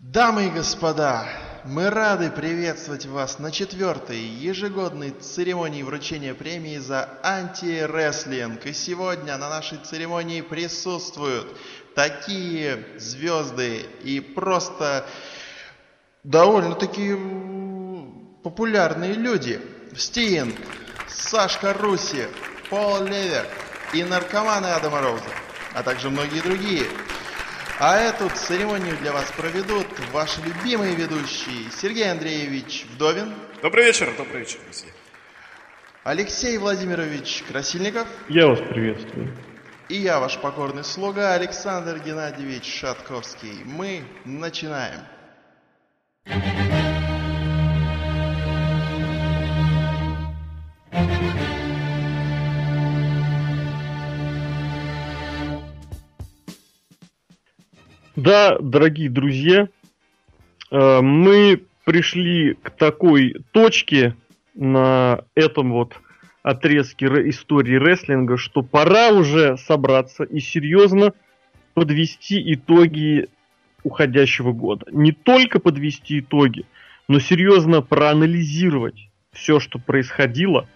Дамы и господа, мы рады приветствовать вас на четвертой ежегодной церемонии вручения премии за антирестлинг. И сегодня на нашей церемонии присутствуют такие звезды и просто довольно-таки популярные люди. Стинг, Сашка Руси, Пол Левер и наркоманы Адама Роуза, а также многие другие. А эту церемонию для вас проведут ваши любимые ведущие Сергей Андреевич Вдовин. Добрый вечер, добрый вечер, друзья. Алексей Владимирович Красильников. Я вас приветствую. И я, ваш покорный слуга Александр Геннадьевич Шатковский. Мы начинаем. Да, дорогие друзья, э, мы пришли к такой точке на этом вот отрезке истории рестлинга, что пора уже собраться и серьезно подвести итоги уходящего года. Не только подвести итоги, но серьезно проанализировать все, что происходило,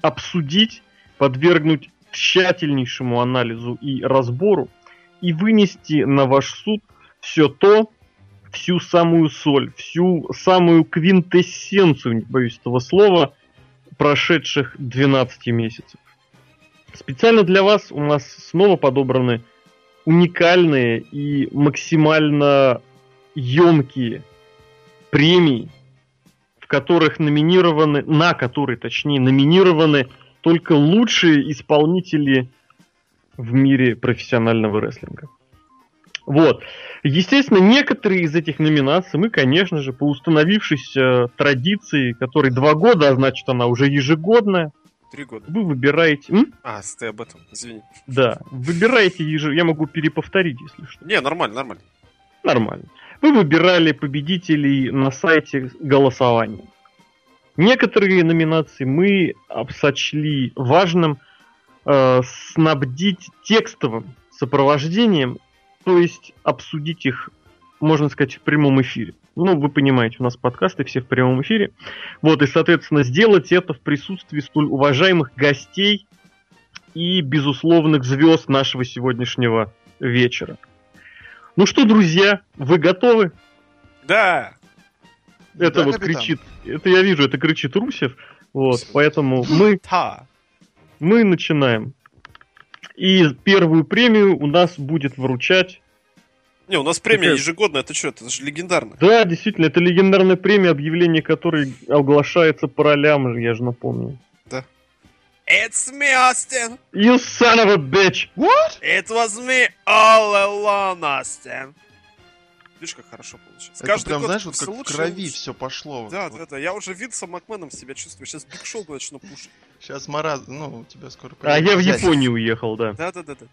обсудить, подвергнуть тщательнейшему анализу и разбору, и вынести на ваш суд все то, всю самую соль, всю самую квинтэссенцию, не боюсь этого слова, прошедших 12 месяцев. Специально для вас у нас снова подобраны уникальные и максимально емкие премии, в которых номинированы, на которые, точнее, номинированы только лучшие исполнители в мире профессионального рестлинга. Вот. Естественно, некоторые из этих номинаций мы, конечно же, по установившейся традиции, которой два года, а значит она уже ежегодная, Три года. вы выбираете... М? А, ты об этом, извини. Да, выбираете ежегодно. Я могу переповторить, если что. Не, нормально, нормально. Нормально. Вы выбирали победителей на сайте голосования. Некоторые номинации мы сочли важным э, снабдить текстовым сопровождением, то есть обсудить их, можно сказать, в прямом эфире. Ну, вы понимаете, у нас подкасты все в прямом эфире. Вот, и, соответственно, сделать это в присутствии столь уважаемых гостей и безусловных звезд нашего сегодняшнего вечера. Ну что, друзья, вы готовы? Да! Это Да, вот капитан. кричит, это я вижу, это кричит Русев. Вот, поэтому мы! Мы начинаем. И первую премию у нас будет вручать. Не, у нас премия Какая? ежегодная, это что, это же легендарно. Да, действительно, это легендарная премия, объявление которой оглашается по ролям, я же напомню. It's me, Austin! You son of a bitch! What? It was me all alone, Austin! Видишь, как хорошо получилось. Это Каждый прям, год знаешь, вот как в лучше крови лучше. все пошло. Да, вот. да, да. Я уже Винсом Макменом себя чувствую. Сейчас Биг Шоу начну пушить. Сейчас Мараз, ну, у тебя скоро А я в. Японию уехал, да. Да, да, да, да.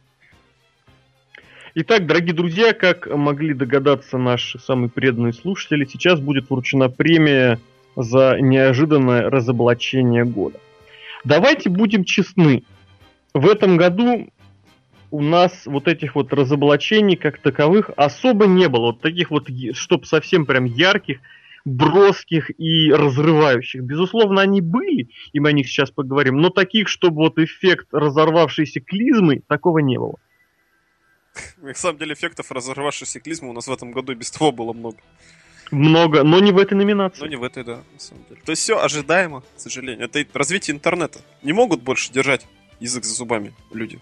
Итак, дорогие друзья, как могли догадаться наши самые преданные слушатели, сейчас будет вручена премия за неожиданное разоблачение года. Давайте будем честны. В этом году у нас вот этих вот разоблачений как таковых особо не было. Вот таких вот, чтобы совсем прям ярких, броских и разрывающих. Безусловно, они были, и мы о них сейчас поговорим, но таких, чтобы вот эффект разорвавшейся клизмы, такого не было. На самом деле эффектов разорвавшейся клизмы у нас в этом году и без того было много. Много, но не в этой номинации. Но не в этой, да, на самом деле. То есть все ожидаемо, к сожалению. Это развитие интернета. Не могут больше держать язык за зубами люди.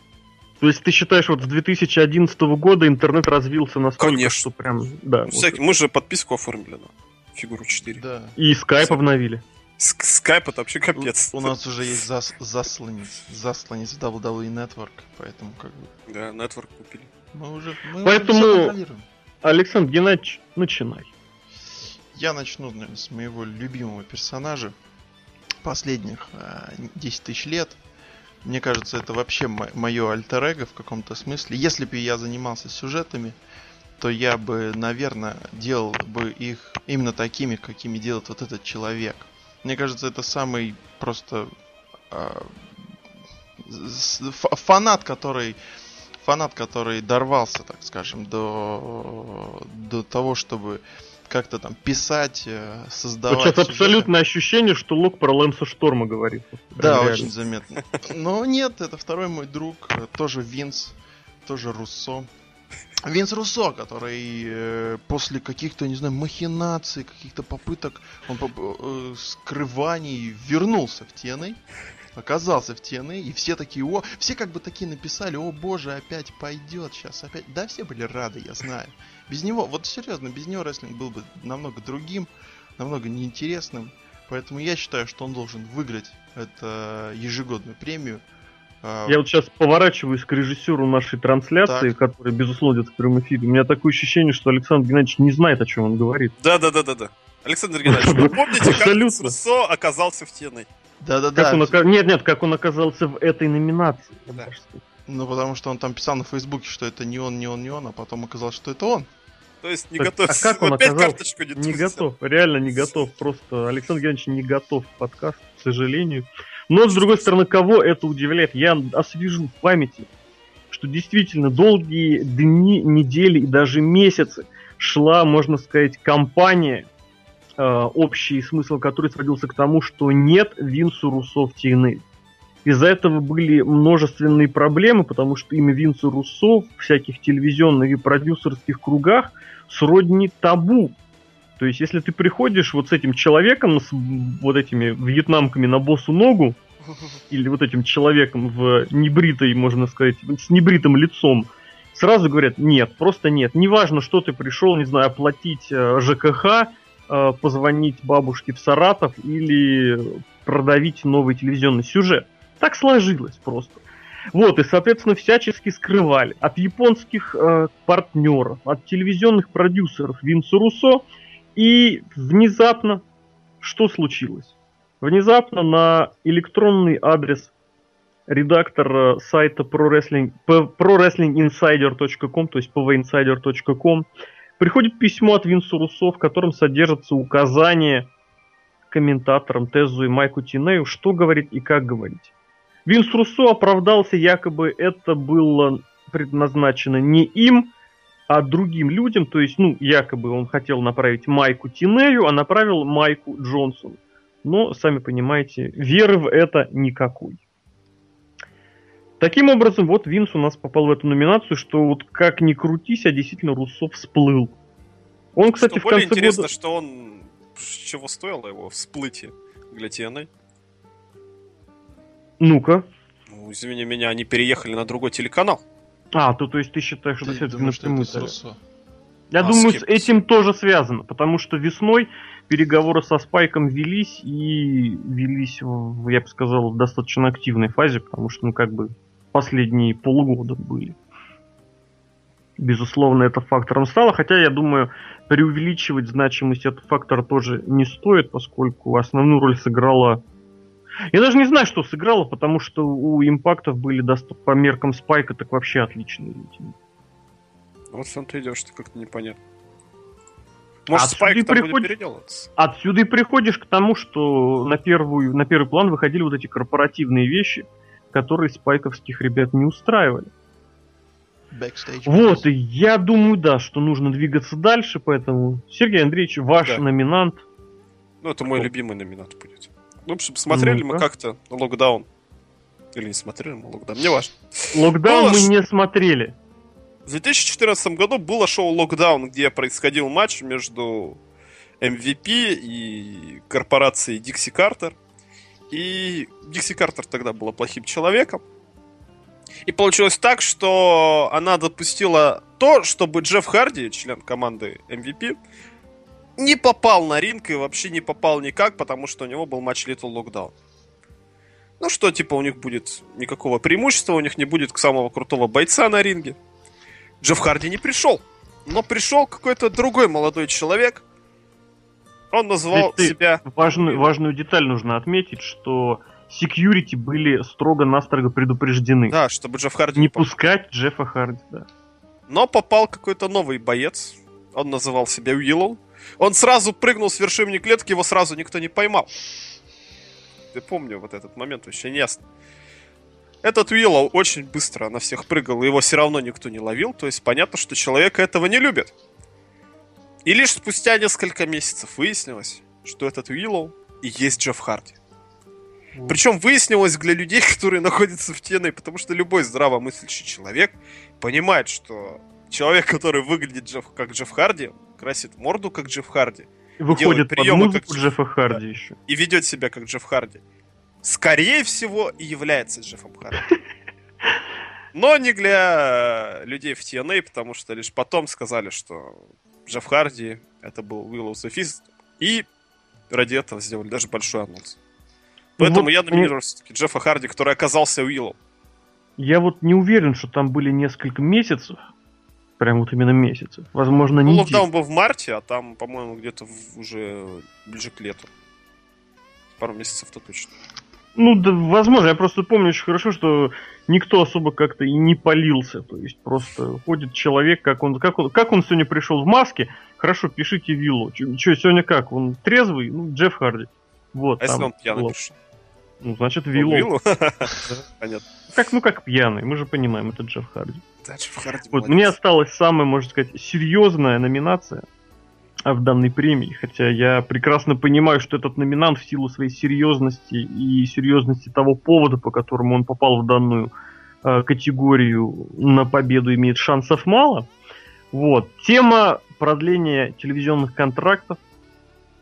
То есть ты считаешь, вот с 2011 года интернет развился настолько, Конечно. что прям, да. вот. Всякий- Мы же подписку оформили на фигуру 4. Да. И скайп обновили. Ск- Скайп это вообще капец. У, у нас уже есть зас- засланец, засланец WWE Network, поэтому как бы Да, нетворк купили. мы уже мы Поэтому- уже. Александр Геннадьевич, начинай. Я начну, наверное, с моего любимого персонажа последних э, 10 тысяч лет. Мне кажется, это вообще мое альтер в каком-то смысле. Если бы я занимался сюжетами, то я бы, наверное, делал бы их именно такими, какими делает вот этот человек. Мне кажется, это самый просто ф- фанат, который фанат, который дорвался, так скажем, до, до того, чтобы как-то там писать, э, создавать. Вот сейчас сюжеты. абсолютное ощущение, что Лок про Лэнса Шторма говорит. Да, реально. очень заметно. Но нет, это второй мой друг, э, тоже Винс, тоже Руссо. Винс Руссо, который э, после каких-то, не знаю, махинаций, каких-то попыток, он э, скрываний вернулся в TNA, оказался в TNA, и все такие, о, все как бы такие написали, о боже, опять пойдет сейчас, опять. Да, все были рады, я знаю. Без него, вот серьезно, без него рестлинг был бы намного другим, намного неинтересным. Поэтому я считаю, что он должен выиграть эту ежегодную премию. А, Я вот сейчас поворачиваюсь к режиссеру нашей трансляции, Так. который, безусловно, идет в прямом эфире. У меня такое ощущение, что Александр Геннадьевич не знает, о чем он говорит. Да-да-да-да-да. Александр Геннадьевич, вы помните, как Абсолютно. Руссо оказался в TNA? Да-да-да. Как он ока- Нет, нет, как он оказался в этой номинации. Да. Ну, потому что он там писал на Фейсбуке, что это не он, не он, не он, а потом оказалось, что это он. То есть не Так, готов. а как он Опять оказался? карточку не, Не готов, реально не готов. Просто Александр Геннадьевич не готов к подкасту, к сожалению. Но, с другой стороны, кого это удивляет? Я освежу в памяти, что действительно долгие дни, недели и даже месяцы шла, можно сказать, кампания, общий смысл которой сводился к тому, что нет Винсу Руссо в TNA. Из-за этого были множественные проблемы, потому что имя Винса Руссо в всяких телевизионных и продюсерских кругах сродни табу. То есть, если ты приходишь вот с этим человеком, с вот этими вьетнамками на босу ногу, или вот этим человеком в небритой, можно сказать, с небритым лицом, сразу говорят, нет, просто нет. Неважно, что ты пришел, не знаю, оплатить э, ЖКХ, э, позвонить бабушке в Саратов или продавить новый телевизионный сюжет. Так сложилось просто. Вот, и, соответственно, всячески скрывали от японских э, партнеров, от телевизионных продюсеров Винсу Руссо, и внезапно что случилось? Внезапно на электронный адрес редактора сайта ProWrestling, ProWrestlingInsider.com, то есть pvinsider.com, приходит письмо от Винсу Руссо, в котором содержатся указания комментаторам Тезу и Майку Тинею, что говорить и как говорить. Винс Руссо оправдался, якобы это было предназначено не им, а другим людям, то есть, ну, якобы он хотел направить Майку Тинею, а направил Майку Джонсону. Но, сами понимаете, веры в это никакой. Таким образом, вот Винс у нас попал в эту номинацию, что вот как ни крутись, а действительно Руссо всплыл. Он, кстати, Что в более конце интересно, года... что он... Чего стоило его всплытие для TNA? Ну-ка. Ну, извини меня, они переехали на другой телеканал. А, то, то есть ты считаешь, что Ты это все-таки напрямую? Я А, думаю, с с этим тоже связано, потому что весной переговоры со Спайком велись и велись, я бы сказал, в достаточно активной фазе, потому что, ну, как бы, последние полгода были. Безусловно, это фактором стало, хотя, я думаю, преувеличивать значимость этого фактора тоже не стоит, поскольку основную роль сыграла... Я даже не знаю, что сыграла, потому что у импактов были доста- по меркам Спайка так вообще отличные люди. Вот в том-то идешь, что как-то непонятно. Может, Отсюда Спайк и переделываться? Отсюда и приходишь к тому, что на, первую, на первый план выходили вот эти корпоративные вещи, которые спайковских ребят не устраивали. Backstage Вот, и я думаю, да, что нужно двигаться дальше, поэтому, Сергей Андреевич, ваш Да. номинант. Ну, это мой Кто? любимый номинат будет. Ну, в общем, смотрели мы Ну-ка. как-то локдаун. Или не смотрели мы локдаун, не важно. Локдаун Было мы не смотрели. В 2014 году было шоу «Локдаун», где происходил матч между MVP и корпорацией Дикси Картер. И Дикси Картер тогда была плохим человеком. И получилось так, что она допустила то, чтобы Джефф Харди, член команды MVP, не попал на ринг и вообще не попал никак, потому что у него был матч Little Lockdown. Ну что, типа, у них будет никакого преимущества, у них не будет самого крутого бойца на ринге. Джефф Харди не пришел. Но пришел какой-то другой молодой человек. Он назвал Здесь ты себя... Важную, важную деталь нужно отметить, что секьюрити были строго-настрого предупреждены. Да, чтобы Джефф Харди Не попал. пускать Джеффа Харди, да. Но попал какой-то новый боец. Он называл себя Уиллоу. Он сразу прыгнул с вершины клетки, его сразу никто не поймал. Я помню вот этот момент, вообще не ясно. Этот Уиллоу очень быстро на всех прыгал, и его все равно никто не ловил. То есть понятно, что человек этого не любит. И лишь спустя несколько месяцев выяснилось, что этот Уиллоу и есть Джефф Харди. Причем выяснилось для людей, которые находятся в TNA, потому что любой здравомыслящий человек понимает, что человек, который выглядит Джефф, как Джефф Харди, красит морду как Джефф Харди, Выходит под приемы, музыку как Джеффа Харди Да. еще. и ведет себя как Джефф Харди, скорее всего и является Джеффом Харди. Но не для людей в TNA, потому что лишь потом сказали, что Джефф Харди это был the Fist, и ради этого сделали даже большой анонс. Поэтому Вот я мне- номинирую все-таки Джеффа Харди, который оказался Уиллом. Я вот не уверен, что там были несколько месяцев. Прям вот именно месяцев. Возможно, Ну, не локдаун был в марте, а там, по-моему, где-то уже ближе к лету. Пару месяцев-то точно. Ну, да, возможно, я просто помню очень хорошо, что никто особо как-то и не полился. То есть просто ходит человек, как он, как он, как он сегодня пришел в маске. Хорошо, пишите виллу. Че, сегодня как? Он трезвый? Ну, Джефф Харди. Вот, А если там он пьяный пришел? Ну, значит, виллу. Уиллу? Понятно. Как, ну, как пьяный. Мы же понимаем, это Джефф Харди. Да, Джефф Харди Вот, мне осталась самая, можно сказать, серьезная номинация в данной премии, хотя я прекрасно понимаю, что этот номинант в силу своей серьезности и серьезности того повода, по которому он попал в данную э, категорию на победу имеет шансов мало. Вот. Тема продления телевизионных контрактов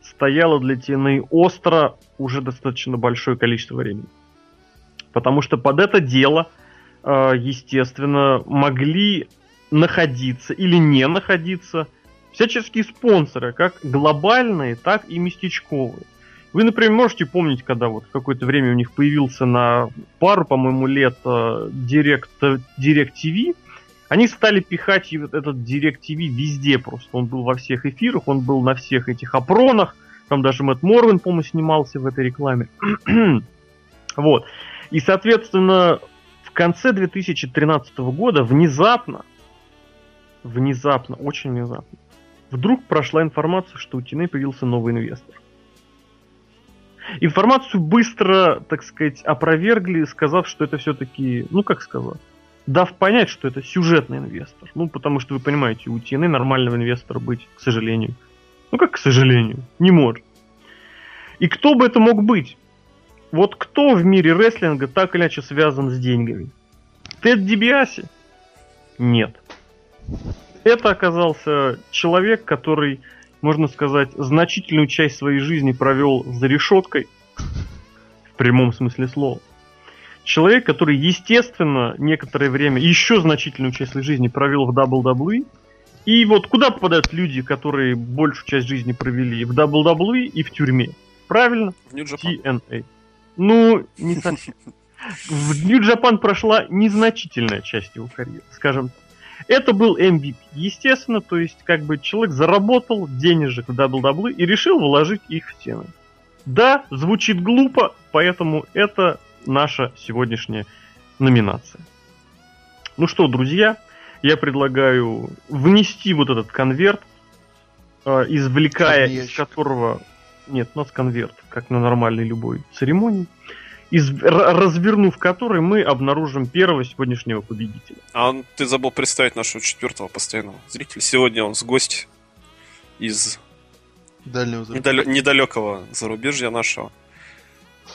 стояла для TNA остро уже достаточно большое количество времени. Потому что под это дело э, естественно, могли находиться или не находиться всяческие спонсоры, как глобальные, так и местечковые. Вы, например, можете помнить, когда вот какое-то время у них появился на пару, по-моему, лет Direct, Direct TV, они стали пихать этот Direct TV везде просто. Он был во всех эфирах, он был на всех этих опронах, там даже Мэтт Морвин, по-моему, снимался в этой рекламе. вот. И, соответственно, в конце 2013 года внезапно, внезапно, очень внезапно, вдруг прошла информация, что у TNA появился новый инвестор. Информацию быстро, так сказать, опровергли, сказав, что это все-таки, ну как сказать, дав понять, что это сюжетный инвестор. Ну, потому что вы понимаете, у TNA нормального инвестора быть, к сожалению. Ну как к сожалению, не может. И кто бы это мог быть? Вот кто в мире рестлинга так или иначе связан с деньгами? Тед Дибиаси? Нет. Это оказался человек, который, можно сказать, значительную часть своей жизни провел за решеткой, в прямом смысле слова. Человек, который, естественно, некоторое время, еще значительную часть своей жизни провел в WWE. И вот куда попадают люди, которые большую часть жизни провели в WWE и в тюрьме? Правильно? В. TNA. Ну, не совсем. В Нью-Джапан прошла незначительная часть его карьеры, скажем так. Это был MVP, естественно, то есть как бы человек заработал денежек в WWE и решил вложить их в стены. Да, звучит глупо, поэтому это наша сегодняшняя номинация. Ну что, друзья, я предлагаю внести вот этот конверт, э, извлекая Черный из которого... Нет, у нас конверт, как на нормальной любой церемонии. Из... развернув который мы обнаружим первого сегодняшнего победителя. А он- ты забыл представить нашего четвертого постоянного зрителя. Сегодня он с гостя из Дальнего недалё- недалекого зарубежья нашего.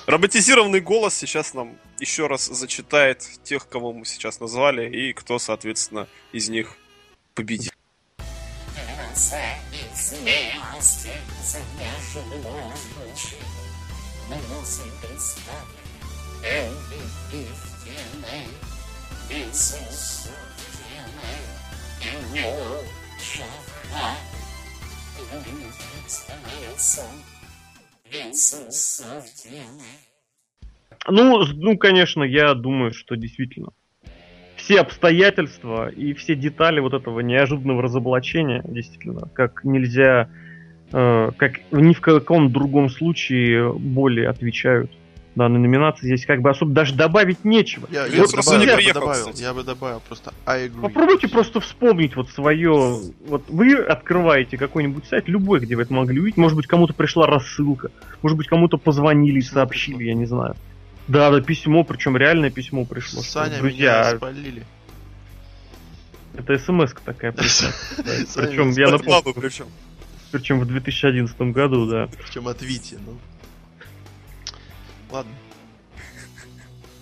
Роботизированный голос сейчас нам еще раз зачитает тех, кого мы сейчас назвали, и кто, соответственно, из них победит. Конца и молча И представляется Иисус в TNA. Ну, ну, конечно, я думаю, что действительно все обстоятельства и все детали вот этого неожиданного разоблачения, действительно, как нельзя, как ни в каком другом случае более отвечают данной номинации. Здесь как бы особо даже добавить нечего. Я, я, бы просто добавил, не я бы добавил, кстати. я бы добавил просто I agree. Попробуйте просто вспомнить вот свое... Вот вы открываете какой-нибудь сайт, любой, где вы это могли увидеть. Может быть, кому-то пришла рассылка. Может быть, кому-то позвонили сообщили, я не знаю. Да, да, письмо, причем реальное письмо пришло. Саня Друзья, меня спалили. это смс такая Причем меня я напомню, причем. Чем в 2011 году, да. Причем от Вити, ну. Ладно.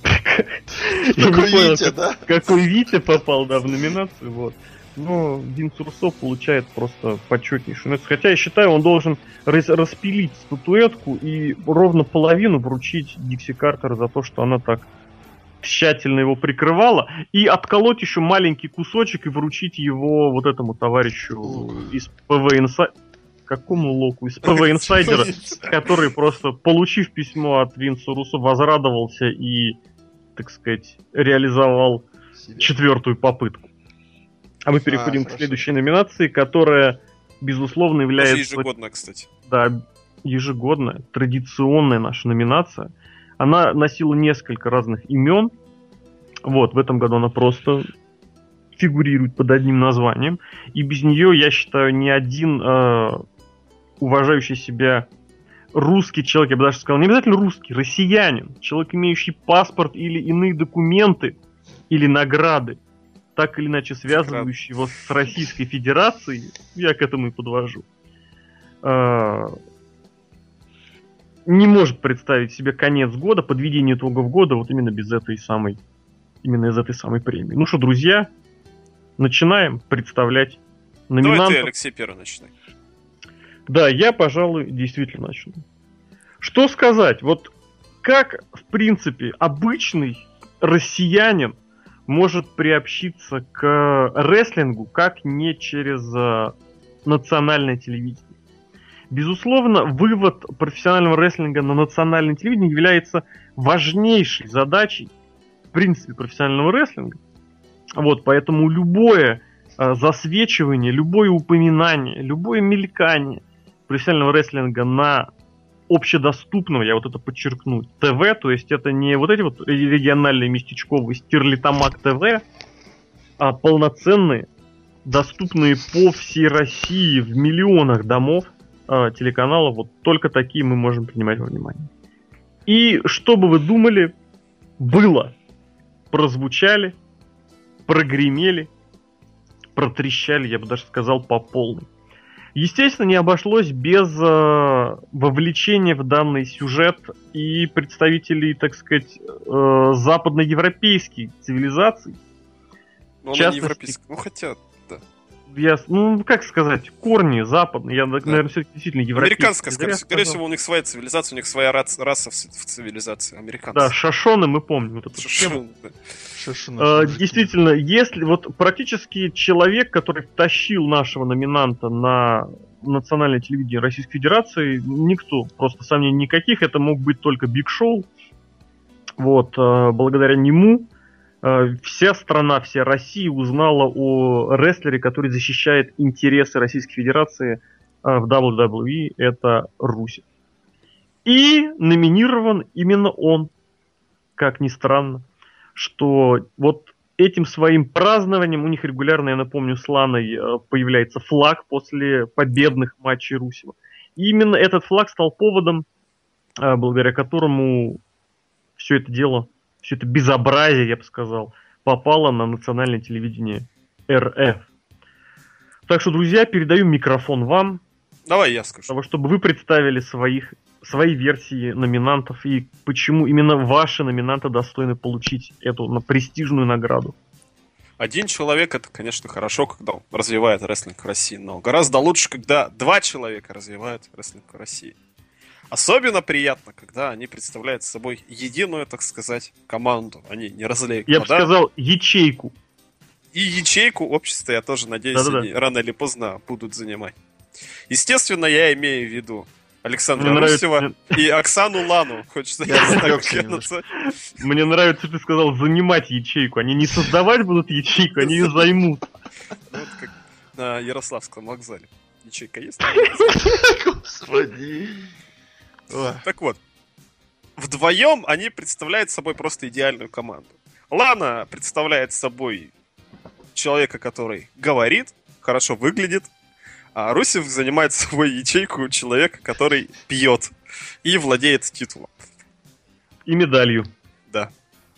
Понял, Витя, да? какой Витя попал, да, в номинацию, вот. Но Винс Руссо получает просто почетнейшую. Хотя я считаю, он должен раз- распилить статуэтку и ровно половину вручить Дикси Картер за то, что она так тщательно его прикрывала, и отколоть еще маленький кусочек и вручить его вот этому товарищу из PW Insider а. Какому Локу? Из PW Insider а, который просто, получив письмо от Винса Руссо, возрадовался и, так сказать, реализовал Себе. четвертую попытку. А мы переходим к хорошо. следующей номинации, которая, безусловно, Даже является ежегодно, кстати. да, ежегодная, традиционная наша номинация. Она носила несколько разных имен. Вот, в этом году она просто фигурирует под одним названием. И без нее, я считаю, ни один э, уважающий себя русский человек, я бы даже сказал, не обязательно русский, россиянин, человек, имеющий паспорт или иные документы, или награды, так или иначе связывающие его с Российской Федерацией, я к этому и подвожу, э, не может представить себе конец года, подведение итогов года вот именно без этой самой, именно из этой самой премии. Ну что, друзья, начинаем представлять Давай номинантов. ты, Алексей, первый начинай. Да, я, пожалуй, действительно начну. Что сказать? Вот как, в принципе, обычный россиянин может приобщиться к рестлингу, как не через э, национальное телевидение? Безусловно, вывод профессионального рестлинга на национальное телевидение является важнейшей задачей, в принципе, профессионального рестлинга. Вот, поэтому любое э, засвечивание, любое упоминание, любое мелькание профессионального рестлинга на общедоступного, я вот это подчеркну, ТВ, то есть это не вот эти вот региональные местечковые Стерлитамак ТВ, а полноценные, доступные по всей России в миллионах домов э, телеканалов, вот только такие мы можем принимать во внимание. И что бы вы думали, было, прозвучали, прогремели, протрещали, я бы даже сказал, по полной. Естественно, не обошлось без э, вовлечения в данный сюжет и представителей, так сказать, э, западноевропейских цивилизаций. Ну, частности- не европейский. Ну, хотя, Я, ну, как сказать, корни западные. Я, наверное, все-таки действительно европейский. американская, скорее, скорее всего, у них своя цивилизация, у них своя рац- раса в, в цивилизации. Американцы. Да, шашоны мы помним. Вот эту. Шо- да. Мужики. действительно, если вот практически человек, который втащил нашего номинанта на национальное телевидение Российской Федерации, никто, просто сомнений никаких, это мог быть только Биг Шоу. Вот, э, благодаря нему вся страна, вся Россия узнала о рестлере, который защищает интересы Российской Федерации э, в WWE, это Русев. И номинирован именно он, как ни странно что вот этим своим празднованием у них регулярно, я напомню, с Ланой э, появляется флаг после победных матчей Русева. И именно этот флаг стал поводом, э, благодаря которому все это дело, все это безобразие, я бы сказал, попало на национальное телевидение РФ. Так что, друзья, передаю микрофон вам, Давай я скажу. того, чтобы вы представили своих, свои версии номинантов и почему именно ваши номинанты достойны получить эту на престижную награду. Один человек это, конечно, хорошо, когда он развивает рестлинг в России, но гораздо лучше, когда два человека развивают рестлинг в России. Особенно приятно, когда они представляют собой единую, так сказать, команду. Они не разлеют Я бы сказал, ячейку. И ячейку общества, я тоже надеюсь, Да-да-да. они рано или поздно будут занимать. Естественно, я имею в виду Александра Мне нравится- Русева и Оксану Лану. Хочется Я назвать. Мне нравится, что ты сказал занимать ячейку. Они не создавать будут ячейку, они ее займут. Ну, Вот как на Ярославском вокзале. Ячейка есть? Господи. Ой, Так вот, вдвоем они представляют собой просто идеальную команду. Лана представляет собой человека, который говорит, хорошо выглядит, а Русев занимает собой ячейку человека, который пьет и владеет титулом. И медалью. Да.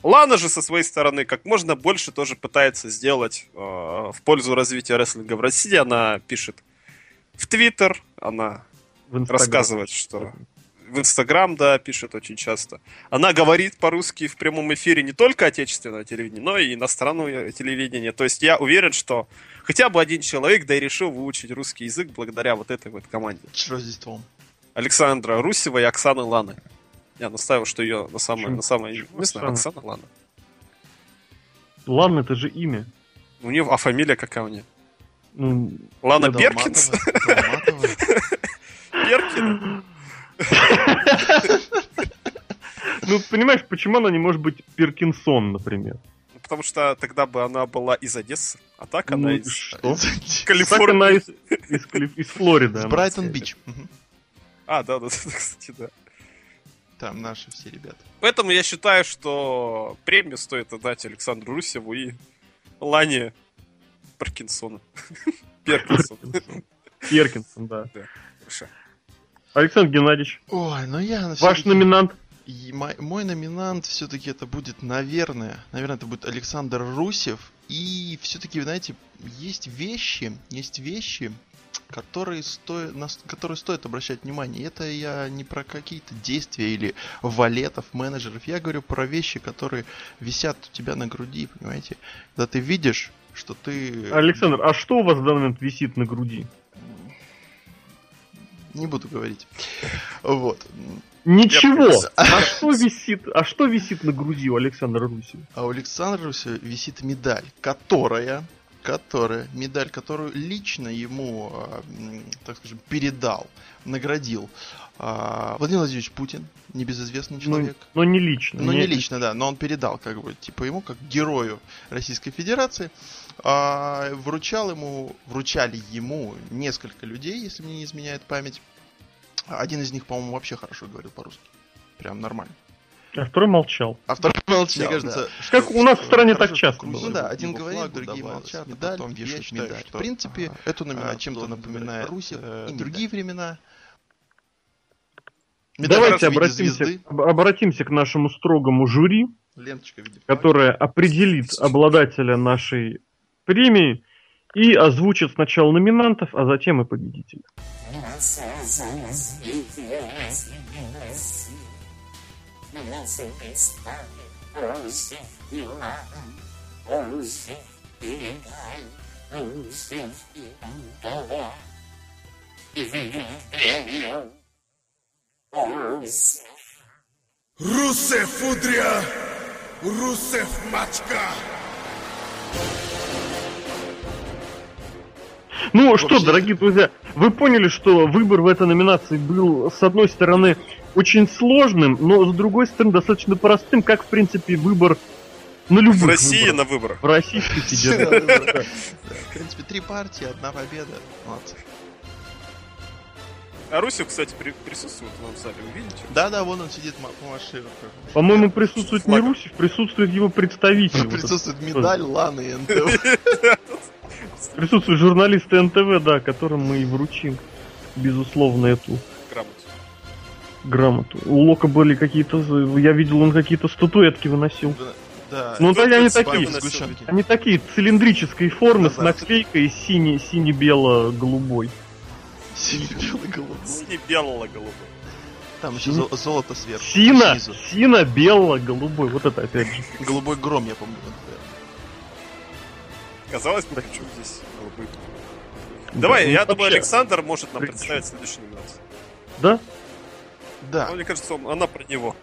Лана же со своей стороны как можно больше тоже пытается сделать э, в пользу развития рестлинга в России. Она пишет в Твиттер, она В рассказывает, что в Инстаграм, да, пишет очень часто. Она говорит по-русски в прямом эфире не только отечественного телевидения, но и иностранного телевидения. То есть я уверен, что хотя бы один человек, да и решил выучить русский язык благодаря вот этой вот команде. С Рождеством. Александра Русева и Оксаны Ланы. Я настаиваю, что ее на самое, Почему? на самое, Почему не знаю, Оксана? Оксана Лана. Ладно, это же имя. У нее, а фамилия какая у нее? Ну, Лана Долматова, Беркинс? Ну, понимаешь, почему она не может быть Перкинсон, например? Ну, Потому что тогда бы она была из Одессы, а так она Ну, из что? Калифорнии. из, из, Калиф- из Флориды. Она. Брайтон-Бич. А, да, да, да, кстати, да. Там наши все ребята. Поэтому я считаю, что премию стоит отдать Александру Русеву и Лане Паркинсона. Перкинсона. Перкинсон, да. Хорошо. Александр Геннадьевич, Ой, ну я... ваш номинант. И мой, мой номинант все-таки это будет, наверное, наверное, это будет Александр Русев. И все-таки, знаете, есть вещи, есть вещи, которые стоит, на которые стоит обращать внимание. И Это я не про какие-то действия или валетов, менеджеров. Я говорю про вещи, которые висят у тебя на груди, понимаете? Когда ты видишь, что ты... Александр, а что у вас в данный момент висит на груди? Не буду говорить. Вот. Ничего. Я А что висит? А что висит на груди у Александра Руси? А у Александра Русева висит медаль, которая, которая, медаль, которую лично ему, а, так скажем, передал, наградил а, Владимир Владимирович Путин, небезызвестный человек. Ну, но не лично. Ну, не лично, да, но он передал, как бы, типа, ему, как герою Российской Федерации, а, вручал ему, вручали ему несколько людей, если мне не изменяет память. Один из них, по-моему, вообще хорошо говорил по-русски. Прям нормально. А второй молчал. А второй молчал, Мне кажется, да. Как у нас в стране так часто что было. Ну да, один говорит, другие добавилось. молчат, Медаль, потом я считаю, медаль. что, В принципе, ага, эту а, номинацию чем-то что напоминает Русев э, и медаль. другие времена. Медаль Давайте обратимся, об- обратимся к нашему строгому жюри, Ленточка которое определит обладателя нашей премии и озвучит сначала номинантов, а затем и победителя. Русев Удря, Русев Мачка. Ну что, Вообще- дорогие друзья, вы поняли, что выбор в этой номинации был, с одной стороны, очень сложным, но с другой стороны, достаточно простым, как, в принципе, выбор на любых В России выборах. на выборах. В Российской Федерации. В принципе, три партии, одна победа. Молодцы. А Русев, кстати, при- присутствует в зале, вы видите? Да-да, вон он сидит, ма- помаши. По-моему, присутствует не. Русев, присутствует его представитель. Присутствует медаль Ланы и НТВ. этот. Присутствует журналисты НТВ, да, которым мы и вручим, безусловно, эту Грамоту. грамоту. У Лока были какие-то... Я видел, он какие-то статуэтки выносил. Да. Ну, да, они такие. Они такие цилиндрической формы с наклейкой сине- сине-бело-голубой. Сине-бело-голубой. Сине-бело-голубой. Там еще зо- золото сверху. Сино, снизу. сино-бело-голубой. Вот это опять же. Голубой гром, я помню. Казалось бы, почему здесь голубые? Давай, Да, я ну, думаю, Александр может нам представить следующую номинацию. Да? Да, Но мне кажется, он- она про него.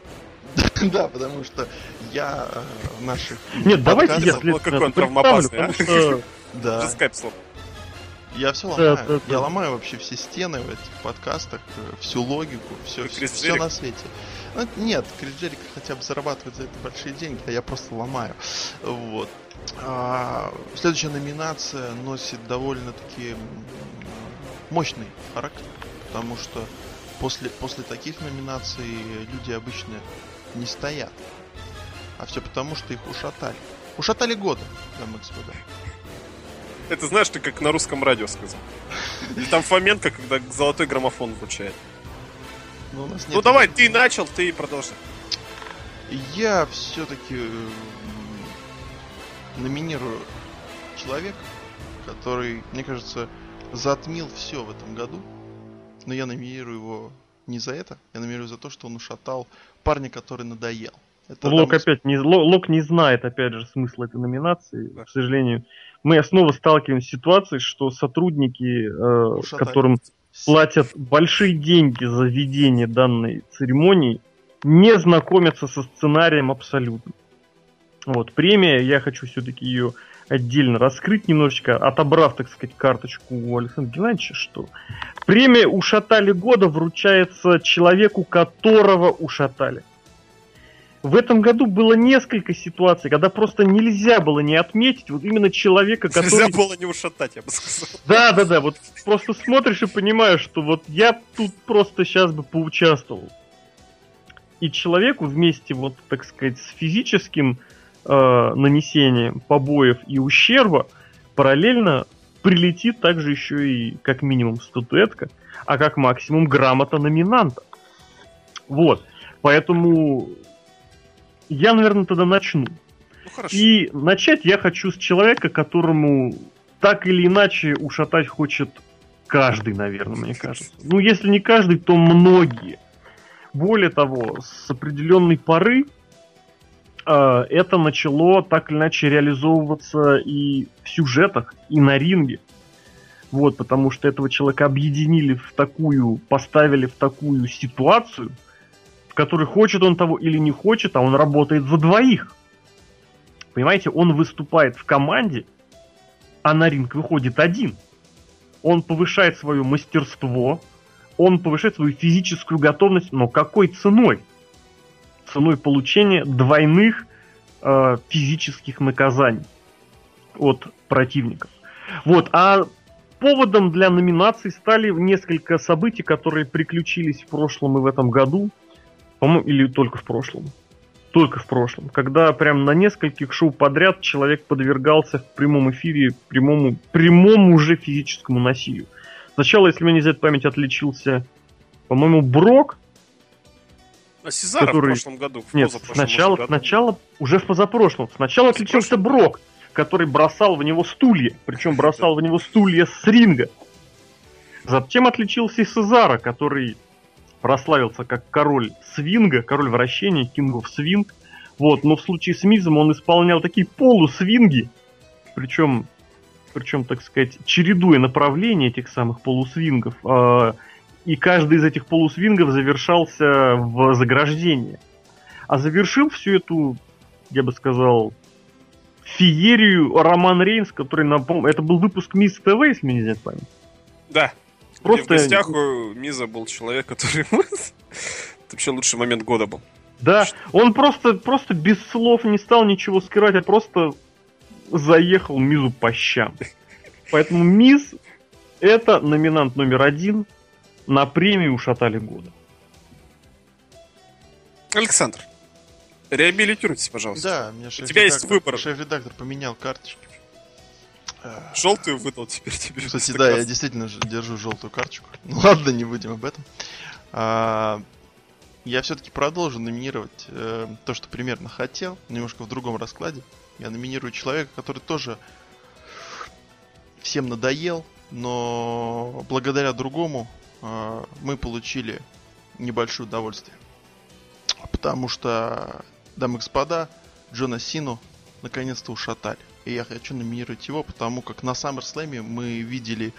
да, потому что я э, в наших Нет, давайте я ну, какой он травмоопасный, а? Да, скайп слом. Я все Да, ломаю. да, да. Я ломаю вообще все стены в этих подкастах, э, всю логику, все, все Джерик? на свете. Ну, нет, Крис Джерик хотя бы зарабатывает за это большие деньги, а я просто ломаю. Вот. А, следующая номинация носит довольно-таки мощный характер, потому что после, после таких номинаций люди обычно не стоят. А все потому, что их ушатали. Ушатали года, дамы и господа. Это знаешь, ты как на русском радио сказал. И там Фоменко, когда золотой граммофон вручает. Но у нас Ну нет давай, ты начал, ты продолжи. Я все-таки номинирую человека, который, мне кажется, затмил все в этом году. Но я номинирую его не за это, я номинирую за то, что он ушатал парня, который надоел. Это Лок Дамас- опять не, Ло- Лок не знает, опять же, смысла этой номинации, Да. к сожалению. Мы снова сталкиваемся с ситуацией, что сотрудники, э, Ушатали. которым платят большие деньги за ведение данной церемонии, не знакомятся со сценарием абсолютно. Вот, премия, я хочу все-таки ее отдельно раскрыть немножечко, отобрав, так сказать, карточку у Александра Геннадьевича, что премия «Ушатали года» вручается человеку, которого ушатали. В этом году было несколько ситуаций, когда просто нельзя было не отметить вот именно человека, который... Нельзя было не ушатать, я бы сказал. Да, да, да, вот просто смотришь и понимаешь, что вот я тут просто сейчас бы поучаствовал. И человеку вместе, вот, так сказать, с физическим э, нанесением побоев и ущерба параллельно прилетит также еще и как минимум статуэтка, а как максимум грамота номинанта. Вот. Поэтому я, наверное, тогда начну. Ну хорошо. И начать я хочу с человека, которому так или иначе ушатать хочет каждый, наверное, мне кажется. Ну, если не каждый, то многие. Более того, с определенной поры э, это начало так или иначе реализовываться и в сюжетах, и на ринге. Вот, потому что этого человека объединили в такую, поставили в такую ситуацию, в которой хочет он того или не хочет, а он работает за двоих. Понимаете, он выступает в команде, а на ринг выходит один. Он повышает свое мастерство, он повышает свою физическую готовность, но какой ценой? Ценой получения двойных э, физических наказаний от противников. Вот, а поводом для номинаций стали несколько событий, которые приключились в прошлом и в этом году. По-моему, или только в прошлом. Только в прошлом. Когда прям на нескольких шоу подряд человек подвергался в прямом эфире прямому, прямому уже физическому насилию. Сначала, если мне не изменяет память, отличился, по-моему, Брок. А Сезара который- в прошлом году, в Нет, сначала, году. сначала, уже в позапрошлом. Сначала отличился Брок, который бросал в него стулья. Причем бросал в него стулья с ринга. Затем отличился и Сезара, который прославился как король свинга, король вращения, King of Swing. Вот, но в случае с Мизом он исполнял такие полусвинги, причем, причем, так сказать, чередуя направления этих самых полусвингов. а, и каждый из этих полусвингов завершался в заграждение. А завершил всю эту, я бы сказал, феерию Роман Рейнс, который напомню, это был выпуск Мисс ТВ, если мне не память. Да. Просто- в гостях у Миза был человек, который... Это вообще лучший момент года был. Да, он просто, просто без слов не стал ничего скрывать, а просто заехал Мизу по щам. Поэтому Миз это номинант номер один на премию «Ушатали года». Александр, реабилитируйтесь, пожалуйста. Да, мне У тебя есть выбор. Шеф-редактор поменял карточки. Желтую выдал теперь тебе. Кстати, вместо да, я действительно держу желтую карточку. Ну ладно, не будем об этом. А, я все-таки продолжу номинировать э, то, что примерно хотел, немножко в другом раскладе. Я номинирую человека, который тоже всем надоел, но благодаря другому э, мы получили небольшое удовольствие. Потому что, дамы и господа, Джона Сину наконец-то ушатали. И я хочу номинировать его, потому как на SummerSlam мы видели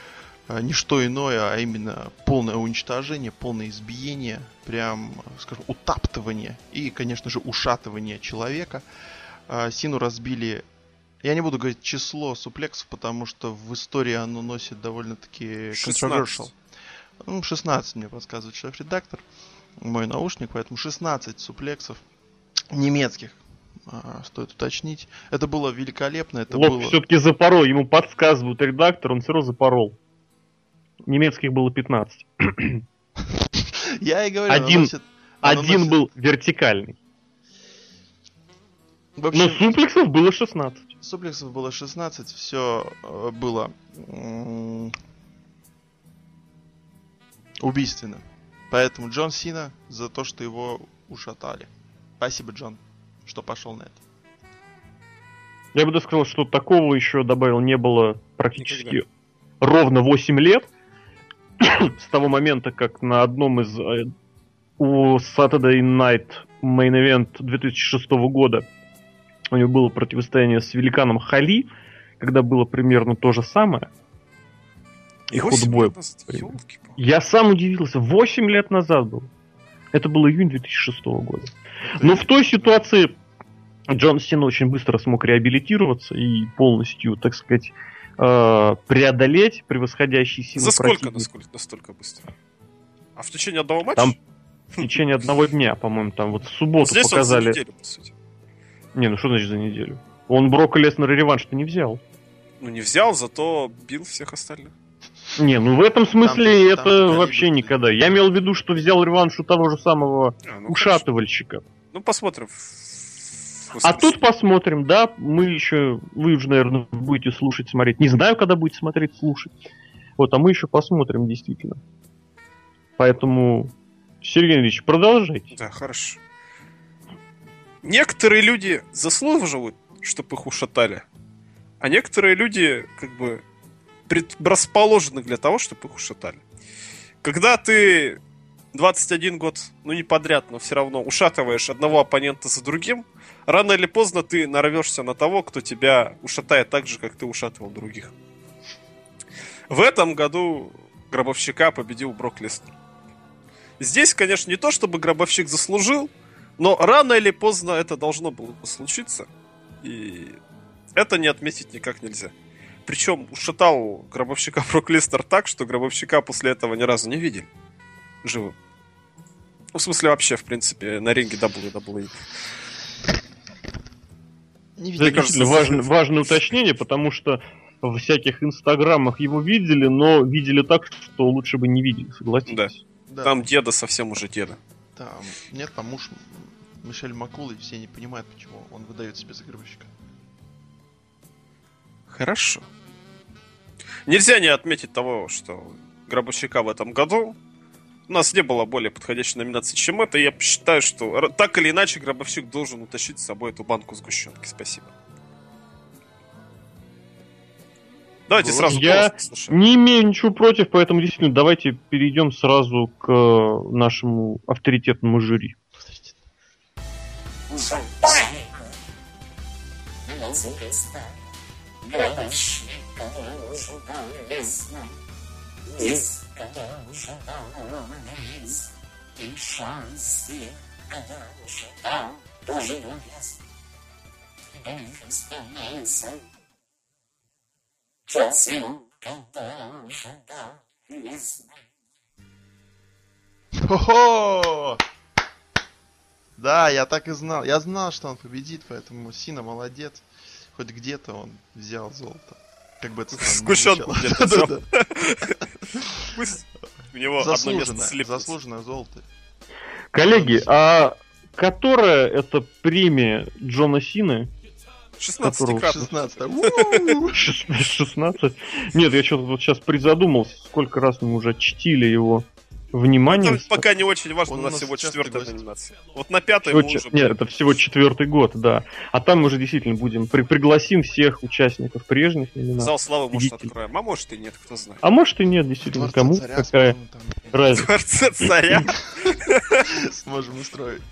э, не что иное, а именно полное уничтожение, полное избиение, прям, э, скажем, утаптывание и, конечно же, ушатывание человека. А, Сину разбили, я не буду говорить число суплексов, потому что в истории оно носит довольно-таки 16. controversial. Ну, 16 мне подсказывает шеф-редактор, мой наушник, поэтому 16 суплексов немецких, стоит уточнить. Это было великолепно, это Лок было... все-таки запорол, ему подсказывают редактор, он все равно запорол. Немецких было 15. Я и говорю, Один- носит- Один носит- был вертикальный. В Но общем, суплексов было 16. суплексов было 16, все было м, убийственно. Поэтому Джон Сина за то, что его ушатали. Спасибо, Джон, что пошел на это. Я бы даже сказал, что такого еще добавил не было практически ровно 8 лет с того момента, как на одном из э, у Saturday Night Main Event 2006 года у него было противостояние с великаном Хали, когда было примерно то же самое. И ход боя. Я сам удивился, 8 лет назад был. Это был июнь 2006 года. Но в той ситуации Джон Сина очень быстро смог реабилитироваться и полностью, так сказать, э, преодолеть превосходящий силы За сколько, насколько, настолько быстро? А в течение одного матча? Там в течение одного дня, по-моему, там вот в субботу Здесь показали... он за неделю, по сути. Не, ну что значит за неделю? Он Брока Леснера реванш-то не взял. Ну, не взял, зато бил всех остальных. Не, ну в этом смысле Там- там это калибр, вообще да. никогда. Я имел в виду, что взял реванш у того же самого А, ну, ушатывальщика. хорошо. Ну, посмотрим. А тут посмотрим, да, мы еще, вы уже, наверное, будете слушать, смотреть. Не знаю, когда будете смотреть, слушать. Вот, а мы еще посмотрим, действительно. Поэтому, Сергей Ильич, продолжайте. Да, хорошо. Некоторые люди заслуживают, чтобы их ушатали, а некоторые люди как бы предрасположены для того, чтобы их ушатали. Когда ты 21 год, ну не подряд, но все равно ушатываешь одного оппонента за другим, рано или поздно ты нарвешься на того, кто тебя ушатает так же, как ты ушатывал других. В этом году гробовщика победил Брок Леснер. Здесь, конечно, не то, чтобы гробовщик заслужил, но рано или поздно это должно было бы случиться. И это не отметить никак нельзя. Причем ушатал гробовщика Брок Лестер так, что гробовщика после этого ни разу не видели. Живым. Ну, в смысле, вообще, в принципе, на ринге WWE. Не Это видно. кажется, важно- важное уточнение, потому что в всяких инстаграмах его видели, но видели так, что лучше бы не видели, согласитесь. Да, Там деда совсем уже деда. там, нет, там муж Мишель Макулы, все не понимают, почему он выдает себя за гробовщика. Хорошо. Нельзя не отметить того, что гробовщика в этом году у нас не было более подходящей номинации, чем это. И я считаю, что так или иначе гробовщик должен утащить с собой эту банку сгущенки. Спасибо. Давайте сразу Я. Не имею ничего против, поэтому действительно давайте перейдем сразу к э, нашему авторитетному жюри. Неизвестно. Из. Хо-хо! Да, я так и знал. Я знал, что он победит, поэтому Сина молодец. Хоть где-то он взял золото. Как бы это Сгущенку где-то у него одно место Заслуженное, золото. Коллеги, а которая это премия Джона Сины? 16 которого кратно. 16 У-у-у. Шест- 16? Нет, я что-то вот сейчас призадумался, сколько раз мы уже чтили его вниманием. Это пока не очень важно, у у нас всего четвертая номинация. Вот на пятой Всего мы уже... Нет, это всего четвертый год, да. А там мы уже действительно будем при- пригласим всех участников прежних номинаций. Зал славы, может, откроем. А может и нет, кто знает. А может и нет, действительно, Дворца кому царя, какая разница. Дворце царя. Сможем устроить.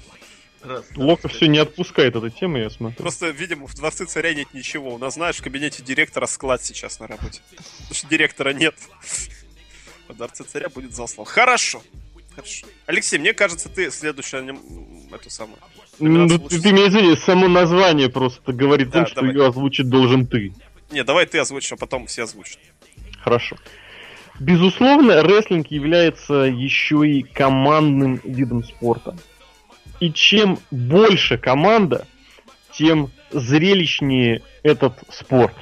Раз, Лока раз, все не отпускает эта тема, я смотрю. Просто, видимо, в Дворце царя нет ничего. У нас, знаешь, в кабинете директора склад сейчас на работе. Потому что директора нет. Дворце царя будет зал славы. Хорошо. Хорошо. Алексей, мне кажется, ты следующая нем- эту самую. Ну, ты, ты мне извини, само название просто говорит Да, том, что ее озвучить должен ты. Не, давай ты озвучишь, а потом все озвучат. Хорошо. Безусловно, рестлинг является еще и командным видом спорта. И чем больше команда, тем зрелищнее этот спорт.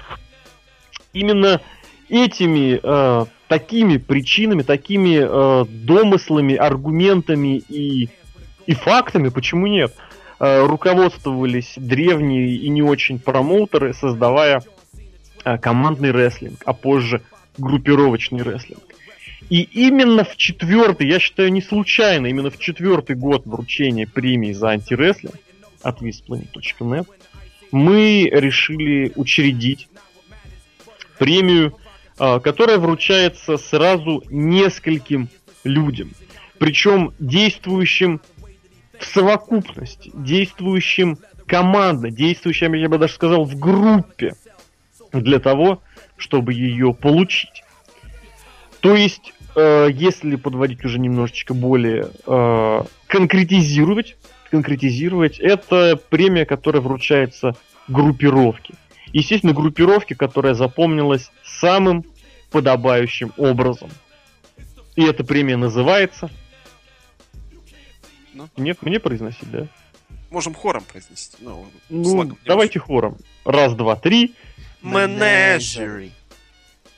Именно этими э, такими причинами, такими э, домыслами, аргументами и, и фактами, почему нет, э, руководствовались древние и не очень промоутеры, создавая э, командный рестлинг, а позже группировочный рестлинг. И именно в четвертый, я считаю, не случайно, именно в четвертый год вручения премии за антирестлинг от visplanet.net мы решили учредить премию которая вручается сразу нескольким людям. Причем действующим в совокупности, действующим командно, действующим, я бы даже сказал, в группе для того, чтобы ее получить. То есть, э, если подводить уже немножечко более э, конкретизировать, конкретизировать, это премия, которая вручается группировке. Естественно, группировке, которая запомнилась самым подобающим образом. И эта премия называется... Ну? Нет, мне произносить, да? Можем хором произнести. Ну, Ну, не давайте хором. Раз, два, три. очень. Менеджер.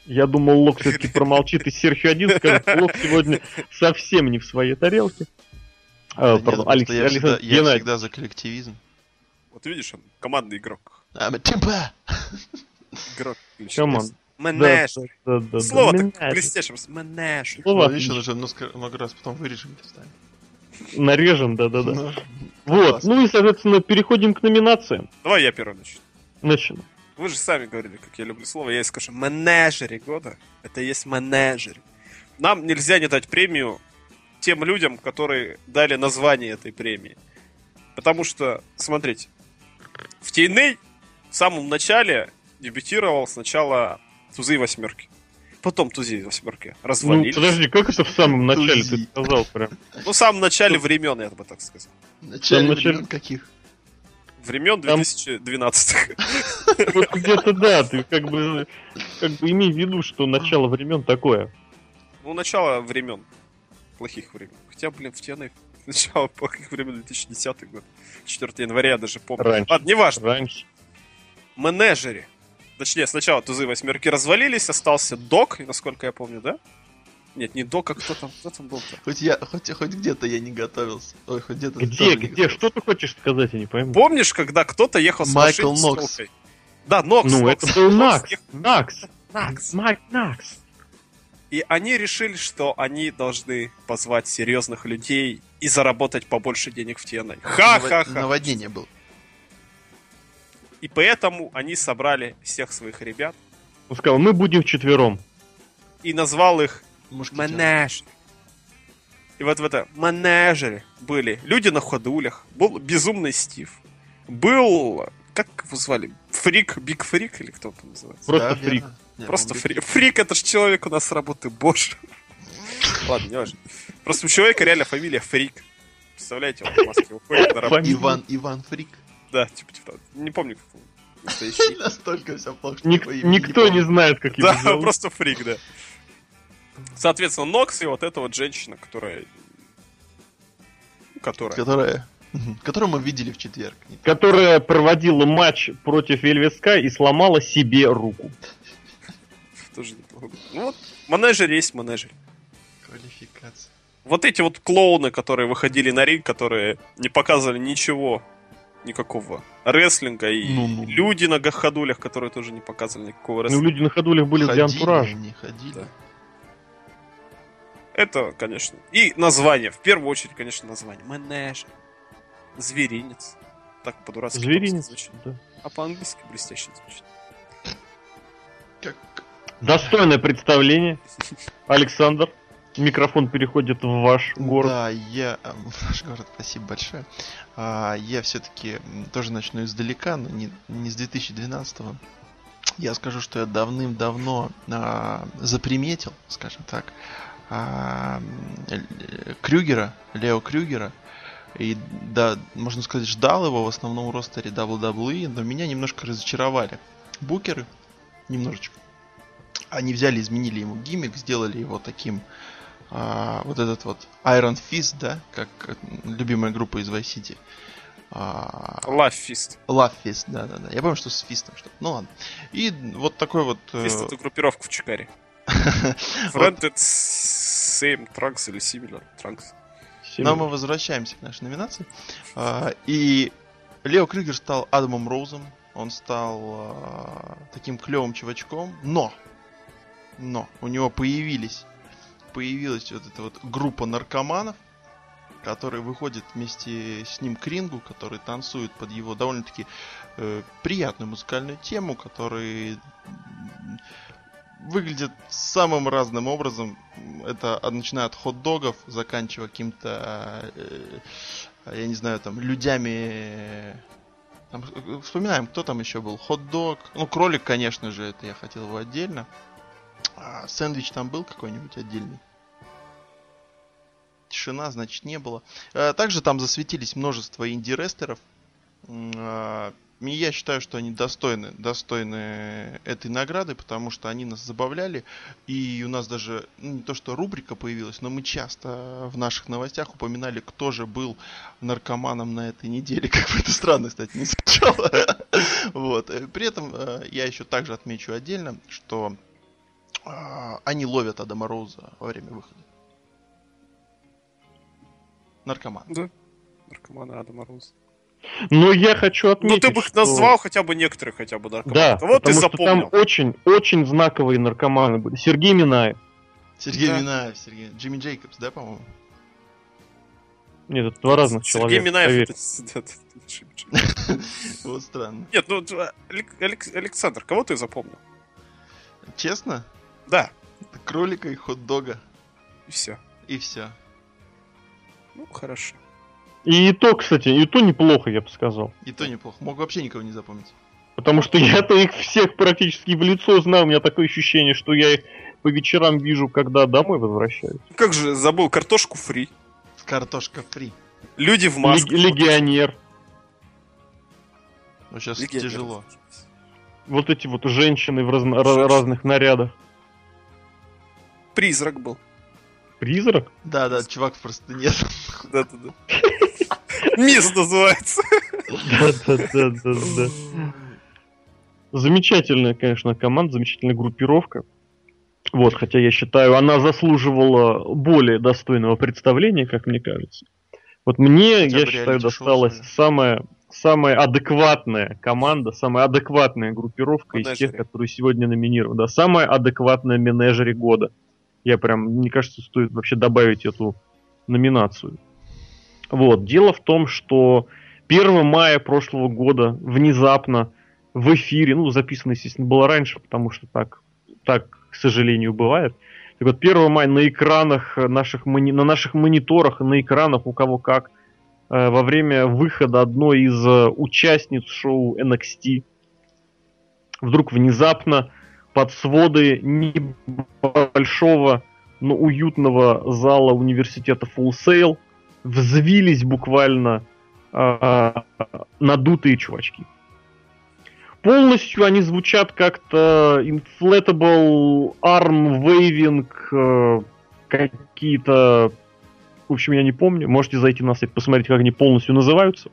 Я думал, Лок все-таки промолчит, и Серхио один скажет, Лок сегодня совсем не в своей тарелке. А, Да нет, пардон, просто Алекс- я, Александр всегда, я всегда за коллективизм. Вот видишь, он командный игрок. I'm a timber! Игрок. очень Команд. интересный. Менеджер. Да, да, да, Слово да. так Менеджер. блестящим. Менеджер. Слово Ну, отлично. даже много, раз потом вырежем. Нарежем, да-да-да. Ну, Вот, ну и, соответственно, переходим к номинациям. Давай я первый начну. Начнем. Вы же сами говорили, как я люблю слово. Я и скажу, менеджеры года. Это и есть менеджер. Нам нельзя не дать премию тем людям, которые дали название этой премии. Потому что, смотрите, в TNA в самом начале дебютировал сначала Тузы и Восьмерки. Потом Тузи и Восьмерки Ну, развалились. подожди, как это в самом начале ты сказал прям? Ну, в самом начале времен, я бы так сказал. В начале времен каких? Времен Там- 2012 Вот где-то да, ты как бы, как бы имей в виду, что начало времен такое. Ну, начало времен. Плохих времен. Хотя, блин, в TNA начало плохих времен 2010 год. 4 января я даже помню. Раньше. Ладно, неважно. Раньше. Менеджеры. Точнее, сначала тузы восьмерки развалились, остался Док, насколько я помню, да? Нет, не Док, а кто там? Кто там был-то? Хоть я, хоть, хоть где-то я не готовился. Ой, хоть где-то... Где, где? Что ты хочешь сказать, я не пойму. Помнишь, когда кто-то ехал с Майкл машиной с Нокс. телкой? Да, Нокс. Ну, Нокс. это был Нокс Накс. Накс. Майк Накс. И они решили, что они должны позвать серьезных людей и заработать побольше денег в TNA. Ха-ха-ха. Наводнение было. И поэтому они собрали всех своих ребят Он сказал, мы будем вчетвером. и назвал их. Менеджер. И вот в это менеджере были люди на ходулях, был безумный Стив, был, как его звали, Фрик, Биг Фрик или кто там называется? Просто Да, фрик. верно. Не, Просто фрик. Фрик это же человек у нас с работы, боже. Ладно, не важно. Просто у человека реально фамилия Фрик. Представляете, он в маске уходит на работу. Иван, Иван Фрик. Да, типа, типа, не помню, как он настоящий. Настолько все плохо, что Ник- никто не помню. знает, как его Да, зовут. просто фрик, да. Соответственно, Нокс и вот эта вот женщина, которая... Которая... Которая... Которую мы видели в четверг. Не. Которая проводила матч против Эльвиска и сломала себе руку. Тоже неплохо. Ну вот, менеджер есть менеджер. Квалификация. Вот эти вот клоуны, которые выходили на ринг, которые не показывали ничего, никакого рестлинга, и Ну-ну. люди на ходулях, которые тоже не показывали никакого Ну, рестлинга. люди на ходулях были для Ходили, антуража. Не ходили. Да. Это, конечно. И название. В первую очередь, конечно, название. Менеджер. Зверинец. Так по-дурацки Зверинец. звучит. да. А по-английски блестяще звучит. Как... Достойное представление. Александр, микрофон переходит в ваш город. Да, я... а, Наш город, спасибо большое. А, я все-таки тоже начну издалека, но не, не с 2012-го. Я скажу, что я давным-давно а, заприметил, скажем так, а, э, Крюгера, Лео Крюгера. И да, можно сказать, ждал его в основном ростере WWE, но меня немножко разочаровали. Букеры, немножечко. Они взяли, изменили ему гиммик, сделали его таким а, вот этот вот Iron Fist, да, как э, любимая группа из Vice City. А, Love Fist. Love Fist, да, да, да. Я помню, что с фистом что-то. Ну ладно. И вот такой вот. э, Fist это группировка в Чикаре. Friended Same Trunks или Similar Trunks. Но мы возвращаемся к нашей номинации. А, И Лео Крюгер стал Адамом Роузом. Он стал а, таким клевым чувачком. Но! Но! У него появились появилась вот эта вот группа наркоманов, которые выходят вместе с ним к рингу, которые танцуют под его довольно-таки э, приятную музыкальную тему, которые м, выглядит самым разным образом. Это начиная от хот-догов, заканчивая каким-то, э, я не знаю, там, людями... Там, э, вспоминаем, кто там еще был. Хот-дог. Ну, кролик, конечно же, это я хотел его отдельно. А сэндвич там был какой-нибудь отдельный? Тишина, значит, не было. Э, Также там засветились множество инди-рестеров. М, а, И я считаю, что они достойны, достойны этой награды, потому что они нас забавляли. И у нас даже ну, не то, что рубрика появилась, но мы часто в наших новостях упоминали, кто же был наркоманом на этой неделе. Как бы это странно, кстати, не звучало. Вот. Э, При этом э, я еще также отмечу отдельно, что они ловят Адама Роуза во время выхода. Наркоман. Да. Наркоманы Адама Роуза. Но я хочу Ну отметить, ты бы их что- назвал хотя бы некоторых хотя бы наркоманов. Да, А вот ты потому что запомнил. там очень, очень знаковые наркоманы были. Сергей Минаев. Сергей Да. Минаев, Сергей. Джимми Джейкобс, да, по-моему? Нет, это два разных Сергей человека. Минаев поверь. это... Вот странно. Нет, ну Александр, кого ты запомнил? Честно? Да, Это кролика и хот-дога. и все. И все. Ну, хорошо. И то, кстати, и то неплохо, я бы сказал. И то неплохо. Мог вообще никого не запомнить. Потому что я-то их всех практически в лицо знаю. У меня такое ощущение, что я их по вечерам вижу, когда домой возвращаюсь. Как же забыл картошку фри. Картошка фри. Люди в масках. Лег- Легионер. Ну сейчас Легионер. тяжело. Вот эти вот женщины в разно- разных нарядах. Призрак был. Призрак? Да, да, чувак просто нет. Да-да-да. Мисс называется. Да-да-да-да-да. Замечательная, конечно, команда, замечательная группировка. Вот, хотя я считаю, она заслуживала более достойного представления, как мне кажется. Вот мне, Хотя я считаю, досталась самая, самая адекватная команда, самая адекватная группировка из Менеджеры. тех, которые сегодня номинированы. Да, самая адекватная менеджере года. Я прям, мне кажется, стоит вообще добавить эту номинацию. Вот, дело в том, что 1 мая прошлого года внезапно в эфире, ну, записано, естественно, было раньше, потому что так, так, к сожалению, бывает. Так вот, 1 мая на экранах наших, на наших мониторах на экранах у кого как, э, во время выхода одной из э, участниц шоу NXT, вдруг внезапно под своды небольшого, но уютного зала университета Full Sail взвились буквально а, надутые чувачки. Полностью они звучат как-то inflatable arm waving, э, какие-то... В общем, я не помню. Можете зайти на сайт, посмотреть, как они полностью называются.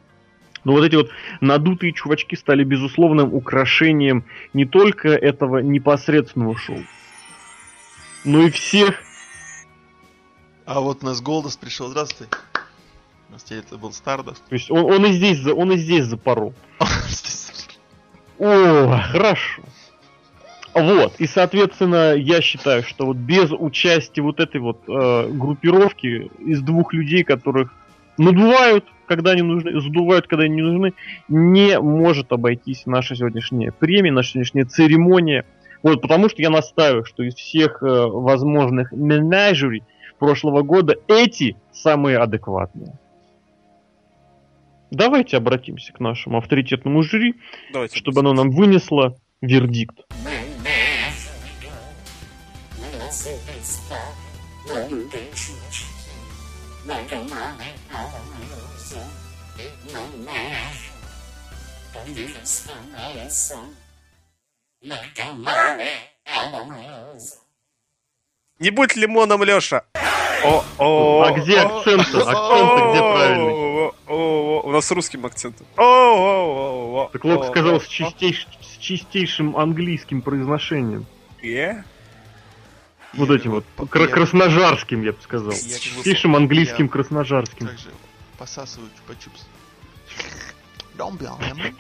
Но вот эти вот надутые чувачки стали безусловным украшением не только этого непосредственного шоу, но и всех А вот у нас Голдос пришел. Здравствуй. У нас это был Стардост. То есть он, он и здесь, за- он и здесь запорол. О, хорошо. Вот, и, соответственно, я считаю, что вот без участия вот этой вот э, группировки из двух людей, которых надувают, когда они нужны, задувают, когда они не нужны, не может обойтись наша сегодняшняя премия, наша сегодняшняя церемония. Вот, потому что я настаиваю, что из всех э, возможных менеджерей прошлого года эти самые адекватные. Давайте обратимся к нашему авторитетному жюри, Давайте. чтобы оно нам вынесло вердикт. Не будь лимоном, Леша. О, о, А где акценты? Акценты где правильные? У нас с русским акцентом. Так Лок сказал с, чистейш- с чистейшим английским произношением. Е? Вот этим вот, кра- красножарским, я бы сказал. Бы- Чистейшим английским красножарским. Также посасываю чупа-чупс. Don't be alarmed.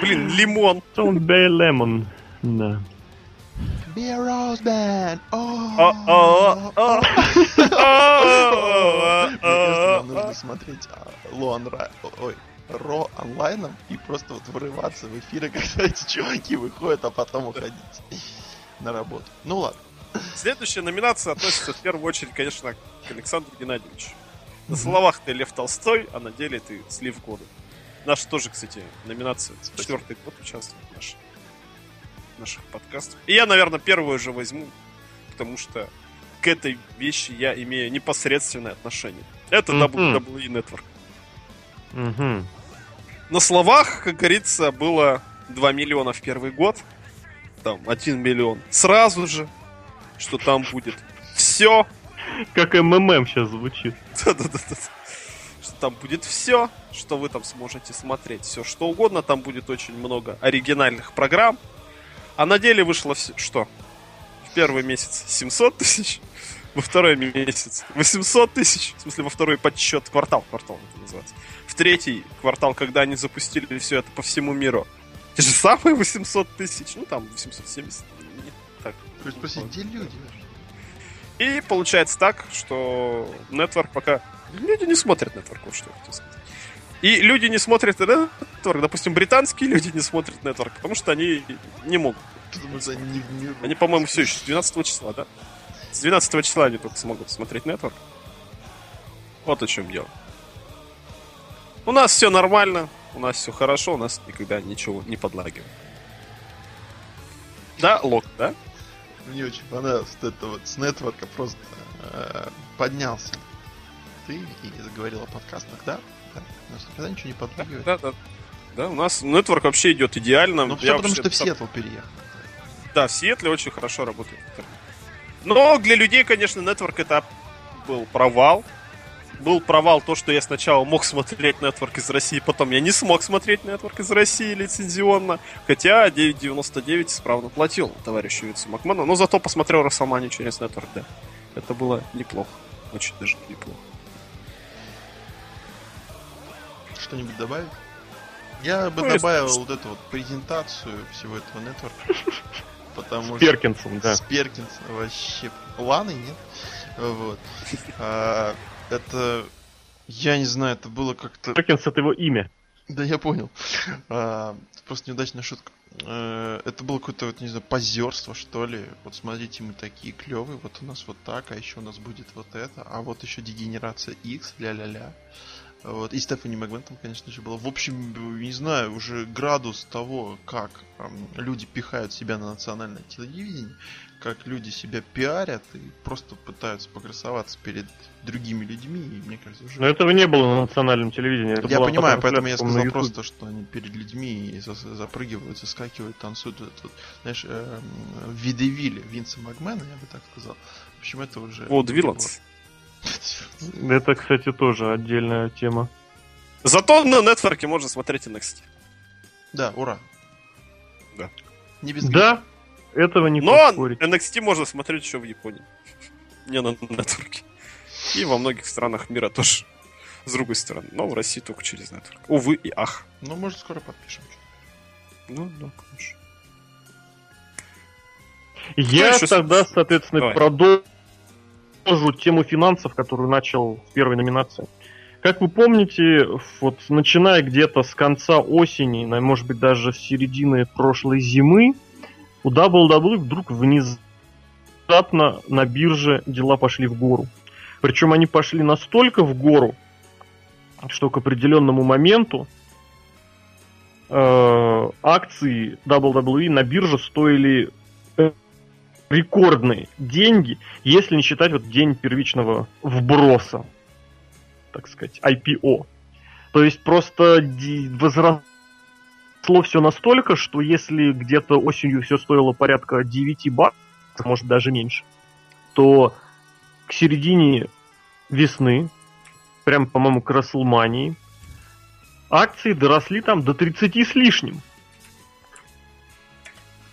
Блин, лимон. Don't be lemon. Да. Be a rose нам нужно смотреть а, онра- ой, Ро онлайном и просто вот врываться в эфиры, когда эти чуваки выходят, а потом уходить. на работу. Ну ладно. Следующая номинация относится в первую очередь, конечно, к Александру Геннадьевичу. На словах ты Лев Толстой, а на деле ты Слив года. Наша тоже, кстати, номинация. Четвертый год участвует в наших, наших подкастах. И я, наверное, первую же возьму, потому что к этой вещи я имею непосредственное отношение. Это Мгм. WWE Network. Мгм. На словах, как говорится, было 2 миллиона в первый год. Там 1 миллион сразу же, что там будет все. Как МММ сейчас звучит. Да-да-да. Что там будет все, что вы там сможете смотреть. Все что угодно. Там будет очень много оригинальных программ. А на деле вышло все, что? В первый месяц 700 тысяч, во второй месяц 800 тысяч, в смысле во второй подсчет квартал, квартал это называется. В третий квартал, когда они запустили все это по всему миру, те же самые 800 тысяч, ну там 870, не так. То есть, спроси, где люди? И получается так, что Network пока... Люди не смотрят Network, вот что я хотел сказать. И люди не смотрят Network, допустим, британские люди не смотрят Network, потому что они не могут. Они по-моему, все еще с 12 числа, да? С 12 числа они только смогут смотреть Network. Вот о чем дело. У нас все нормально, у нас все хорошо, у нас никогда ничего не подлагивает. Да, Лок, да? Мне очень понравилось вот это вот с нетворка просто э, поднялся. Ты и заговорил о подкастах, да? Да. У нас никогда ничего не подпрыгивает. Да, да. Да, у нас Network вообще идет идеально. Ну, Я потому вообще что в Сиэтл переехал. Да, в Сиэтле очень хорошо работает. Но для людей, конечно, Network это был провал. Был провал то, что я сначала мог смотреть Network из России, потом я не смог смотреть Network из России лицензионно. Хотя 9.99 исправно платил товарищу Винсу Макману, но зато посмотрел Расселманию через Network, да. Это было неплохо. Очень даже неплохо. Что-нибудь добавить? Я бы Ну, если- добавил вот эту вот презентацию всего этого нетворка. Потому С что... Перкинсом, да. С Перкинсом вообще. Ланы, нет? Вот. А, это... Я не знаю, это было как-то... Перкинс это его имя. Да, я понял. А, просто неудачная шутка. Э, Это было какое-то, вот, не знаю, позерство, что ли. Вот смотрите, мы такие клевые, вот у нас вот так, а еще у нас будет вот это, а вот еще дегенерация X, ля-ля-ля. Вот. И Стефани Мэгвен там, конечно же, было. В общем, не знаю, уже градус того, как эм, люди пихают себя на национальное телевидение, как люди себя пиарят и просто пытаются покрасоваться перед другими людьми, и мне кажется, уже... Но этого не было на национальном телевидении. это Я понимаю, поэтому я сказал просто, что они перед людьми запрыгивают, заскакивают, танцуют. Вот это вот, знаешь, эм, видевили Винса Макмена, я бы так сказал. В общем, это уже... Вот Виланс. Это, кстати, тоже отдельная тема. Зато на Network можно смотреть NXT. Да, ура. Да. Не без Да, этого не Но поспорить. NXT можно смотреть еще в Японии. Не на Network. И во многих странах мира тоже. С другой стороны. Но в России только через Network. Увы и ах. Ну, может, скоро подпишем. Ну, да, конечно. Я еще тогда, соответственно, Давай. продолжу тему финансов, которую начал в первой номинации. Как вы помните, вот начиная где-то с конца осени, может быть даже с середины прошлой зимы, у WWE вдруг внезапно на бирже дела пошли в гору. Причем они пошли настолько в гору, что к определенному моменту э, акции WWE на бирже стоили э, рекордные деньги, если не считать вот день первичного вброса, так сказать, IPO. То есть просто ди- возросло все настолько, что если где-то осенью все стоило порядка 9 баксов, может даже меньше, то к середине весны, прям, по-моему, к Расселмании, акции доросли там до 30 с лишним.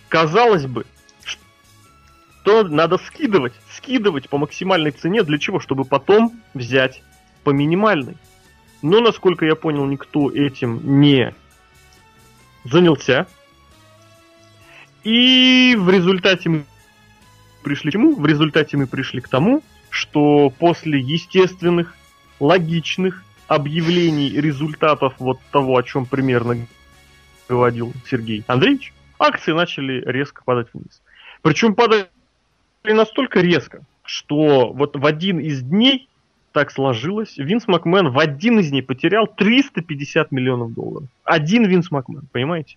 Казалось бы, что надо скидывать, скидывать по максимальной цене, для чего? Чтобы потом взять по минимальной. Но, насколько я понял, никто этим не занялся. И в результате мы пришли к чему? В результате мы пришли к тому, что после естественных, логичных объявлений результатов вот того, о чем примерно говорил Сергей Андреевич, акции начали резко падать вниз. Причем падали настолько резко, что вот в один из дней так сложилось. Винс Макмен в один из дней потерял 350 миллионов долларов. Один Винс Макмен, понимаете?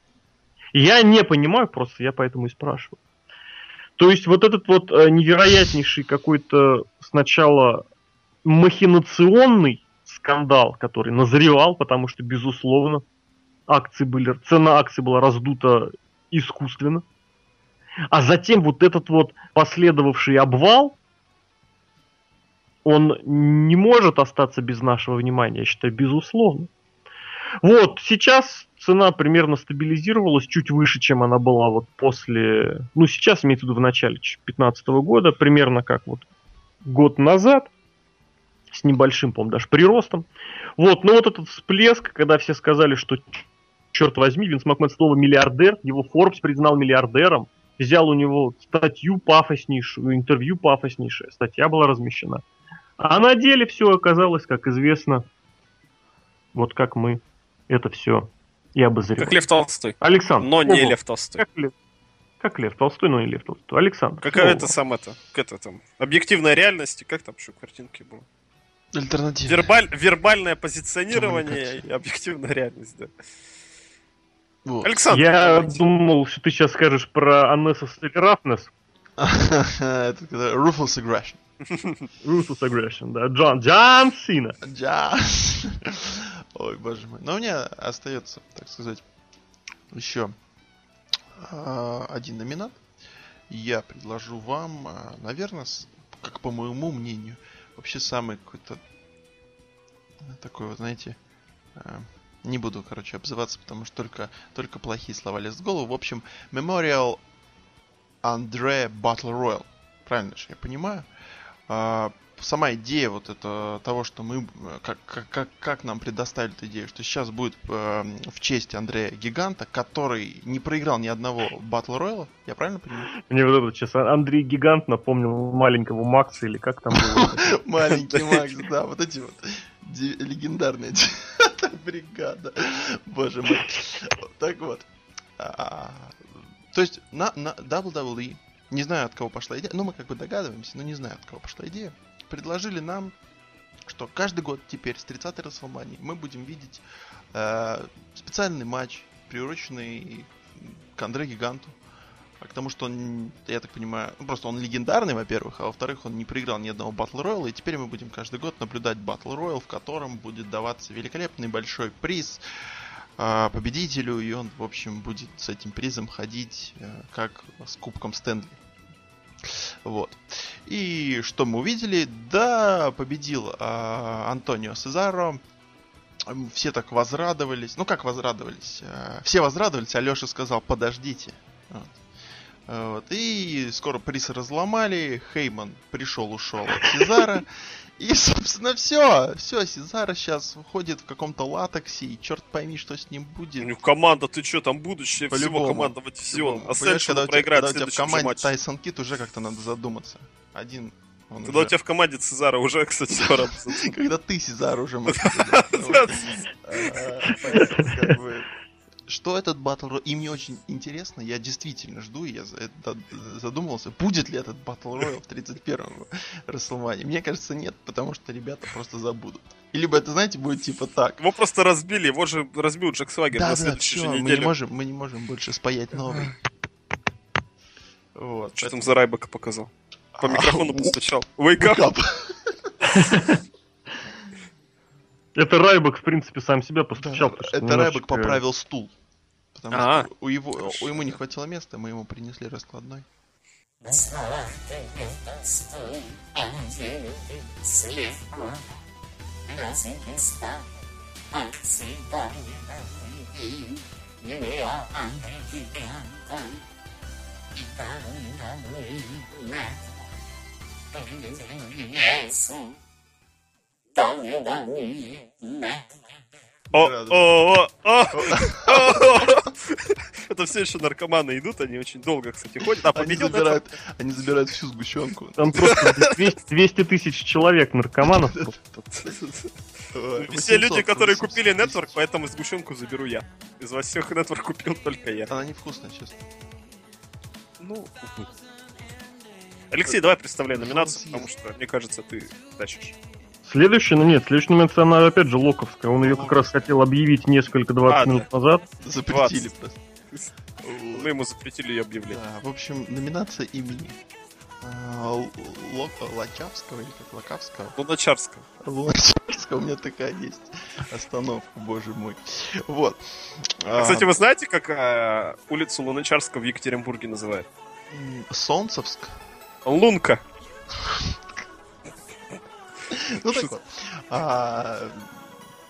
Я не понимаю просто, я поэтому и спрашиваю. То есть вот этот вот э, невероятнейший какой-то сначала махинационный скандал, который назревал, потому что, безусловно, акции были, цена акций была раздута искусственно. А затем вот этот вот последовавший обвал, он не может остаться без нашего внимания, я считаю, безусловно. Вот, сейчас цена примерно стабилизировалась чуть выше, чем она была вот после, ну сейчас имеется в виду в начале 2015 года, примерно как вот год назад, с небольшим, по-моему, даже приростом. Вот, но вот этот всплеск, когда все сказали, что черт возьми, Винс Макмен снова миллиардер, его Forbes признал миллиардером, взял у него статью пафоснейшую, интервью пафоснейшее, статья была размещена. А на деле все оказалось, как известно, вот как мы это все и обозреваем. Как Лев Толстой. Александр. Но не Ого, Лев Толстой. Как Лев, как Лев Толстой, но не Лев Толстой. Александр. Какая это сам это, это там, объективная реальность, и как там еще картинки было? Альтернатива. Вербаль, вербальное позиционирование и объективная реальность, да. Вот. Александр, Я давайте. думал, что ты сейчас скажешь про Unnecessary Roughness, Это Ruthless Aggression. Ruthless Aggression, да, Джон, Джон Сина. Джаз. Ой, боже мой. Но у меня остается, так сказать, еще а, один номинат. Я предложу вам, а, наверное, как по моему мнению, вообще самый какой-то э, такой вот, знаете, а, не буду, короче, обзываться, потому что только, только плохие слова лезут в голову. В общем, Memorial Андре Battle Royal. Правильно же я понимаю? А, сама идея вот это того, что мы как, как, как, нам предоставили эту идею, что сейчас будет э, в честь Андрея Гиганта, который не проиграл ни одного Battle Royale, я правильно понимаю? Мне вот это сейчас Андрей Гигант напомнил маленького Макса или как там было. Маленький Макс, да, вот эти вот легендарные бригада. Боже мой. Так вот. А, То есть на, на WWE, не знаю от кого пошла идея, ну мы как бы догадываемся, но не знаю от кого пошла идея, предложили нам, что каждый год теперь с 30-й Расселмании мы будем видеть э, специальный матч, приуроченный к Андре Гиганту. А к тому, что он, я так понимаю, ну, просто он легендарный, во-первых, а во-вторых, он не проиграл ни одного Батл Рояла, и теперь мы будем каждый год наблюдать Батл Роял, в котором будет даваться великолепный большой приз а, победителю, и он, в общем, будет с этим призом ходить э, как с кубком Стэнли. Вот. И что мы увидели? Да, победил а, Антонио Сезаро. Все так возрадовались. Ну как возрадовались? А, Все возрадовались, а Леша сказал, подождите. Вот. А, Вот. И скоро приз разломали. Хейман пришел, ушел от Сезара. И, собственно, все. Все, Сезара сейчас выходит в каком-то латексе, и черт пойми, что с ним будет. Ну, команда, ты что, там будущее всего По-любому. командного дивизиона. По-любому. А когда, у тебя, проиграет когда у тебя в команде матче. Тайсон Кит, уже как-то надо задуматься. Один. Он Когда у уже- тебя в команде Цезара уже, кстати, пора. Когда ты, Сезар, уже Что этот батл Royale? И мне очень интересно, я действительно жду, и я за это задумывался, будет ли этот батл Royale в 31-м Расселмане. Мне кажется, нет, потому что ребята просто забудут. И либо это, знаете, будет типа так. Его просто разбили, его же разбил Джек Свагер Да, на да, следующей все, же мы не неделе. можем, мы не можем больше спаять новый. Вот. Что там за Райбека показал? По А, микрофону постучал. Wake up! Это Райбок, в принципе, сам себя Да, постучал. потому что Это немножечко- Рэбек поправил стул. Потому А. что у, его, у ему не хватило места, мы ему принесли раскладной. О, Радует. О. Это все еще наркоманы идут, они очень долго, кстати, ходят. А Они победил забирают, они забирают всю сгущенку. Там просто 200, 200 тысяч человек наркоманов. Все 800, люди, которые 800 купили. Network, поэтому сгущенку заберу я. Из вас всех Network купил только я. Она невкусная, честно. Ну. Алексей, давай представляй номинацию, потому что, мне кажется, ты тащишь. Следующая, ну нет, следующая номинация, она опять же локовская. Он ее как раз хотел объявить несколько 20 А, минут назад. Запретили 20. просто. Мы ему запретили ее объявлять. Да, в общем, номинация имени а, Л- Ло- Лачавского или как Лакавского. Луначарского. Лачавского у меня такая есть остановка, боже мой. Вот. А, кстати, вы знаете, как а, улицу Луначарского в Екатеринбурге называют? Солнцевск. Лунка. Ну так вот.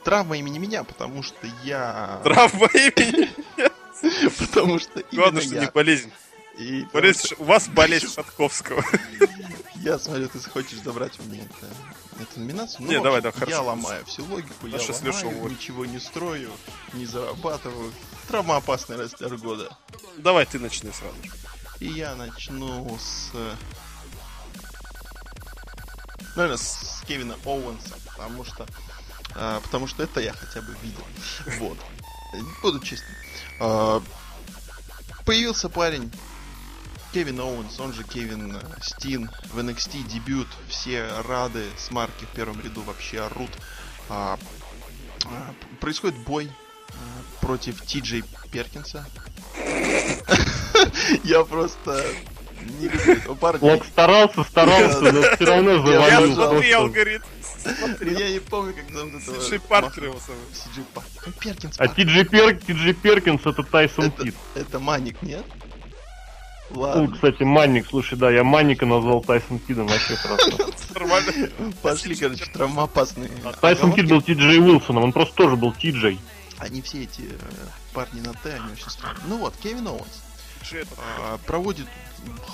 Травма имени меня, потому что я... Травма имени. Потому что Главное, что не болезнь. И Болезнь- что У вас болезнь Шатковского. я смотрю, ты хочешь забрать у меня это- эту номинацию. Ну, Не, давай, общем, да, хорошо. Я ломаю всю логику, я ломаю, ничего не строю, не зарабатываю. Травмоопасный растер года. Давай ты начни сразу. И я начну с... Наверное, с Кевина Оуэнса, потому что... а, потому что это я хотя бы видел. Вот. Буду честным. А, появился парень Кевин Оуэнс, он же Кевин Стин, в NXT дебют, все рады, с марки в первом ряду вообще орут. А, а, происходит бой а, против Ти Джей Перкинса. Я просто Лок старался, старался, но все равно Я завалил. смотри, просто. алгоритм. Я не помню, как зовут этого. Слушай, Паркер его зовут. Си-Джей Паркер. Ну, Перкинс. А Ти-Джи Пер... Ти-Джи Перкинс это Тайсон Кид. это Маник, нет? Ну, Ладно, кстати, Манник, слушай, да, я Манника назвал Тайсон Кидом вообще просто. Нормально. пошли, короче, травмоопасные. Тайсон оговорки. Кид был Ти-Джей Уилсоном, он просто тоже был Ти-Джей. Они все эти э, парни на Т, они очень странные. Ну вот, Кевин Оуэнс а, проводит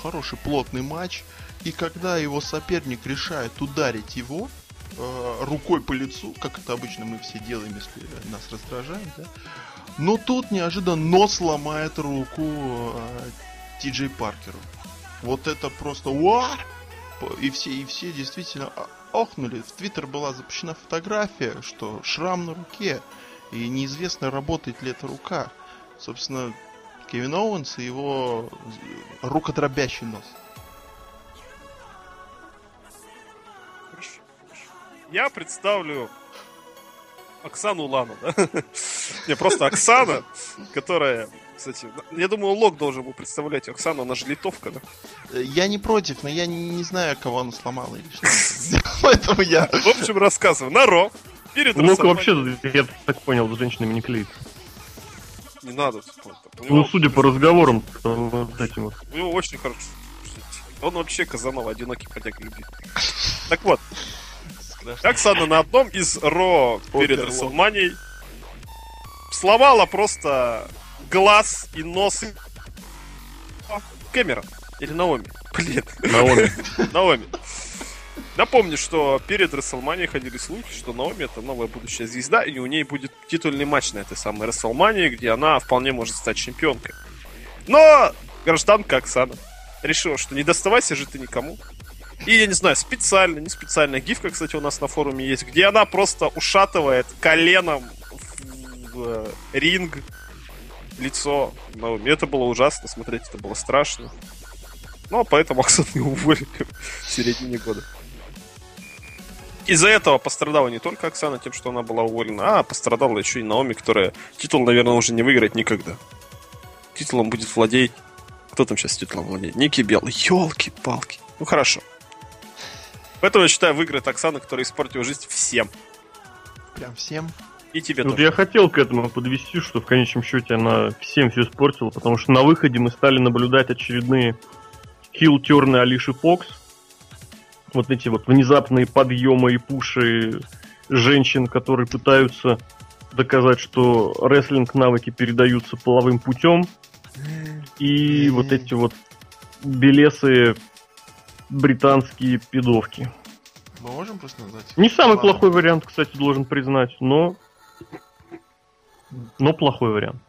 хороший плотный матч, и когда его соперник решает ударить его э, рукой по лицу, как это обычно мы все делаем, если нас раздражает, да, но тут неожиданно нос ломает руку э, Ти Джей Паркеру. Вот это просто уа! И все, и все действительно охнули. В Твиттер была запущена фотография, что шрам на руке, и неизвестно, работает ли эта рука. Собственно, Кевин Оуэнс и его рукодробящий нос. Я представлю Оксану Лану, да? Не, просто Оксана, которая, кстати, я думаю, Лок должен был представлять Оксану, она же литовка, да? Я не против, но я не, не знаю, кого она сломала или что. Поэтому я... В общем, рассказываю. На Ро. Перед Расселмани- вообще, я так понял, с женщинами не клеится. Не надо. Ну, него, судя по разговорам, вот этим вот. у него очень хорошо. Он вообще Казанова, одинокий бродяга любви. Так вот, Оксана на одном из Ро перед. Расселманией сломала просто глаз и нос Кэмерон. Или Наоми. Блин, Наоми. Наоми. Напомню, что перед Расселманией ходили слухи, что Наоми это новая будущая звезда, и у ней будет титульный матч на этой самой Расселмании, где она вполне может стать чемпионкой. Но гражданка Оксана решила, что не доставайся же ты никому. И, я не знаю, специально, не специально, гифка, кстати, у нас на форуме есть, где она просто ушатывает коленом в, в, э, ринг лицо Наоми. Это было ужасно смотреть, это было страшно. Ну, а поэтому Оксану уволили в середине года. Из-за этого пострадала не только Оксана тем, что она была уволена, а пострадала еще и Наоми, которая титул, наверное, уже не выиграет никогда. Титулом будет владеть... Кто там сейчас титулом владеет? Ники Белый. Елки-палки. Ну, хорошо. Поэтому я считаю, выиграет Оксана, которая испортила жизнь всем. Прям всем. И тебе Вот тоже. я хотел к этому подвести, что в конечном счете она всем все испортила, потому что на выходе мы стали наблюдать очередные хил-терны Алиши Фокс. Вот эти вот внезапные подъемы и пуши женщин, которые пытаются доказать, что рестлинг навыки передаются половым путем. И вот эти вот белесы британские пидовки. Мы можем просто назвать? Не самый Ладно. плохой вариант, кстати, должен признать, но... Но плохой вариант.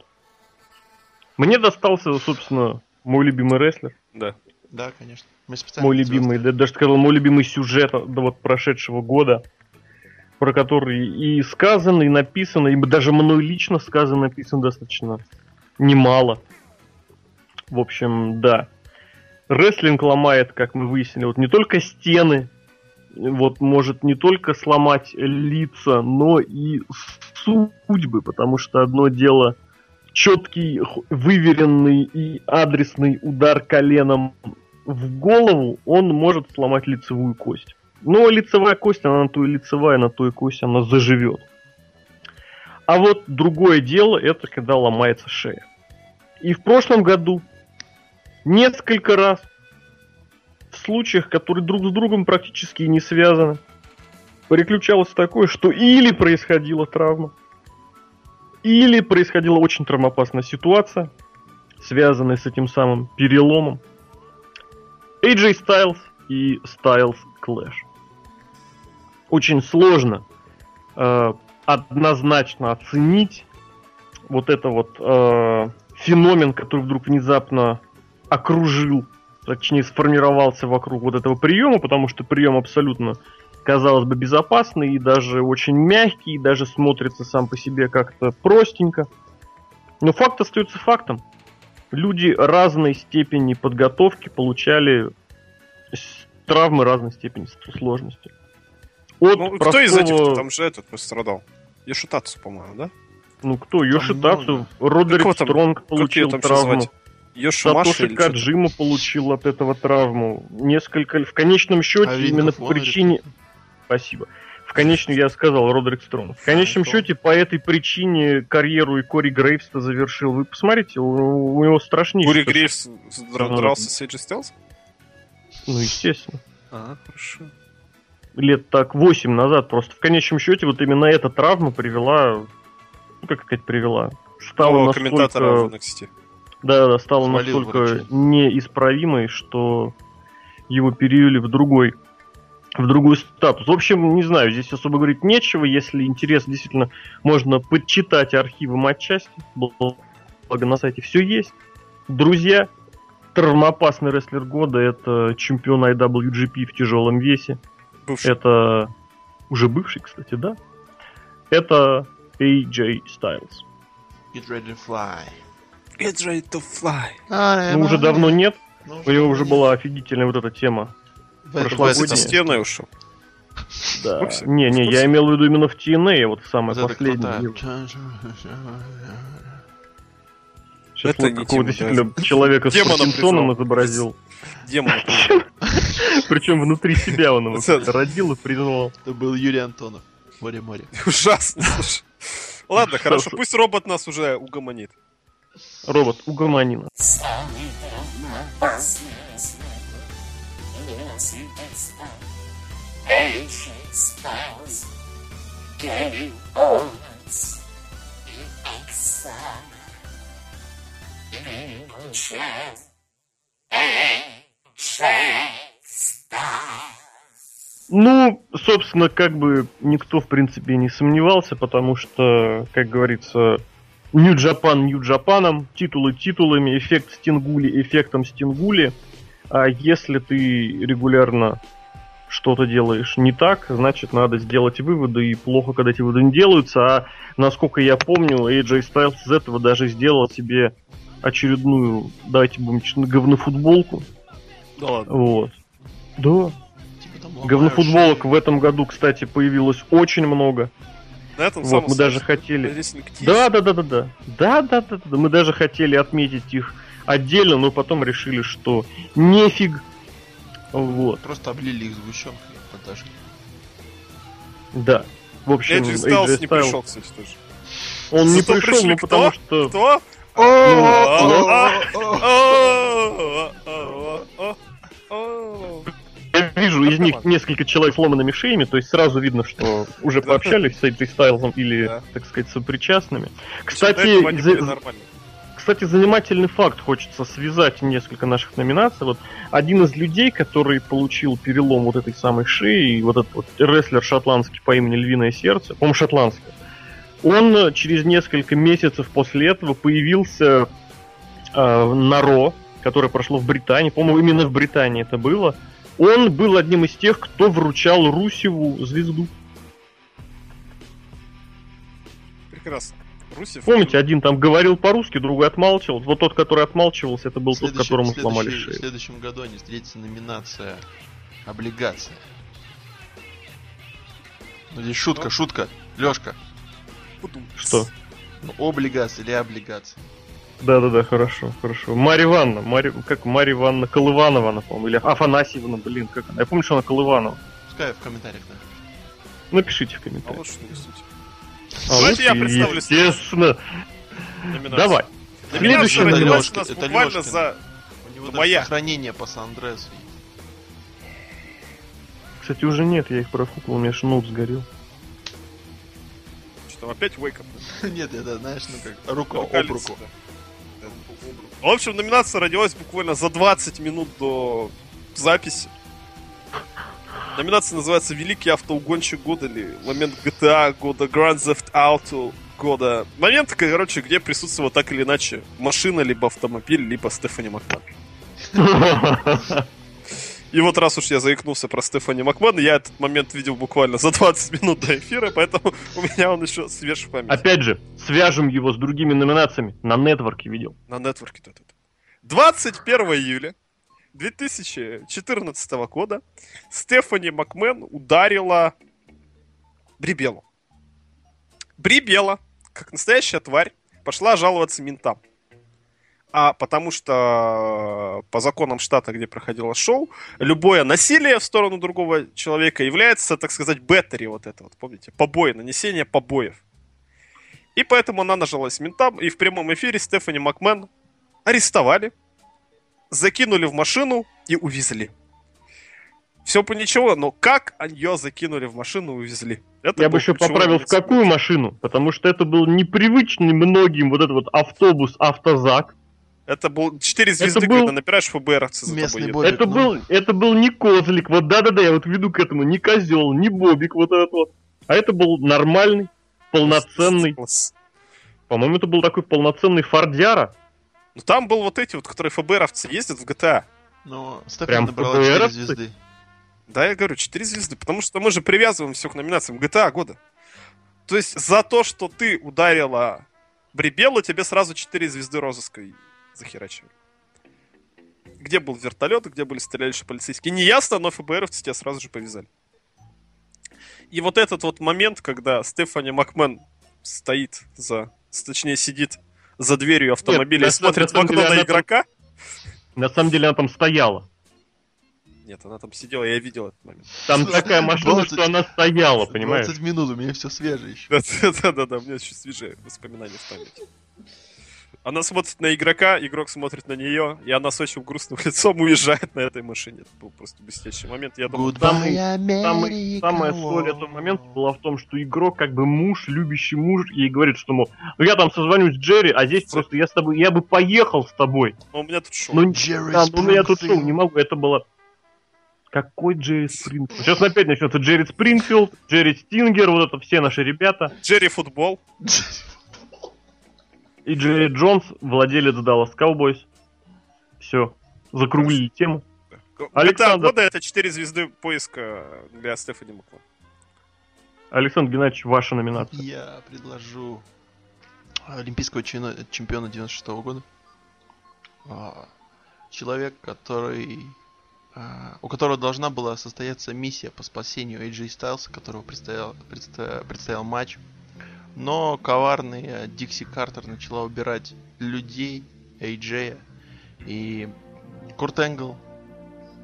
Мне достался, собственно, мой любимый рестлер. Да. Да, конечно. Мы специально Мой любимый, да, даже сказал, мой любимый сюжет да, вот прошедшего года, про который и сказано, и написано, и даже мной лично сказано, написано достаточно немало. В общем, да. Рестлинг ломает, как мы выяснили, вот не только стены, вот может не только сломать лица, но и судьбы, потому что одно дело четкий, выверенный и адресный удар коленом в голову, он может сломать лицевую кость. Но лицевая кость, она на то и лицевая, на то и кость она заживет. А вот другое дело, это когда ломается шея. И в прошлом году несколько раз в случаях, которые друг с другом практически не связаны, переключалось такое, что или происходила травма, или происходила очень травмоопасная ситуация, связанная с этим самым переломом. AJ Styles и Styles Clash. Очень сложно э, однозначно оценить вот это вот э, феномен, который вдруг внезапно окружил, точнее сформировался вокруг вот этого приема, потому что прием абсолютно, казалось бы, безопасный и даже очень мягкий, и даже смотрится сам по себе как-то простенько. Но факт остается фактом. Люди разной степени подготовки получали травмы разной степени сложности. От Ну, кто из этих? простого- Там же этот пострадал. Йошитацу, по-моему, да? Ну кто? Йошитацу. Родерик Какого там- Стронг получил там травму. Сатоши? Каджима получил от этого травму. Несколько... В конечном счете, А именно по причине... Спасибо. В конечном, я сказал, Родерик Стронг. В конечном счете, по этой причине карьеру и Кори Грейвс-то завершил. Вы посмотрите, у, у него страшнейший... Гури Грейвс дра- дрался с Эйджи Стелс? Ну, естественно. А, хорошо. Лет так 8 назад. Просто в конечном счете, вот именно эта травма привела... Ну, как сказать, привела? Стала Нового настолько... комментатора в NXT. Да, да, стала Свалил настолько врачей. неисправимой, что его перевели в другой в другой статус. В общем, не знаю, здесь особо говорить нечего. Если интересно, действительно, можно подчитать архивы матчасти. Благо на сайте все есть. Друзья, травмоопасный рестлер года это чемпион IWGP в тяжелом весе. Бывший. Это уже бывший, кстати, да? Это AJ Styles. Get ready to fly. Get ready to fly. Ну, уже давно нет. Ну, У него уже нет. была офигительная вот эта тема. В этом прошлогодняя. С этой году. стеной ушел. Да. Курсе? Не, не, я имел в виду именно в TNA, вот самое Вот последнее. Сейчас Это какого действительно человека с Паркинсоном изобразил. Демон. Причем внутри себя он его родил и признал. Это был Юрий Антонов. Море-море. Ужасно, слушай. Ладно, хорошо, пусть робот нас уже угомонит. Робот, угомони нас. Ну, собственно, как бы никто, в принципе, не сомневался, потому что, как говорится, New Japan, титулы титулами, эффект Стингули эффектом Стингули. А если ты регулярно что-то делаешь не так, значит, надо сделать выводы, и плохо, когда эти выводы не делаются. А насколько я помню, AJ Styles из этого даже сделал себе очередную, давайте будем честны, говнофутболку. Да ладно. Вот. Да, Типа там ломаешь Говнофутболок в этом году, кстати, появилось очень много. На этом Вот, мы даже хотели-. Да, да, да, да, да. Да, да, да, да. Мы даже хотели отметить их отдельно, но потом решили, что нефиг. Вот, Просто облили их сгущенкой и подожгли. да. В общем, Эйджи Стайлз AJ не пришел, кстати, тоже. Он не пришел, ну потому что... Кто? Ну, Я вижу из них несколько человек сломанными шеями, то есть сразу видно, что уже пообщались с AJ Стайлзом или, так сказать, сопричастными. Кстати, Кстати, занимательный факт, хочется связать несколько наших номинаций. Вот один из людей, который получил перелом вот этой самой шеи, и вот этот вот рестлер шотландский по имени Львиное Сердце, по-моему, шотландский, он э, через несколько месяцев после этого появился э, на Ро, которое прошло в Британии, по-моему, именно в Британии это было. Он был одним из тех, кто вручал Русеву звезду. Прекрасно. Русев. Помните, один там говорил по-русски, другой отмалчивался. Вот тот, который отмалчивался, это был тот, которому сломали следующей- В шею. следующем году они встретятся номинация облигация. Ну здесь шутка, Ну. шутка. Лёшка. Что? ну, облигация или облигация? Да-да-да, хорошо, хорошо. Марья Ивановна, Марья, как Марья Ивановна Колыванова, она, по-моему, или Афанасьевна, блин, как она? Я помню, что она Колыванова. Пускай в комментариях, да. Напишите в А комментариях. вот что. А Давайте я представлю Естественно. Давай. Номинация Следующая родилась номинация. у нас буквально за... У него моя. сохранение по Сан-Андресу. Кстати, уже нет, я их профукал, у меня шнур сгорел. Что там опять Wake Up? Нет, это, знаешь, ну как. Да, об руку. В общем, номинация родилась буквально за 20 минут до записи. Номинация называется «Великий автоугонщик года» или «Момент GTA года», «Grand Theft Auto года». Момент, короче, где присутствовала так или иначе машина, либо автомобиль, либо Стефани Макман. И вот раз уж я заикнулся про Стефани Макман, я этот момент видел буквально за 20 минут до эфира, поэтому у меня он еще свеж в памяти. Опять же, свяжем его с другими номинациями. На нетворке видел. На нетворке тут. 21 июля 2014 года Стефани Макмен ударила Брибелу. Брибела, как настоящая тварь, пошла жаловаться ментам. А потому что по законам штата, где проходило шоу, любое насилие в сторону другого человека является, так сказать, беттери вот это вот, помните, побои, нанесение побоев. И поэтому она нажалась ментам, и в прямом эфире Стефани Макмен арестовали, закинули в машину и увезли. Все по ничего, но как ее закинули в машину и увезли? Это Я бы еще поправил, в какую машину, потому что это был непривычный многим вот этот вот автобус автозак. Это был 4 звезды, был- когда набираешь ФБРовцы за Местный тобой. Бобик, это ну. был, это был не козлик, вот да-да-да, я вот веду к этому, не козел, не бобик, вот этот вот. А это был нормальный, полноценный, по-моему, это был такой полноценный фордяра. Ну там был вот эти вот, которые ФБРовцы ездят в GTA. Но Стефани Прям набрала 4 ФБРовцы? звезды. Да, я говорю, 4 звезды, потому что мы же привязываем все к номинациям GTA года. То есть за то, что ты ударила Брибелу, тебе сразу 4 звезды розыска захерачивали. Где был вертолет, где были стреляющие полицейские. Не ясно, но ФБРовцы тебя сразу же повязали. И вот этот вот момент, когда Стефани Макмен стоит за... Точнее, сидит за дверью автомобиля на и смотрит в окно деле на она там- игрока. На самом деле она там стояла. Нет, она там сидела, я видел этот момент. Там такая машина, 20 что она стояла, понимаешь? 20 минут, у меня все свежее еще. Да-да-да, у меня еще свежие воспоминания в памяти. Она смотрит на игрока, игрок смотрит на нее, и она с очень грустным лицом уезжает на этой машине. Это был просто блестящий момент. Я думаю, Самый, America. самая соль этого момента была в том, что игрок, как бы муж, любящий муж, ей говорит, что, мол, ну я там созвонюсь с Джерри, а здесь просто я с тобой, я бы поехал с тобой. ну, у меня тут шоу. Ну, Джерри да, ну, я тут Спрингфилд. шоу, не могу, это было... Какой Джерри Спрингфилд? Сейчас опять начнется Джерри Спрингфилд, Джерри Стингер, вот это все наши ребята. Джерри футбол. И Джерри Джонс, владелец Dallas Cowboys. Все, закруглили тему. Александр. года это 4 звезды поиска для Стефани Маклан. Александр Геннадьевич, ваша номинация. Я предложу олимпийского чемпиона, чемпиона 96 года. А, Человек, который... а, У которого должна была состояться миссия по спасению AJ Стайлса, которого предстоял, предстоя- предстоял матч. Но коварный Дикси Картер начала убирать людей, AJ, и Курт Энгл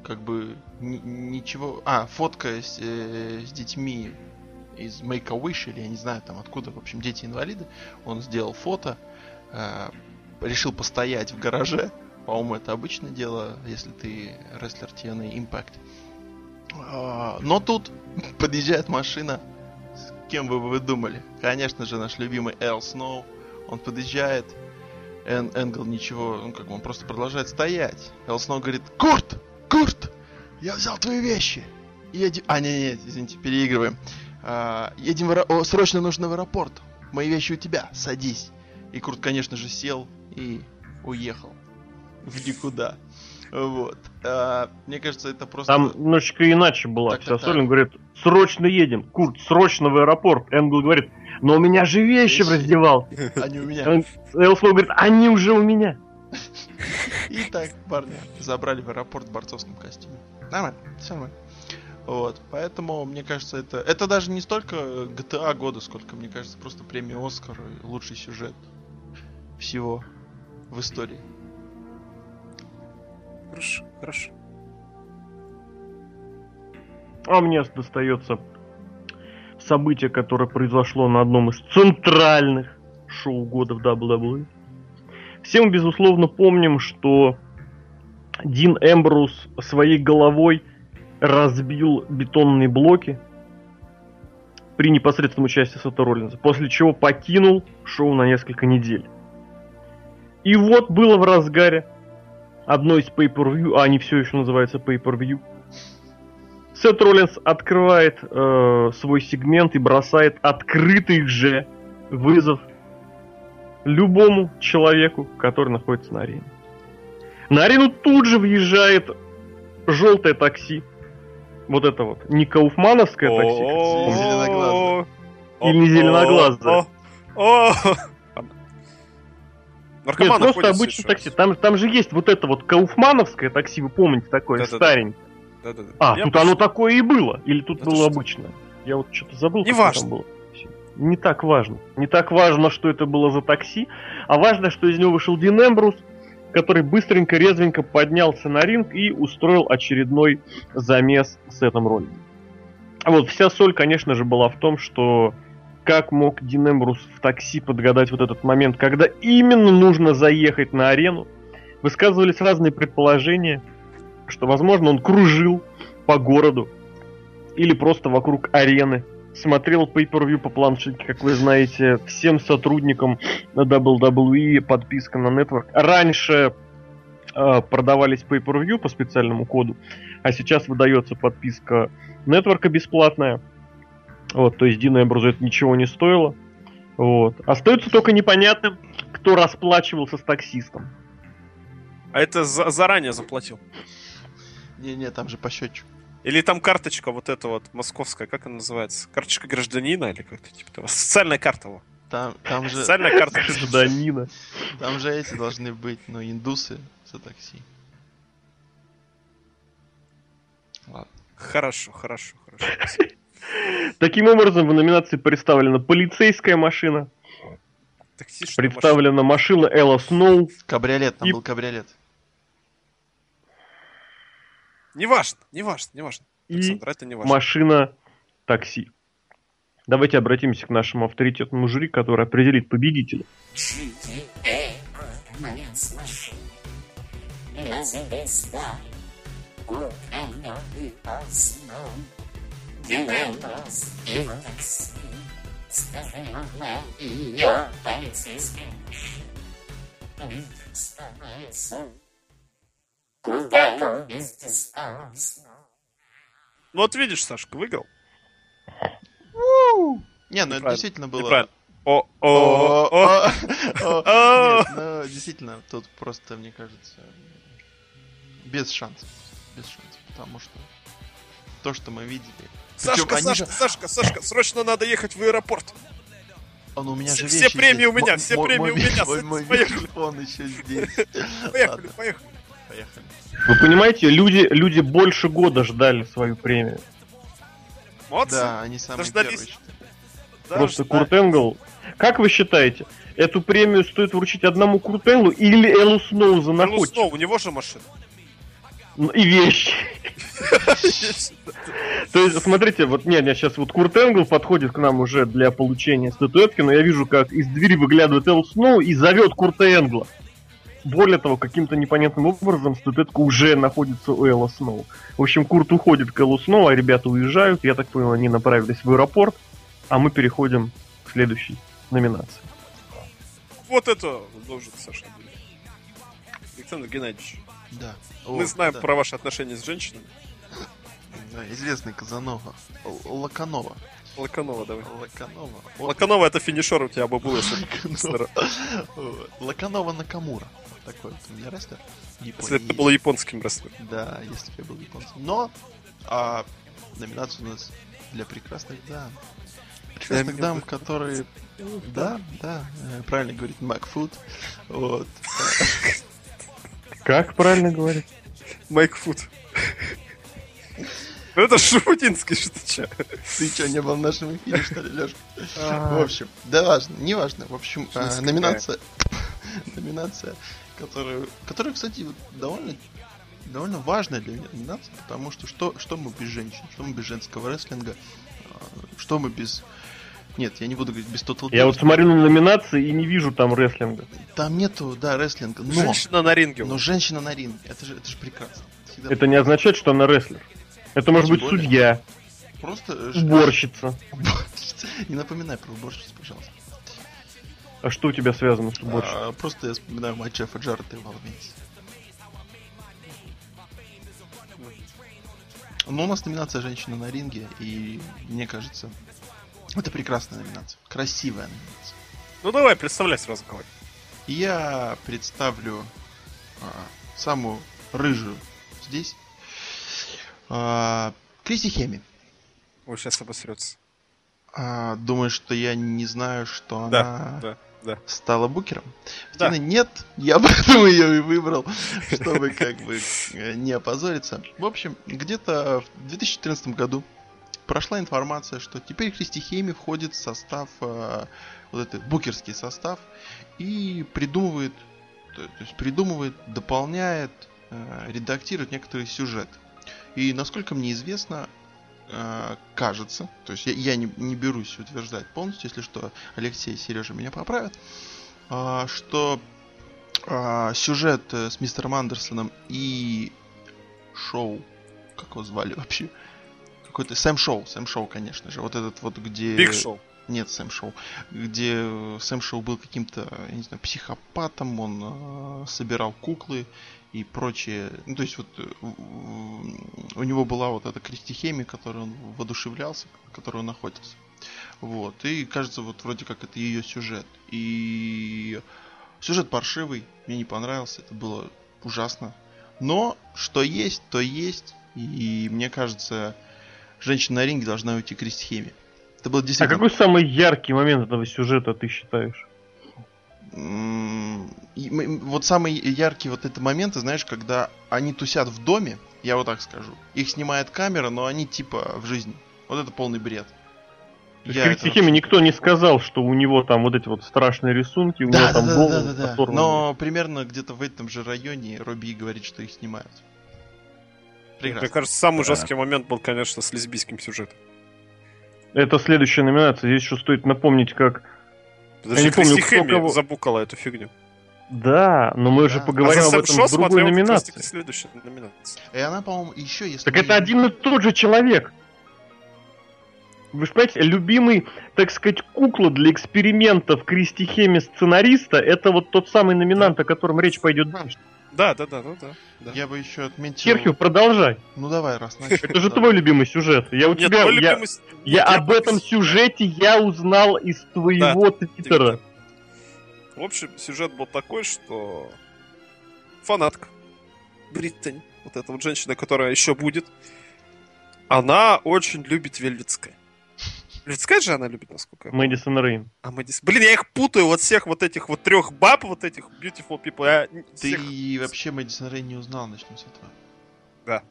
как бы ни- ничего... А, фотка с, э, с детьми из Make-A-Wish, или я не знаю там откуда, в общем, дети-инвалиды. Он сделал фото, э, решил постоять в гараже. По-моему, это обычное дело, если ты рестлер TNA Impact. А, Но тут подъезжает машина. Кем бы вы думали? Конечно же, наш любимый Эл Сноу. Он подъезжает. Эн- Энгл ничего, ну как бы он просто продолжает стоять. Эл Сноу говорит, Курт! Курт! Я взял твои вещи! Едем... А, не, не, извините, переигрываем. А, едем в аэро- о, срочно нужно в аэропорт. Мои вещи у тебя, садись. И Курт, конечно же, сел и уехал. В никуда. Вот. А, мне кажется, это просто... Там немножечко иначе была Так, так, говорит, срочно едем. Курт, срочно в аэропорт. Энгл говорит, но у меня же вещи в раздевалке. Они у меня. Он- Эл Сноу говорит, они уже у меня. И так парня забрали в аэропорт в борцовском костюме. Нормально, все нормально. Вот, поэтому, мне кажется, это... Это даже не столько GTA года, сколько, мне кажется, просто премия Оскар и лучший сюжет всего в истории. Хорошо, хорошо. А мне достается событие, которое произошло на одном из центральных шоу года в WWE. Все мы, безусловно, помним, что Дин Эмбрус своей головой разбил бетонные блоки при непосредственном участии Сета Роллинза, после чего покинул шоу на несколько недель. И вот было в разгаре одно из pay-per-view, а они все еще называются pay-per-view, Сет Роллинс открывает э, свой сегмент и бросает открытый же вызов любому человеку, который находится на арене. На арену тут же въезжает желтое такси. Вот это вот. Не кауфмановское такси. зеленоглазое. Или не зеленоглазое. О. Нет, Наркоманы просто обычное такси. Там, там же есть вот это вот кауфмановское такси, вы помните такое, Да-да-да. старенькое. Да-да-да. А, Я тут пошел. оно такое и было. Или тут Это было что? обычное. Я вот что-то забыл. Не важно. там было. Не так важно. Не так важно, что это было за такси, а важно, что из него вышел Дин Эмбрус, который быстренько, резвенько поднялся на ринг и устроил очередной замес с этим роликом. Вот, вся соль, конечно же, была в том, что как мог Дин Эмбрус в такси подгадать вот этот момент, когда именно нужно заехать на арену. Высказывались разные предположения, что, возможно, он кружил по городу или просто вокруг арены, смотрел pay-per-view по планшетке, как вы знаете, всем сотрудникам WWE, подписка на Network. Раньше э, продавались pay-per-view по специальному коду, а сейчас выдается подписка Network бесплатная. Вот, то есть Дина Эмбрузу это ничего не стоило. Вот. Остается только непонятным, кто расплачивался с таксистом. А это за- заранее заплатил. Не-не, там же по счетчику. Или там карточка вот эта вот московская, как она называется? Карточка гражданина или как-то типа того. Социальная карта. во. Там, там же, Социальная карта. Гражданина. там же эти должны быть, ну, индусы за такси. Ладно. Хорошо, хорошо, хорошо. Таким образом, в номинации представлена полицейская машина, представлена машина Элла Сноу, Кабриолет, там И- был кабриолет. машина. Неважно, неважно, неважно. и Александр, это не важно. машина такси. Давайте обратимся к нашему авторитетному жюри, который определит победителя. GTA вот видишь, Сашка, выиграл. Не, ну это действительно было... О, О, о, о. ну, действительно, тут просто, мне кажется, без шансов. Без шансов, потому что то, что мы видели... Сашка, Сашка, же- Сашка, Сашка, срочно надо ехать в аэропорт. Он у меня Все- же все премии здесь. у меня, все мо- премии мой у меня, Мой, мой поехали. микрофон еще здесь. Поехали, поехали. поехали. Вы понимаете, люди, люди больше года ждали свою премию. Молодцы. Да, они самые Дождались. первые. что ли. Просто Дождались. Курт Энгл. Как вы считаете, эту премию стоит вручить одному Курт Энглу или Эллу Сноу за Ну, находчивость? снова, у него же машина. Ну, И вещи. То есть, смотрите, вот нет, нет, сейчас вот Курт Энгл подходит к нам уже для получения статуэтки, но я вижу, как из двери выглядывает Эл Сноу и зовет Курта Энгла. Более того, каким-то непонятным образом статуэтка уже находится у Элла Сноу. В общем, Курт уходит к Эллу Сноу, а ребята уезжают. Я так понял, они направились в аэропорт, а мы переходим к следующей номинации. Вот это должен Саша. Александр Геннадьевич, Да. мы О, знаем да. про ваши отношения с женщинами. Да, известный Казанова. Л- Лаканова. Лаканова, давай. Лаканова. Вот Лаканова это финишер у тебя бы был, если Лаканова. Накамура. Вот Такой вот у меня рестлер. если бы ты был японским рестлером. Да, если бы я был японцем. Но а, номинация у нас для прекрасных дам. прекрасных дам, которые... Да, да, э, правильно говорит Макфуд. Вот. Как правильно говорить? Майк Фуд. Ну это шутинский, что ты чё? Ты что, не был в нашем эфире, что ли, Лёш? В общем, да важно, не важно. В общем, а, номинация, номинация, которую, которая, кстати, довольно, довольно важная для меня номинация, потому что что, что мы без женщин, что мы без женского рестлинга, а, что мы без... Нет, я не буду говорить без Total Я вот Divas. смотрю на номинации и не вижу там рестлинга. Там нету, да, рестлинга, но... Женщина на ринге. Но женщина на ринге, это же, это же прекрасно. Всегда Это не означает, что она рестлер. Это может Тем быть более. судья, Просто... уборщица. Уборщица. Не напоминай про уборщицу, пожалуйста. А что у тебя связано с уборщицей? А, просто я вспоминаю матч Джеффа Джаррета и Валвейс. Ну, у нас номинация «Женщина на ринге», и мне кажется, это прекрасная номинация. Красивая номинация. Ну давай, представляй сразу кого. Я представлю а, самую рыжую здесь. А, Криси Хеми. Ой, сейчас обосрется. А, думаю, что я не знаю, что Да, она да, да. стала букером. Да. Тина нет, я поэтому ее и выбрал, чтобы как бы э, не опозориться. В общем, где-то в 2014 году прошла информация, что теперь Кристи Хейми входит в состав, э, вот этот букерский состав, и придумывает, то, есть придумывает, дополняет, э, редактирует некоторые сюжеты. И насколько мне известно, э, кажется, то есть я, я не, не берусь утверждать полностью, если что, Алексей и Сережа меня поправят, а, что а, сюжет э, с мистером Андерсоном и шоу, как его звали вообще? Какой-то Сэм Шоу, Сэм Шоу, конечно же. Вот этот вот, где... Биг Шоу. Нет, Сэм Шоу. Где э, Сэм Шоу был каким-то, я не знаю, психопатом, он э, собирал куклы и прочее. Ну, то есть вот э, у него была вот эта крестихемия, которой он воодушевлялся, которой он охотился. Вот. И кажется, вот вроде как это ее сюжет. И сюжет паршивый, мне не понравился, это было ужасно. Но что есть, то есть. И мне кажется, женщина на ринге должна уйти к крестихемии. Это было А действительно... какой самый яркий момент этого сюжета ты считаешь? Вот самый яркий вот этот момент, ты знаешь, когда они тусят в доме, я вот так скажу. Их снимает камера, но они типа в жизни. Вот это полный бред. То есть Я это никто не сказал, что у него там вот эти вот страшные рисунки, у Да, него да, там да, голову да, да, да. оторваны. Но примерно где-то в этом же районе Робби говорит, что их снимают. Мне Прекрасно. кажется, самый Да. жесткий момент был, конечно, с лесбийским сюжетом. Это следующая номинация. Здесь еще стоит напомнить, как... Подожди, не помню, кто кого- забукала эту фигню. Да, но мы же Да. поговорим а об этом в другой номинации. следующая номинация. И она, по-моему, еще если... Так это один и тот же человек. Вы же понимаете, любимый, так сказать, кукла для экспериментов Кристи Хеми сценариста, это вот тот самый номинант, о котором речь пойдет дальше. Да, да, да, ну да. да. Я бы еще отметил... Серхио, продолжай. Ну давай, раз начал. Это же твой любимый сюжет. Я у тебя, я, об этом сюжете я узнал из твоего твиттера. В общем, сюжет был такой, что фанатка Бриттани, вот эта вот женщина, которая еще будет, она очень любит Вельветская. Вельветская же она любит, насколько я помню. Мэдисон Рейн. А Мэдис- Блин, я их путаю, вот всех вот этих вот трех баб, вот этих beautiful people. Я Ты всех- вообще Мэдисон Рейн не узнал, начнем с этого.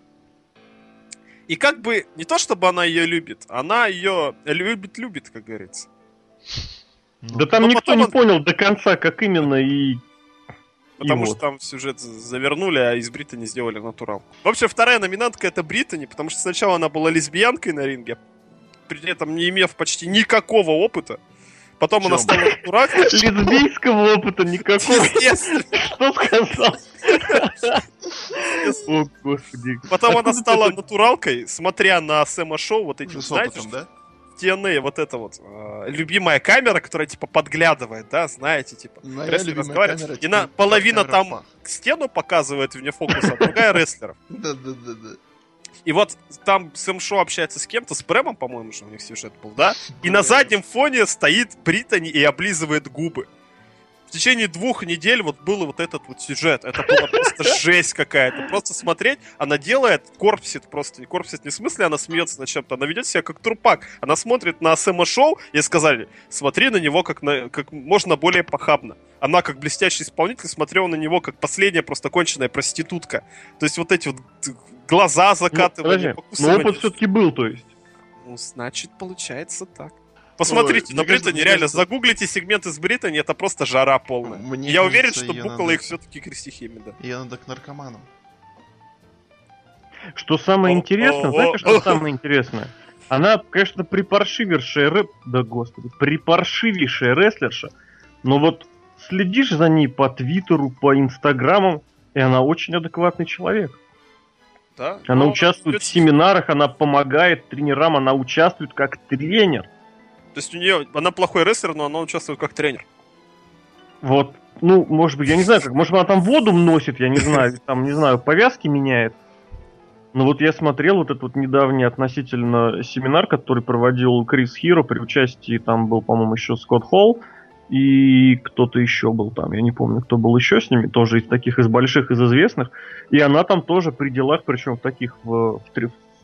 И как бы не то, чтобы она ее любит, она ее любит-любит, как говорится. Ну, Да там но никто не он- понял до конца, как именно, и... Потому и что вот. там сюжет за- завернули, а из Британи сделали натурал. В общем, вторая номинантка это Британи, потому что сначала она была лесбиянкой на ринге, при этом не имев почти никакого опыта. Потом она стала натуралкой. Лесбийского опыта никакого. Что сказал? О, господи. Потом она стала натуралкой, смотря на Сэма Шоу, вот эти, с знаете, да? TNA, вот это вот, э, любимая камера, которая, типа, подглядывает, да, знаете, типа, Моя рестлер любимая разговаривает, камера, и типа, на, половина камера там пах. стену показывает вне фокуса, а другая рестлеров. Да-да-да-да. И вот там Сэм Шоу общается с кем-то, с Брэмом, по-моему, же у них сюжет был, да? И на заднем фоне стоит Британи и облизывает губы. в течение двух недель вот был вот этот вот сюжет. Это была просто жесть какая-то. Просто смотреть, она делает, корпсит просто. Корпсит не в смысле она смеется над чем-то, она ведет себя как трупак. Она смотрит на Сэма Шоу, ей сказали, смотри на него как, на, как можно более похабно. Она как блестящий исполнитель смотрела на него как последняя просто конченная проститутка. То есть вот эти вот глаза Ну, закатывали, подожди, но опыт все-таки был, то есть. Ну, значит, получается так. Посмотрите, Ой, на мне реально, кажется- загуглите сегменты с Британии, это просто жара полная. Мне Я уверен, кажется, что её букала надо- их все-таки Кристи Хемида. Ее надо к наркоманам. Что самое О, интересное, о, знаете, о, что о. самое интересное? Она, конечно, припаршивейшая рэп... Да, господи, припаршивейшая рестлерша, но вот следишь за ней по Твиттеру, по Инстаграмам, и она очень адекватный человек. Да? Она Но участвует идёт- в семинарах, она помогает тренерам, она участвует как тренер. То есть у нее, она плохой рестлер, но она участвует как тренер. Вот, ну, может быть, я не знаю, как, может, она там воду носит, я не знаю, там, не знаю, повязки меняет. Но вот я смотрел вот этот вот недавний относительно семинар, который проводил Крис Хиро при участии, там был, по-моему, еще Скотт Холл, и кто-то еще был там, я не помню, кто был еще с ними, тоже из таких, из больших, из известных, и она там тоже при делах, причем в таких, в, в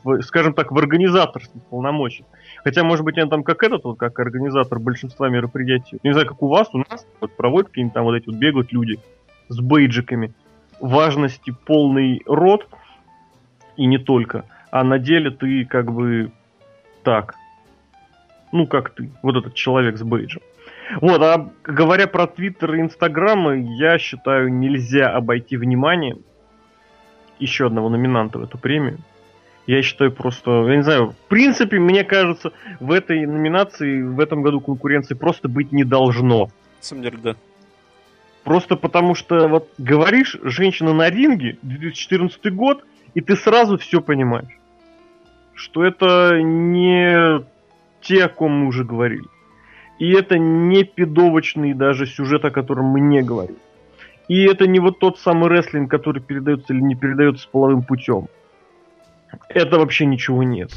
в, скажем так, в организаторских полномочиях. Хотя, может быть, она там как этот, вот, как организатор большинства мероприятий. Не знаю, как у вас, у нас вот, проводят какие-нибудь там вот эти вот бегают люди с бейджиками. Важности полный рот, и не только. А на деле ты как бы так. Ну, как ты, вот этот человек с бейджем. Вот, а говоря про Твиттер и Инстаграмы, я считаю, нельзя обойти внимание еще одного номинанта в эту премию. Я считаю просто, я не знаю, в принципе, мне кажется, в этой номинации, в этом году конкуренции просто быть не должно. На самом деле, да. Просто потому что, вот, говоришь, женщина на ринге, 2014 год, и ты сразу все понимаешь. Что это не те, о ком мы уже говорили. И это не пидовочный даже сюжет, о котором мы не говорим. И это не вот тот самый рестлинг, который передается или не передается половым путем. Это вообще ничего нет.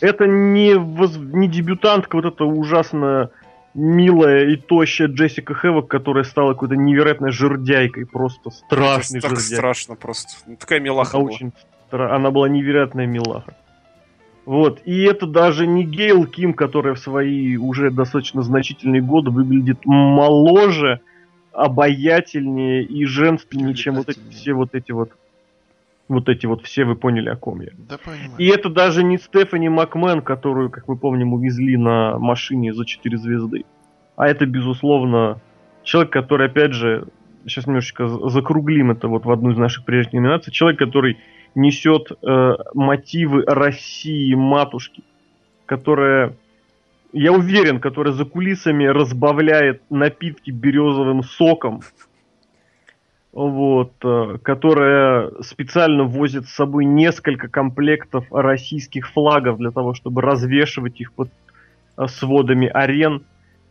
Это не, воз- не дебютантка, вот эта ужасно милая и тощая Джессика Хэвок, которая стала какой-то невероятной жердяйкой, просто страшной Это так жердяйкой. страшно просто. Ну, такая милаха Она была. очень стра- Она была невероятная милаха. Вот. И это даже не Гейл Ким, которая в свои уже достаточно значительные годы выглядит моложе, обаятельнее и женственнее, чем вот эти, все вот эти вот вот эти вот все, вы поняли, о ком я. Да понимаю. И это даже не Стефани Макмен, которую, как мы помним, увезли на машине за 4 звезды. А это, безусловно, человек, который, опять же, сейчас немножечко за- закруглим это вот в одну из наших прежних номинаций, человек, который несет э, мотивы России матушки, которая, я уверен, которая за кулисами разбавляет напитки березовым соком, вот, э, которая специально возит с собой несколько комплектов российских флагов для того, чтобы развешивать их под э, сводами арен.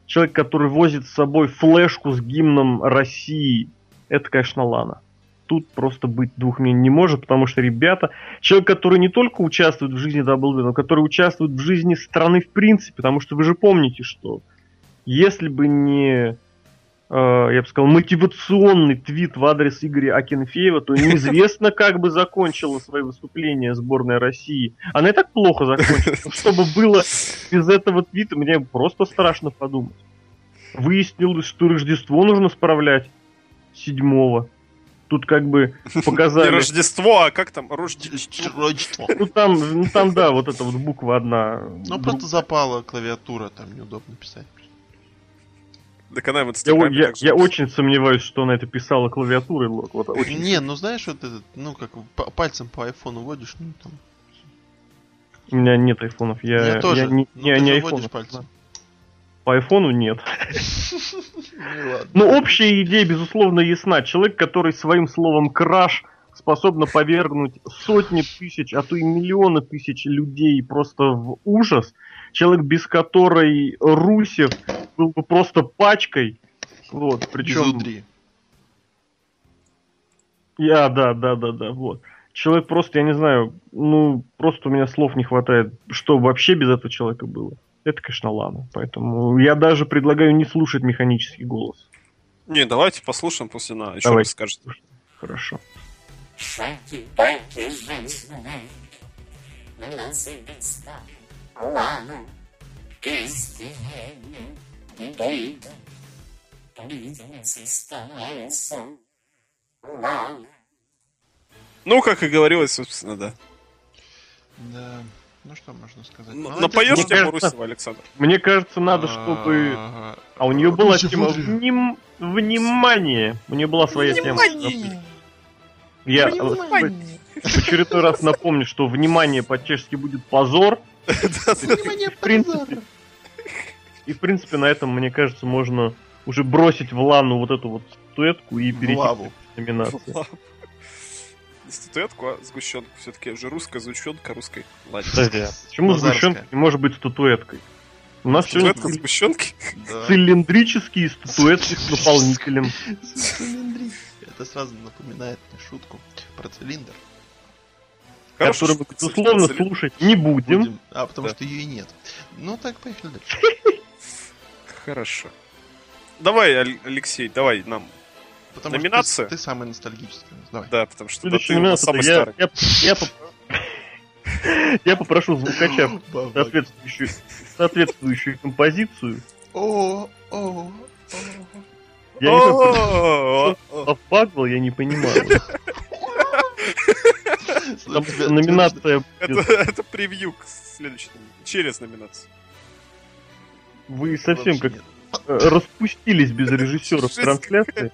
Человек, который возит с собой флешку с гимном России, это, конечно, Лана. Тут просто быть двух мнений не может, потому что ребята, человек, который не только участвует в жизни WWE, но который участвует в жизни страны в принципе, потому что вы же помните, что если бы не э, я бы сказал, мотивационный твит в адрес Игоря Акинфеева, то неизвестно, как бы закончила свои выступления сборная России. Она и так плохо закончила. Чтобы было без этого твита, мне просто страшно подумать. Выяснилось, что Рождество нужно справлять седьмого. Тут как бы Не показали... Рождество, а как там? Рождество. Ну там, ну там, да, вот эта вот буква одна. Ну Друг- просто запала клавиатура, там неудобно писать. Так она в Я, я- я очень сомневаюсь, что она это писала клавиатурой. вот, вот, очень Не, ну знаешь, вот этот, ну как пальцем по айфону водишь, ну там. У меня нет айфонов. Я, Я тоже. я не, Ну, не, ты не же айфонов. водишь пальцем. По айфону нет. Ну. Но общая идея, безусловно, ясна. Человек, который своим словом краш способна повергнуть сотни тысяч, а то и миллионы тысяч людей просто в ужас. Человек, без которой Русев был бы просто пачкой. Вот, причем... Изудри. Я, да, да, да, да, вот. Человек просто, я не знаю, ну, просто у меня слов не хватает, что вообще без этого человека было. Это, конечно, Лана. Поэтому я даже предлагаю не слушать механический голос. Не, давайте послушаем после на. Еще Давайте. раз скажете. Хорошо. Ну, как и говорилось, собственно, да. Да. Ну что можно сказать? Н- Молодец, Напоешь мне тебе кажется- Марусева, Александр? Мне кажется, надо, чтобы... Ага. А у нее была тема вним- внимание. У нее была своя тема. Я в очередной раз напомню, что внимание по-чешски будет позор. Внимание, В принципе, и в принципе на этом, мне кажется, можно уже бросить в лану вот эту вот статуэтку и В перейти лаву. к номинации. Не статуэтку, а сгущенку. Все-таки уже русская сгущенка русской. Ладно. Подожди, а почему Базарская. сгущенка не может быть статуэткой? У нас сегодня Статуэтка сгущенки? Да. цилиндрические статуэтки с наполнителем. Это сразу напоминает мне шутку про цилиндр. Которую мы, кстати, безусловно, цилиндр. слушать не будем. Будем. А, потому Да. что ее и нет. Ну так, поехали дальше. Хорошо. Давай, Алексей, давай нам. Потому что Номинация? ты, ты самый ностальгический. Давай. Да, потому что да, Следующая ты номинация, самый я, старый. я, я я попрошу звукача соответствующую, соответствующую композицию. О, о, о. Я не совпадал, я не понимаю. Что номинация Это, превью к следующей номинации. Через номинацию. Вы совсем как распустились без режиссера в Жесть трансляции.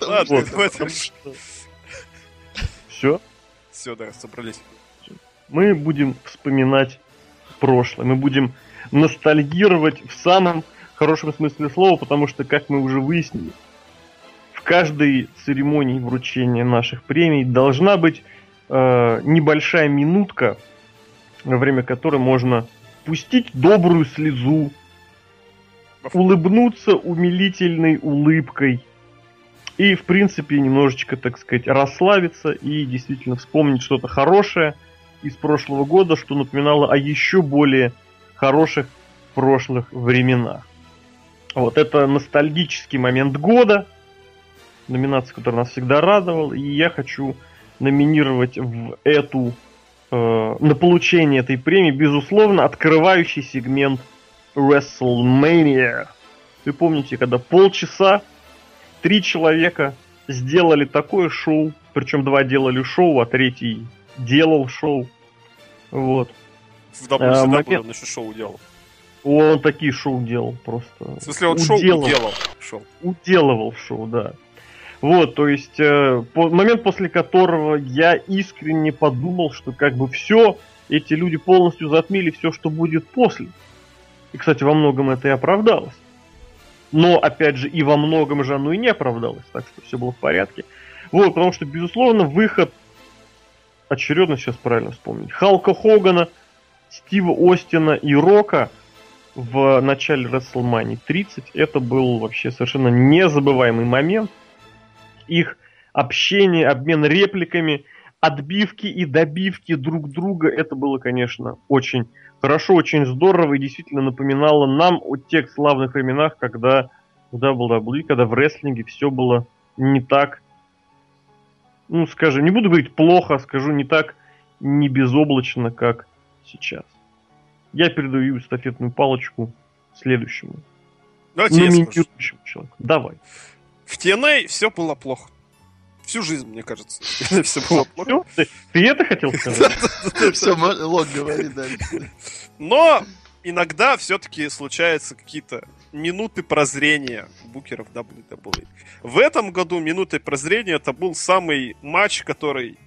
Ладно, Вот, Все. Все, да, собрались. Мы будем вспоминать прошлое. Мы будем ностальгировать в самом хорошем смысле слова, потому что, как мы уже выяснили, в каждой церемонии вручения наших премий должна быть э, небольшая минутка, во время которой можно пустить добрую слезу, улыбнуться умилительной улыбкой и, в принципе, немножечко, так сказать, расслабиться и действительно вспомнить что-то хорошее из прошлого года, что напоминало о еще более хороших прошлых временах. Вот это ностальгический момент года, номинация, которая нас всегда радовала, и я хочу номинировать в эту э, на получение этой премии, безусловно, открывающий сегмент WrestleMania. Вы помните, когда полчаса три человека сделали такое шоу, причем два делали шоу, а третий делал шоу. Вот. В WCW момент. он еще шоу делал. Он такие шоу делал просто. В смысле, он шоу Уделал. делал. Шоу. уделывал шоу, да. Вот, то есть э, по- момент, после которого я искренне подумал, что как бы все, эти люди полностью затмили все, что будет после. И, кстати, во многом это и оправдалось. Но, опять же, и во многом же оно и не оправдалось, так что все было в порядке. Вот, потому что, безусловно, выход, очередно сейчас правильно вспомнить, Халка Хогана, Стива Остина и Рока в начале WrestleMania 30, это был вообще совершенно незабываемый момент. Их общение, обмен репликами, отбивки и добивки друг друга, это было, конечно, очень хорошо, очень здорово и действительно напоминало нам о тех славных временах, когда в WWE, когда в рестлинге все было не так, ну, скажем, не буду говорить плохо, а скажу не так не безоблачно, как сейчас. Я передаю эстафетную палочку следующему. Давайте я скажу. Человеку. Давай. В TNA все было плохо. Всю жизнь, мне кажется. Все было плохо. Ты, ты это хотел сказать? Все, Лок говори дальше. Но иногда все-таки случаются какие-то минуты прозрения букеров WWE. В этом году минутой прозрения это был самый матч, который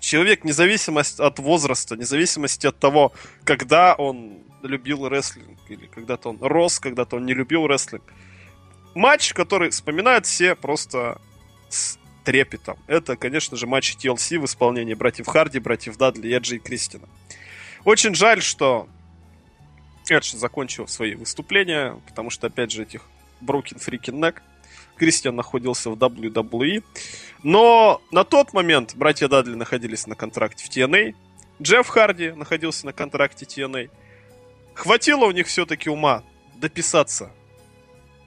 человек, независимо от возраста, независимости от того, когда он любил рестлинг, или когда-то он рос, когда-то он не любил рестлинг. Матч, который вспоминают все просто с трепетом. Это, конечно же, матч TLC в исполнении братьев Харди, братьев Дадли, Эджи и Кристина. Очень жаль, что Эдж закончил свои выступления, потому что, опять же, этих Broken Freaking Neck. Кристиан находился в WWE. Но на тот момент братья Дадли находились на контракте в TNA. Джефф Харди находился на контракте TNA. Хватило у них все-таки ума дописаться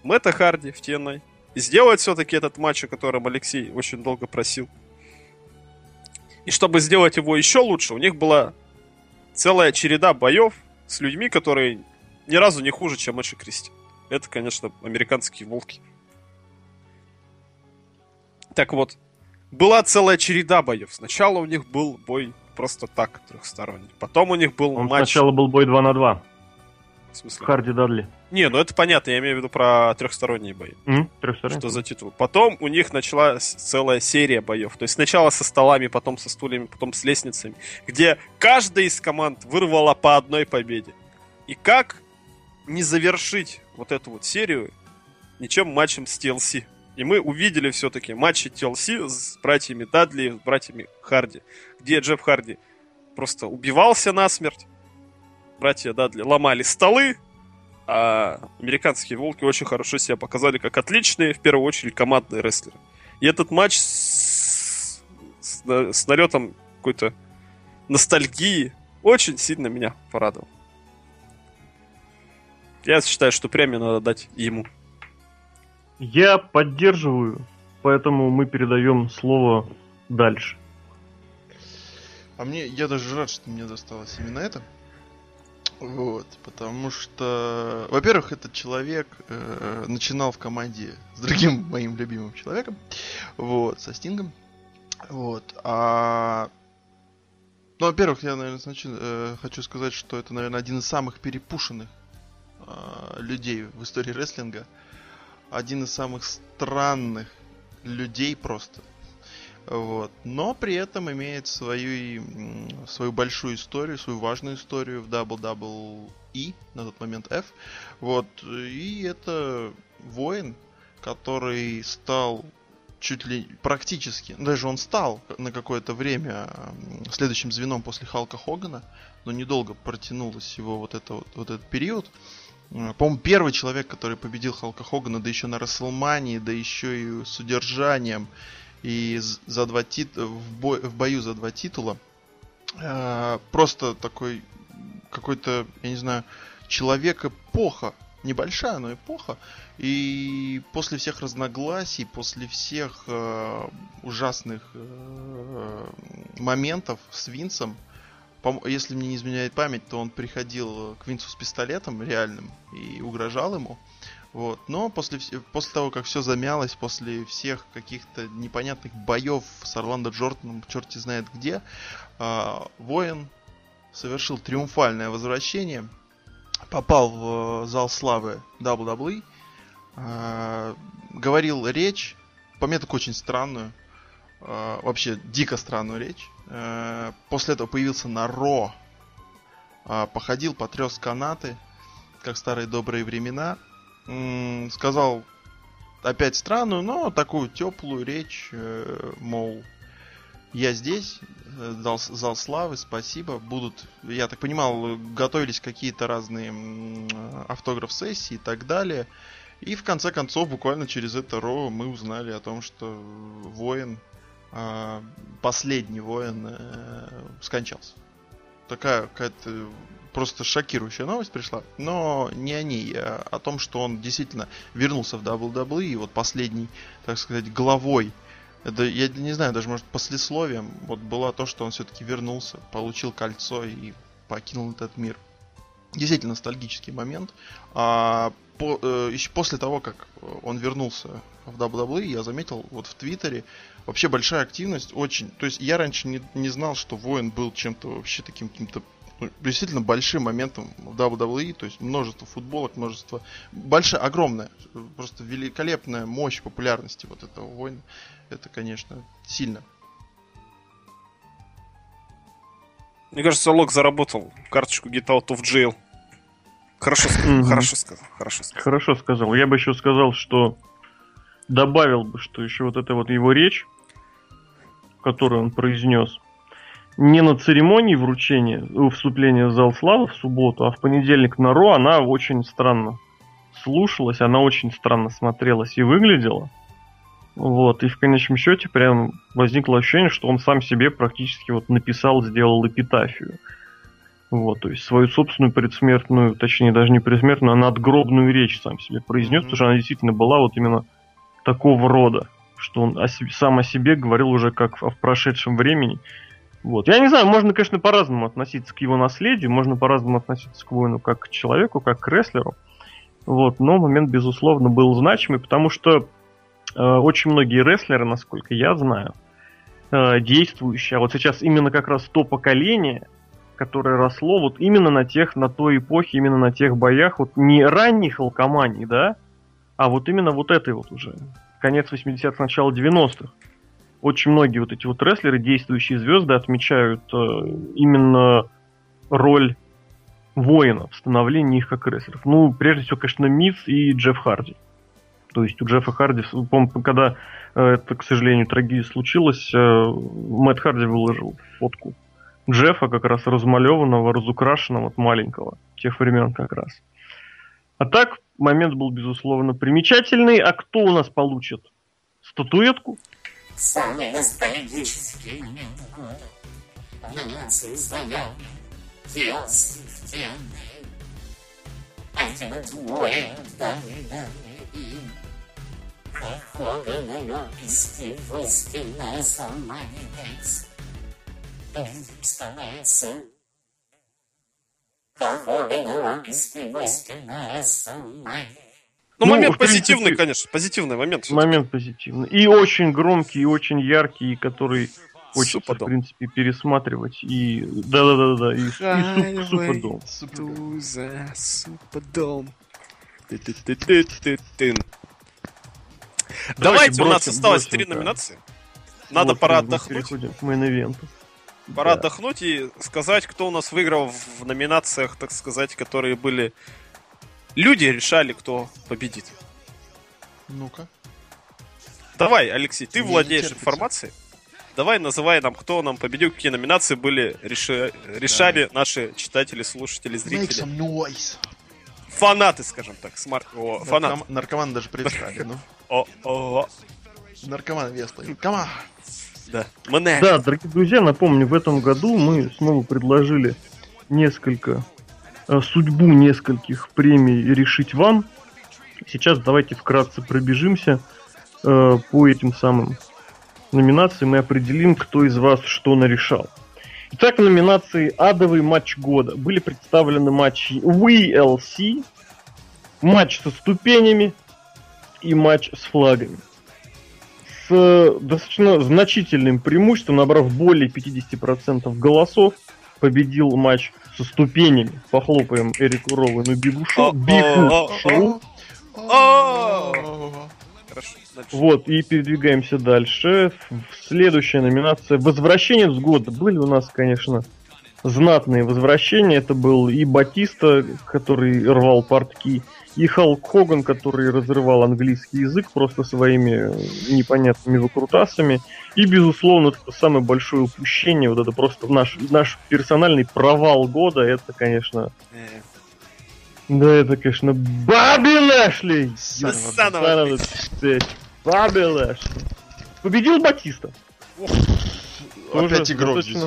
Мэтта Харди в TNA, сделать все-таки этот матч, о котором Алексей очень долго просил. И чтобы сделать его еще лучше, у них была целая череда боев с людьми, которые ни разу не хуже, чем Эши Кристи. Это, конечно, американские волки. Так вот, была целая череда боев. Сначала у них был бой просто так, трехсторонний. Потом у них был Он матч... сначала был бой 2 на 2. В смысле? Харди Дадли. Не, ну это понятно, я имею в виду про трехсторонние бои. М? Трехсторонний. Что за титул? Потом у них началась целая серия боев. То есть сначала со столами, потом со стульями, потом с лестницами, где каждая из команд вырвала по одной победе. И как не завершить вот эту вот серию ничем матчем с TLC? И мы увидели все-таки матчи TLC с братьями Дадли, с братьями Харди, где Джефф Харди просто убивался насмерть. Братья Дадли ломали столы, а американские волки очень хорошо себя показали как отличные, в первую очередь, командные рестлеры. И этот матч с, с, на- с налетом какой-то ностальгии очень сильно меня порадовал. Я считаю, что премию надо дать ему. Я поддерживаю, поэтому мы передаем слово дальше. А мне, я даже рад, что мне досталось именно это. Вот, потому что, во-первых, этот человек э, начинал в команде с другим моим любимым человеком, вот, со Стингом, вот, а... Ну, во-первых, я, наверное, сначала э, хочу сказать, что это, наверное, один из самых перепушенных э, людей в истории рестлинга, один из самых странных людей просто, вот. Но при этом имеет свою, свою большую историю, свою важную историю в WWE, на тот момент F. Вот. И это воин, который стал чуть ли практически, ну, даже он стал на какое-то время следующим звеном после Халка Хогана, но недолго протянулось его вот, это, вот, вот этот период. По-моему, первый человек, который победил Халка Хогана, да еще на Расселмании, да еще и с удержанием, и за два тит... в, бой... в бою за два титула. Э, Просто такой какой-то, я не знаю, человек эпоха. Небольшая, но эпоха. И после всех разногласий, после всех э, ужасных э, моментов с Винсом, если мне не изменяет память, то он приходил к Винсу с пистолетом реальным и угрожал ему. Вот. Но после, после того, как все замялось, после всех каких-то непонятных боев с Орландо Джорданом, черти знает где, а, воин совершил триумфальное возвращение, попал в э, зал славы WWE, а, говорил речь, по мне так очень странную, а, вообще дико странную речь. А, После этого появился на Ро, а, походил, потряс канаты, как старые добрые времена. Сказал опять странную, но такую теплую речь, э, мол, я здесь, э, дал с- зал славы, спасибо, будут, я так понимал, готовились какие-то разные автограф-сессии и так далее. И в конце концов, буквально через это Ро мы узнали о том, что воин, а, последний воин э, скончался. Такая какая-то просто шокирующая новость пришла, но не о ней, а о том, что он действительно вернулся в WWE, и вот последний, так сказать, главой, это, я не знаю, даже может послесловием, вот было то, что он все-таки вернулся, получил кольцо и покинул этот мир. Действительно ностальгический момент. А по- э, еще после того, как он вернулся в WWE, я заметил вот в Твиттере вообще большая активность, очень. То есть я раньше не, не знал, что Воин был чем-то вообще таким каким-то ну, действительно большим моментом в WWE, то есть множество футболок, множество, большая, огромная, просто великолепная мощь популярности вот этого воина. Это, конечно, сильно. Мне кажется, Лок заработал карточку Get Out of Jail. Хорошо сказал, Мгм. хорошо сказал, хорошо сказал. Хорошо сказал. Я бы еще сказал, что добавил бы, что еще вот эта вот его речь, которую он произнес, не на церемонии вручения, э, вступления в зал славы в субботу, а в понедельник на Ро, она очень странно слушалась, она очень странно смотрелась и выглядела. Вот, и в конечном счете прям возникло ощущение, что он сам себе практически вот написал, сделал эпитафию. Вот, то есть свою собственную предсмертную, точнее даже не предсмертную, а надгробную речь сам себе произнес, Мгм. потому что она действительно была вот именно такого рода, что он о себе- сам о себе говорил уже как в, прошедшем времени. Вот. Я не знаю, можно, конечно, по-разному относиться к его наследию, можно по-разному относиться к воину как к человеку, как к рестлеру. Вот, но момент, безусловно, был значимый, потому что э, очень многие рестлеры, насколько я знаю, э, действующие, а вот сейчас именно как раз то поколение, которое росло вот именно на тех, на той эпохе, именно на тех боях, вот не ранней халкомании, да, а вот именно вот этой вот уже, конец 80-х, начало 90-х. Очень многие вот эти вот рестлеры, действующие звезды, отмечают э, именно роль воина в становлении их как рестлеров. Ну, прежде всего, конечно, Миц и Джефф Харди. То есть у Джеффа Харди, помню, когда э, это, к сожалению, трагедия случилась, э, Мэтт Харди выложил фотку Джеффа, как раз размалеванного, разукрашенного от маленького, тех времен как раз. А так, момент был, безусловно, примечательный. А кто у нас получит статуэтку? Самый ностальгический год. Номинации звонят. Киоски в теме. Один двое давно и Похоже на легкости Выстина самоец. Становится Похоже на легкости Выстина самоец. Ну, Ну, момент в принципе- позитивный, конечно, позитивный момент. Момент позитивный. И очень громкий, и очень яркий, и который хочется, в Суподом. принципе, пересматривать. И да-да-да-да, и, и суп- Суподом. Туза, Суподом. Давайте, у нас осталось три номинации. Надо пора отдохнуть. Переходим к мейн-ивенту. Пора Да. отдохнуть и сказать, кто у нас выиграл в номинациях, так сказать, которые были... Люди решали, кто победит. Ну-ка. Давай, Алексей, ты Мне не владеешь информацией. Давай, называй нам, кто нам победил, какие номинации были, реши- решали наши читатели, слушатели, Make зрители. some noise. Фанаты, скажем так. Смар... О, фанаты. Нарком- Наркоман даже представили, ну. О, о, Наркоман Веста. Come on. Да. Мне. Да, дорогие друзья, напомню, в этом году мы снова предложили несколько э, судьбу нескольких премий решить вам. Сейчас давайте вкратце пробежимся э, по этим самым номинациям и определим, кто из вас что нарешал. Итак, в номинации «Адовый матч года» были представлены матчи WLC, матч со ступенями и матч с флагами с э, достаточно значительным преимуществом, набрав более 50% голосов, победил матч со ступенями. Похлопаем Эрику Ровену Бигу Шоу. О, Бигу о, о, Шоу. О! Хорошо. дальше. Вот, и передвигаемся дальше. Следующая номинация «Возвращение с года». Были у нас, конечно, знатные возвращения. Это был и Батиста, который рвал портки, и Халк Хоган, который разрывал английский язык просто своими непонятными выкрутасами. И, безусловно, это самое большое упущение, вот это просто наш, наш персональный провал года, это, конечно, Э, да, это, конечно, Баби Лэшли! Баби Лэшли. Победил Батиста. Опять игрок здесь.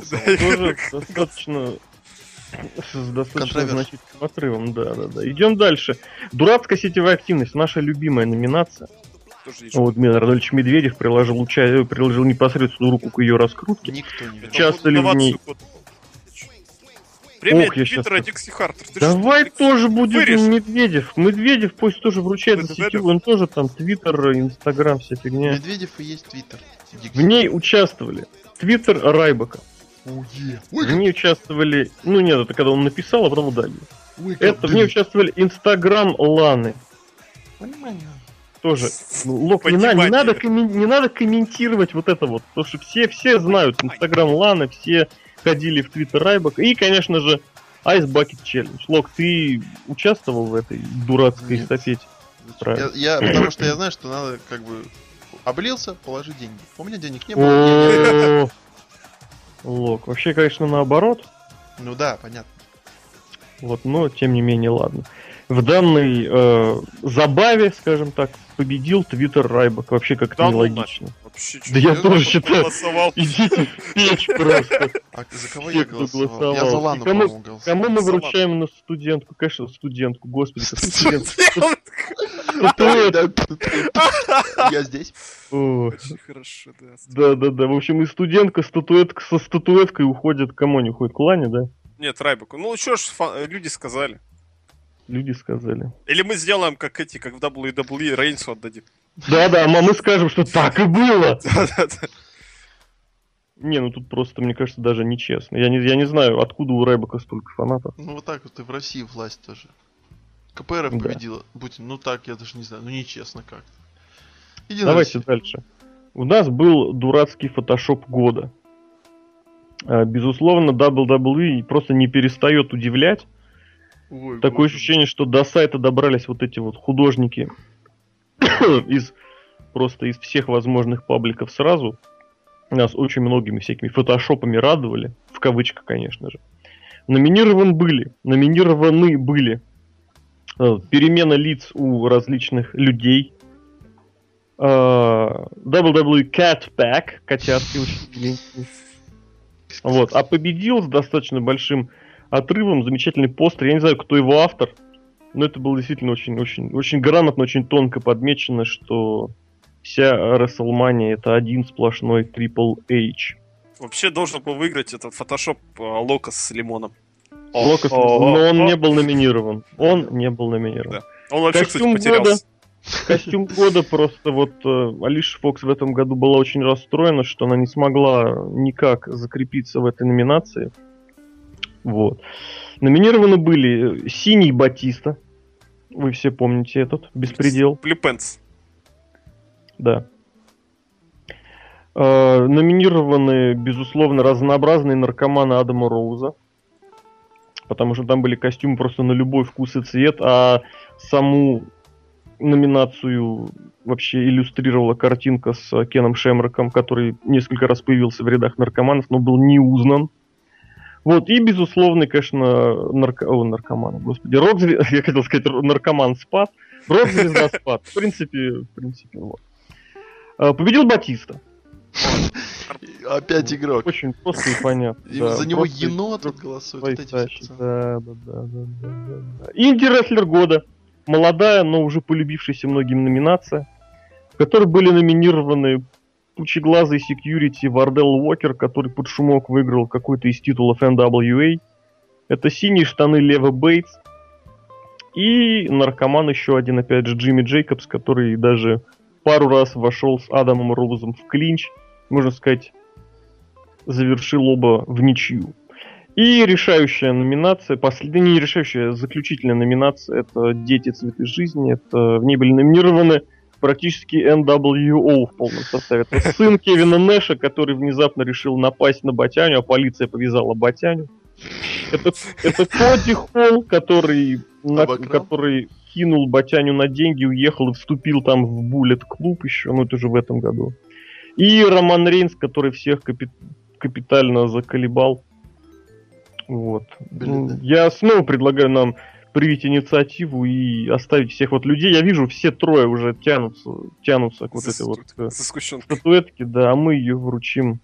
Тоже достаточно с достаточно значительным отрывом, да, да, да. Идем дальше. Дурацкая сетевая активность, наша любимая номинация. Вот Дмитрий Анатольевич Медведев приложил, уча- приложил непосредственную руку к ее раскрутке. Никто не. Часто ли в ней-. Премия Ох, я Твиттера так- Дикси Хартер. Ты Давай что, тоже будет вырежь. Медведев. Медведев пусть тоже вручает за Медведев? сетевую, он тоже там Твиттер, Инстаграм, вся фигня. Медведев и есть Твиттер. В ней участвовали Твиттер Райбака. Уе. В ней участвовали... Ну нет, это когда он написал, а потом как Это в ней участвовали Инстаграм Ланы. Понимаю. Тоже. Ну, Лок, не, на- не надо коммен- не надо комментировать вот это вот. Потому что все, все знают Инстаграм Ланы, все ходили в Твиттер Райбака. И, конечно же, Ice Bucket Challenge. Лок, ты участвовал в этой дурацкой Нет. эстафете? Я, я- потому что я знаю, что надо как бы облился, положи деньги. У меня денег не было. Лок, вообще, конечно, наоборот. Ну да, понятно. Вот, но тем не менее, ладно. В данной э, забаве, скажем так, победил Твиттер Райбак. Вообще как-то Да ну нелогично. Вообще, Да я тоже считаю. голосовал. Идите в печь просто. А за кого я голосовал? голосовал. Я за Лану, кому- по-моему, голосовал. Кому мы вручаем на студентку? Конечно, студентку, господи, Статуэтка. Я здесь. Очень хорошо, да. Да, да, да. В общем, и студентка статуэтка со статуэткой уходит. Кому они уходят? К Лане, да? Нет, Райбеку. Ну, что ж, люди сказали. Люди сказали. Или мы сделаем, как эти, как в WWE, Рейнсу отдадим. Да, да, а мы скажем, что так и было. Не, ну тут просто, мне кажется, даже нечестно. Я не, я не знаю, откуда у Рэбека столько фанатов. Ну вот так вот и в России власть тоже. КПРФ Да. победила. Путин, ну так, я даже не знаю, ну нечестно как-то. Иди на Давайте Россию. дальше. У нас был дурацкий фотошоп года. А, Безусловно, WWE просто не перестает удивлять. Ой, Такое боже. ощущение, что до сайта добрались вот эти вот художники из просто из всех возможных пабликов сразу. Нас очень многими всякими фотошопами радовали, в кавычках, конечно же. Номинирован были, номинированы были э, перемена лиц у различных людей, э, WWE Cat Pack, котятки очень. Вот. А победил с достаточно большим отрывом замечательный постер. Я не знаю, кто его автор, но это было действительно очень, очень, очень грамотно, очень тонко подмечено, что вся WrestleMania это один сплошной Triple H. Вообще должен был выиграть этот фотошоп а, Локас с лимоном. Локос, О, но он не был номинирован. Он не был номинирован. Да. Он вообще, Костюм кстати, потерялся. Костюм года просто вот э, Алиша Фокс в этом году была очень расстроена, что она не смогла никак закрепиться в этой номинации. Вот. Номинированы были Синий Батиста. Вы все помните этот беспредел. Плюпенс. Да. Э, номинированы, безусловно, разнообразные наркоманы Адама Роуза. Потому что там были костюмы просто на любой вкус и цвет, а саму номинацию вообще иллюстрировала картинка с э, Кеном Шемроком, который несколько раз появился в рядах наркоманов, но был не узнан. Вот, и, безусловно, конечно, нарко... О, наркоман, господи, рок я хотел сказать, наркоман спад, рок-звезда спад. В принципе, в принципе, вот. А, Победил Батиста. Опять игрок. Очень просто и понятно. И да, за него енот голосует. Вот эти да, да, да, да, да, да. Инди-рестлер года. Молодая, но уже полюбившаяся многим номинация, в которой были номинированы пучеглазый секьюрити Вардел Уокер, который под шумок выиграл какой-то из титулов NWA. Это синие штаны Лева Бейтс. И наркоман еще один, опять же, Джимми Джейкобс, который даже пару раз вошел с Адамом Роузом в клинч. Можно сказать, завершил оба в ничью. И решающая номинация, последняя, не решающая, а заключительная номинация, это «Дети. Цветы жизни». Это в ней были номинированы практически NWO в полном составе. Это сын Кевина Нэша, который внезапно решил напасть на Батяню, а полиция повязала Батяню. Это, это Коди Холл, который, на- который кинул Батяню на деньги, уехал и вступил там в Буллет-клуб еще, ну это уже в этом году. И Роман Рейнс, который всех капи- капитально заколебал. Вот. Блин, Ну, да. Я снова предлагаю нам привить инициативу и оставить всех вот людей. Я вижу, все трое уже тянутся, тянутся к вот этой вот э, статуэтке, да, а мы ее вручим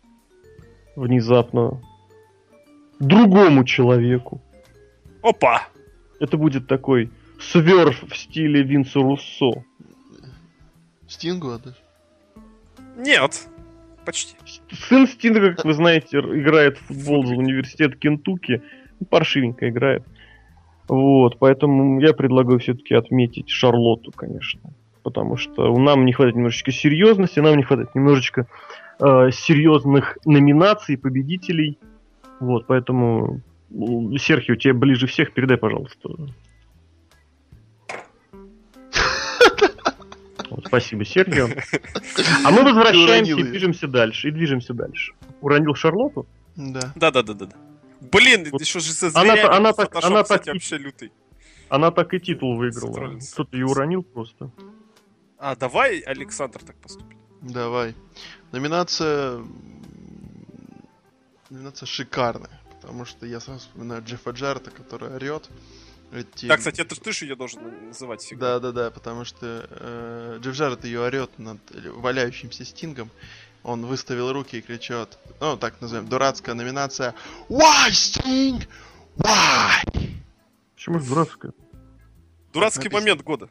внезапно другому человеку. Опа! Это будет такой сверф в стиле Винса Руссо. Стингу отдашь? Нет. Почти. Сын Стинга, как вы знаете, играет в футбол за университет Кентукки. Паршивенько играет. Вот, поэтому я предлагаю все-таки отметить Шарлотту, конечно. Потому что у нам не хватает немножечко серьезности, нам не хватает немножечко э, серьезных номинаций, победителей. Вот, поэтому Серхио, тебе ближе всех, передай, пожалуйста. Вот, спасибо, Сергео. А мы возвращаемся и движемся дальше. И движемся дальше. Уронил Шарлотту? Да. Да-да-да-да. Блин, Вот еще же со она- зверями она так- фотошоп, она кстати, так- вообще лютый. Она так и титул выиграла. Кто-то ее уронил просто. А, давай Александр так поступит. Давай. Номинация... Номинация шикарная. Потому что я сразу вспоминаю Джеффа Джарта, который орет. Эти- Да, кстати, это ж ты же ее должен называть всегда. Да, да, да, потому что э, Джефф Джаред ее орет над валяющимся Стингом. Он выставил руки и кричит, ну, так назовем, дурацкая номинация Why, Sting? Why? Почему же дурацкая? Дурацкий написано. момент года.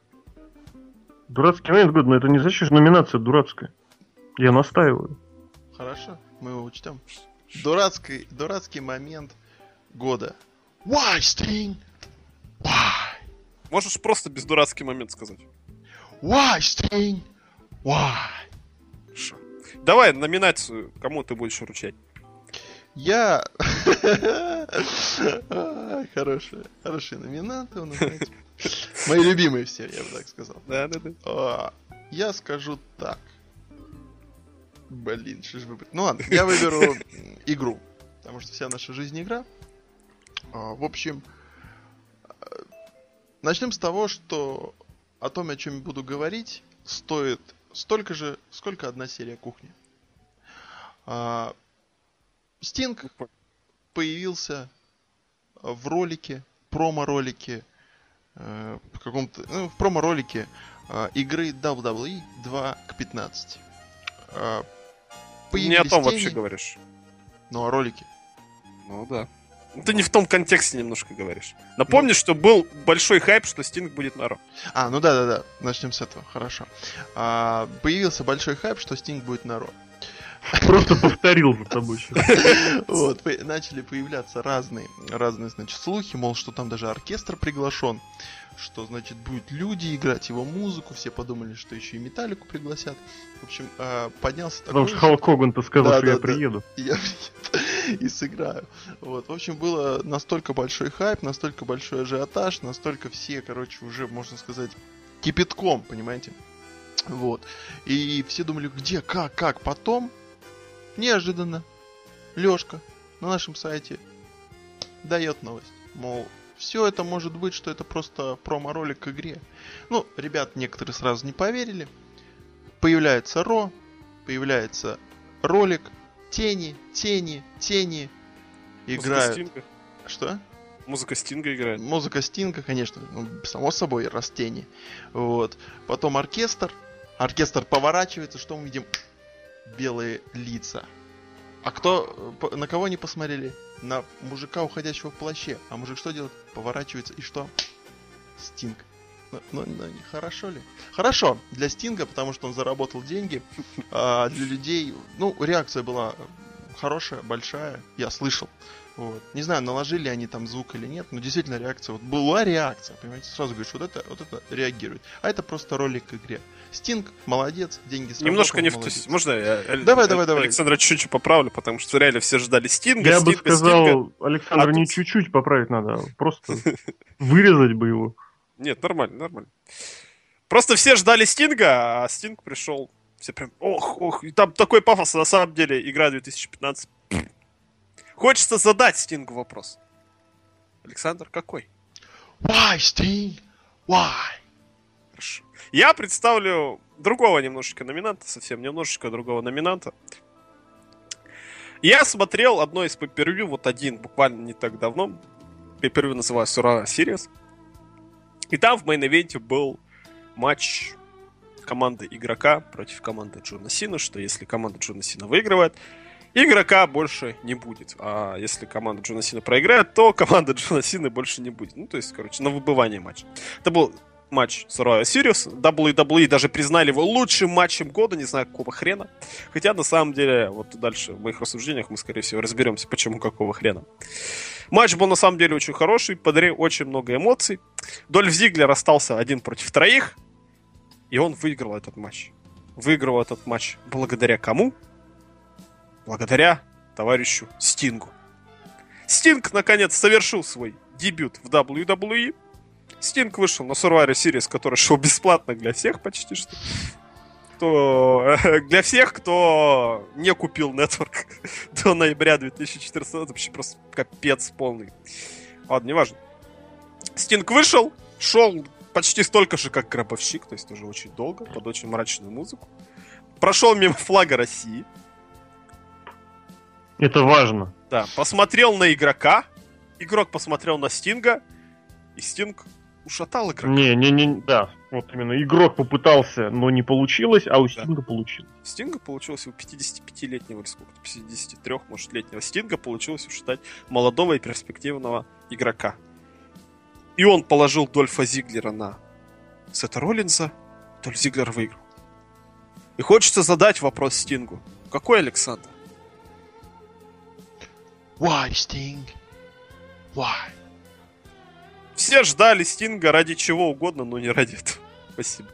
Дурацкий момент года, но это не значит, что номинация дурацкая. Я настаиваю. Хорошо, мы его учтем. Дурацкий, дурацкий момент года. Why, Sting? Why? Можешь просто без дурацкий момент сказать. Why, Sting? Why? Давай номинацию, кому ты будешь вручать. Я... Хорошие, хорошие номинанты у нас. Мои любимые все, я бы так сказал. Да, да, да. А, Я скажу так. Блин, что ж выбрать? Ну ладно, я выберу игру. Потому что вся наша жизнь игра. А, В общем, начнем с того, что о том, о чем я буду говорить, стоит столько же, сколько одна серия кухни. А, Стинг появился в ролике, промо-ролике, э, в каком-то, ну, в промо-ролике э, игры WWE 2 к 15. Э, Не о том тени- вообще говоришь. Ну, о ролике. Ну да. Ты не в том контексте немножко говоришь. Напомни, что был большой хайп, что Стинг будет на Ро. А, ну да-да-да, начнем с этого, хорошо. А, появился большой хайп, что Стинг будет на Ро. Просто повторил за тобой сейчас. Вот, начали появляться разные, разные, значит, слухи, мол, что там даже оркестр приглашен, что, значит, будут люди играть его музыку, все подумали, что еще и Металлику пригласят. В общем, а, поднялся такой... Потому что Халк Хоган-то сказал, Да, что да, я да. приеду. и я приеду и сыграю. Вот, в общем, было настолько большой хайп, настолько большой ажиотаж, настолько все, короче, уже, можно сказать, кипятком, понимаете? Вот. И все думали, где, как, как. Потом, неожиданно, Лешка на нашем сайте дает новость. Мол, все это может быть, что это просто промо-ролик к игре. Ну, ребят некоторые сразу не поверили. Появляется Ро, появляется ролик, тени, тени, тени. Музыка Играют. Стинга. Что? Музыка Стинга играет. Музыка Стинга, конечно, ну, само собой, раз тени. Вот. Потом оркестр. Оркестр поворачивается, что мы видим? Белые лица. А кто, э, на кого они посмотрели? На мужика, уходящего в плаще. А мужик что делает? Поворачивается и что? Стинг. Ну, ну, ну, не хорошо ли? Хорошо для Стинга, потому что он заработал деньги. А для людей, ну, реакция была хорошая, большая. Я слышал. Вот. Не знаю, наложили они там звук или нет, но действительно реакция. Вот была реакция, понимаете, сразу говоришь, вот это, вот это реагирует. А это просто ролик к игре. Стинг, молодец, деньги сработал, Немножко не в молодец. ту- Можно я Давай, давай, давай. Александра чуть-чуть поправлю, потому что реально все ждали Стинга. Я бы Стинга, Стинга. сказал, Александр, А не тут- чуть-чуть поправить надо, а просто вырезать бы его. Нет, нормально, нормально. Просто все ждали Стинга, а Стинг пришел. Все прям, ох, ох, и там такой пафос, на самом деле, игра 2015. Хочется задать Стингу вопрос. Александр, какой? Why, Sting? Why? Хорошо. Я представлю другого немножечко номинанта, совсем немножечко другого номинанта. Я смотрел одно из pay-per-view, вот один, буквально не так давно. Pay-per-view называется Survivor Series. И там в main event е был матч команды игрока против команды Джона Сина, что если команда Джона Сина выигрывает, игрока больше не будет. А если команда Джона Сина проиграет, то команда Джона Сина больше не будет. Ну, то есть, короче, на выбывание матча. Это был матч Survivor Series. WWE даже признали его лучшим матчем года, не знаю какого хрена. Хотя, на самом деле, вот дальше в моих рассуждениях мы, скорее всего, разберемся, почему какого хрена. Матч был, на самом деле, очень хороший, подарил очень много эмоций. Дольф Зиглер остался один против троих, и он выиграл этот матч. Выиграл этот матч благодаря кому? Благодаря товарищу Стингу. Стинг, наконец, совершил свой дебют в WWE. Стинг вышел на Survivor Series, который шел бесплатно для всех почти что. Кто, для всех, кто не купил Network до ноября 2014, это вообще просто капец полный. Ладно, неважно. Стинг вышел, шел почти столько же, как Гробовщик, то есть тоже очень долго, под очень мрачную музыку. Прошел мимо флага России. Это важно. Да, посмотрел на игрока. Игрок посмотрел на Стинга. И Стинг ушатал игрока. Не, не, не, да, вот именно игрок попытался, но не получилось, а у Стинга получилось. Стинга получилось у 55-летнего или сколько-то, 53, может, летнего Стинга получилось ушатать молодого и перспективного игрока. И он положил Дольфа Зиглера на Сета Роллинза, Дольф Зиглер выиграл. И хочется задать вопрос Стингу. Какой Александр? Why, Sting? Why? Все ждали Стинга ради чего угодно, но не ради этого. Спасибо.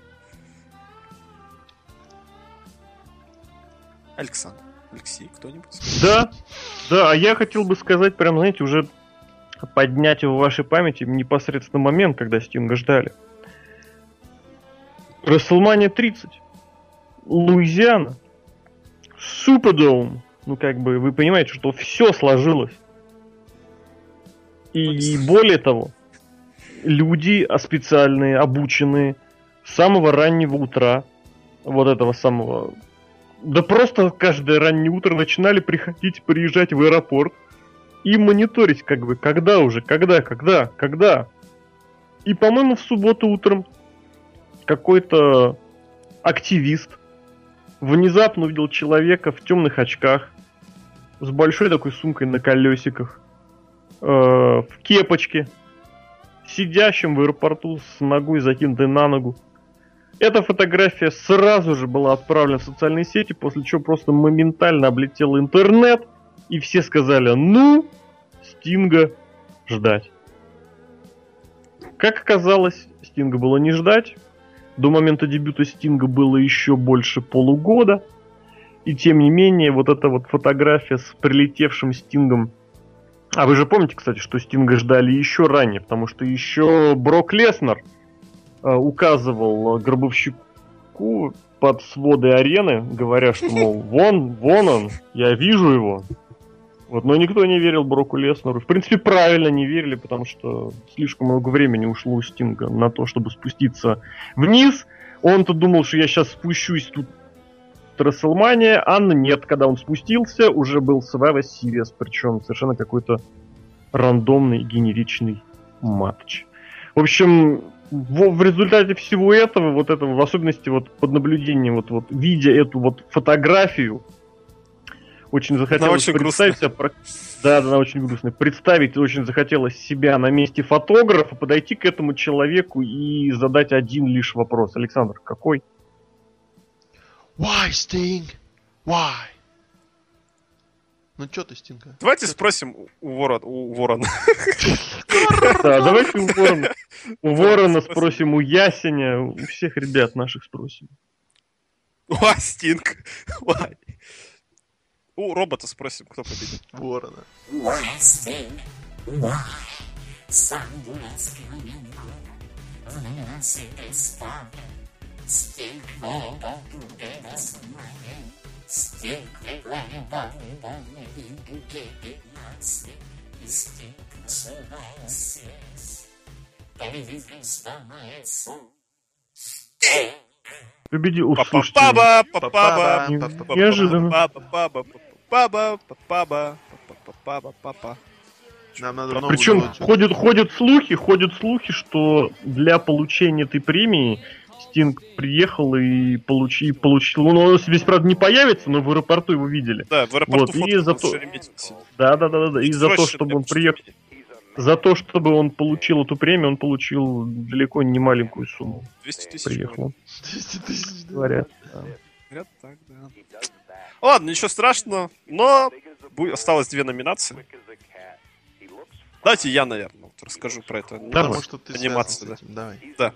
Александр. Алексей, кто-нибудь? Да, да, а я хотел бы сказать, прям, знаете, уже поднять в вашей памяти непосредственно момент, когда Стинга ждали. Расселмания 30. Луизиана. Супердоум. Ну, как бы, вы понимаете, что все сложилось. И более того, люди специальные, обученные с самого раннего утра, вот этого самого... Да просто каждое раннее утро начинали приходить, приезжать в аэропорт и мониторить, как бы, когда уже, когда, когда, когда. И, по-моему, в субботу утром какой-то активист внезапно увидел человека в темных очках с большой такой сумкой на колесиках, э, в кепочке, сидящим в аэропорту с ногой закинутой на ногу. Эта фотография сразу же была отправлена в социальные сети, после чего просто моментально облетел интернет, и все сказали, ну, Стинга ждать. Как оказалось, Стинга было не ждать. До момента дебюта Стинга было еще больше полугода. И тем не менее, вот эта вот фотография с прилетевшим Стингом. А вы же помните, кстати, что Стинга ждали еще ранее, потому что еще Брок Леснер э, указывал Гробовщику под своды арены, говоря, что, мол, вон, вон он, я вижу его. Вот, но никто не верил Броку Леснеру. В принципе, правильно не верили, потому что слишком много времени ушло у Стинга на то, чтобы спуститься вниз. Он-то думал, что я сейчас спущусь тут Расселмания, а нет, когда он спустился, уже был Survivor Series, причем совершенно какой-то рандомный, генеричный матч. В общем, в, в результате всего этого, вот этого, в особенности вот под наблюдением, вот, вот видя эту вот фотографию, очень захотелось очень представить себя, про- да, да, она очень грустная. Представить очень захотелось себя на месте фотографа, подойти к этому человеку и задать один лишь вопрос. Александр, какой? Why, Sting? Why? Ну чё ты, Стинга? Давайте спросим у- у Ворона. У Ворона. Да, давайте у Ворона, у Ворона спросим, у Ясеня, у всех ребят наших спросим. Уа, Стинг. Уай. У робота спросим, кто победит. Ворона. Why stay? Why? Sunless coming Unless it is far. Папа, папа, Папа, не- папа, неожиданно. папа, папа, папа, папа, папа, папа. Нам надо А Причем ходят, ходят слухи, ходят слухи, что для получения этой премии Стинг приехал и получи, получил. Ну, он здесь, правда, не появится, но в аэропорту его видели. Да, в аэропорту Вот, и Шереметьево сидит. Да, да, да, да, да. И за то, чтобы он приехал, за то, чтобы он получил эту премию, он получил далеко не маленькую сумму. 200 тысяч. Приехал, он, 200 тысяч, да. говорят. да. Говорят так, да. Ладно, ничего страшного, но осталось две номинации. Давайте я, наверное, вот расскажу про это. Давай. Потому что ты Анимация, с этим. Давай. Да.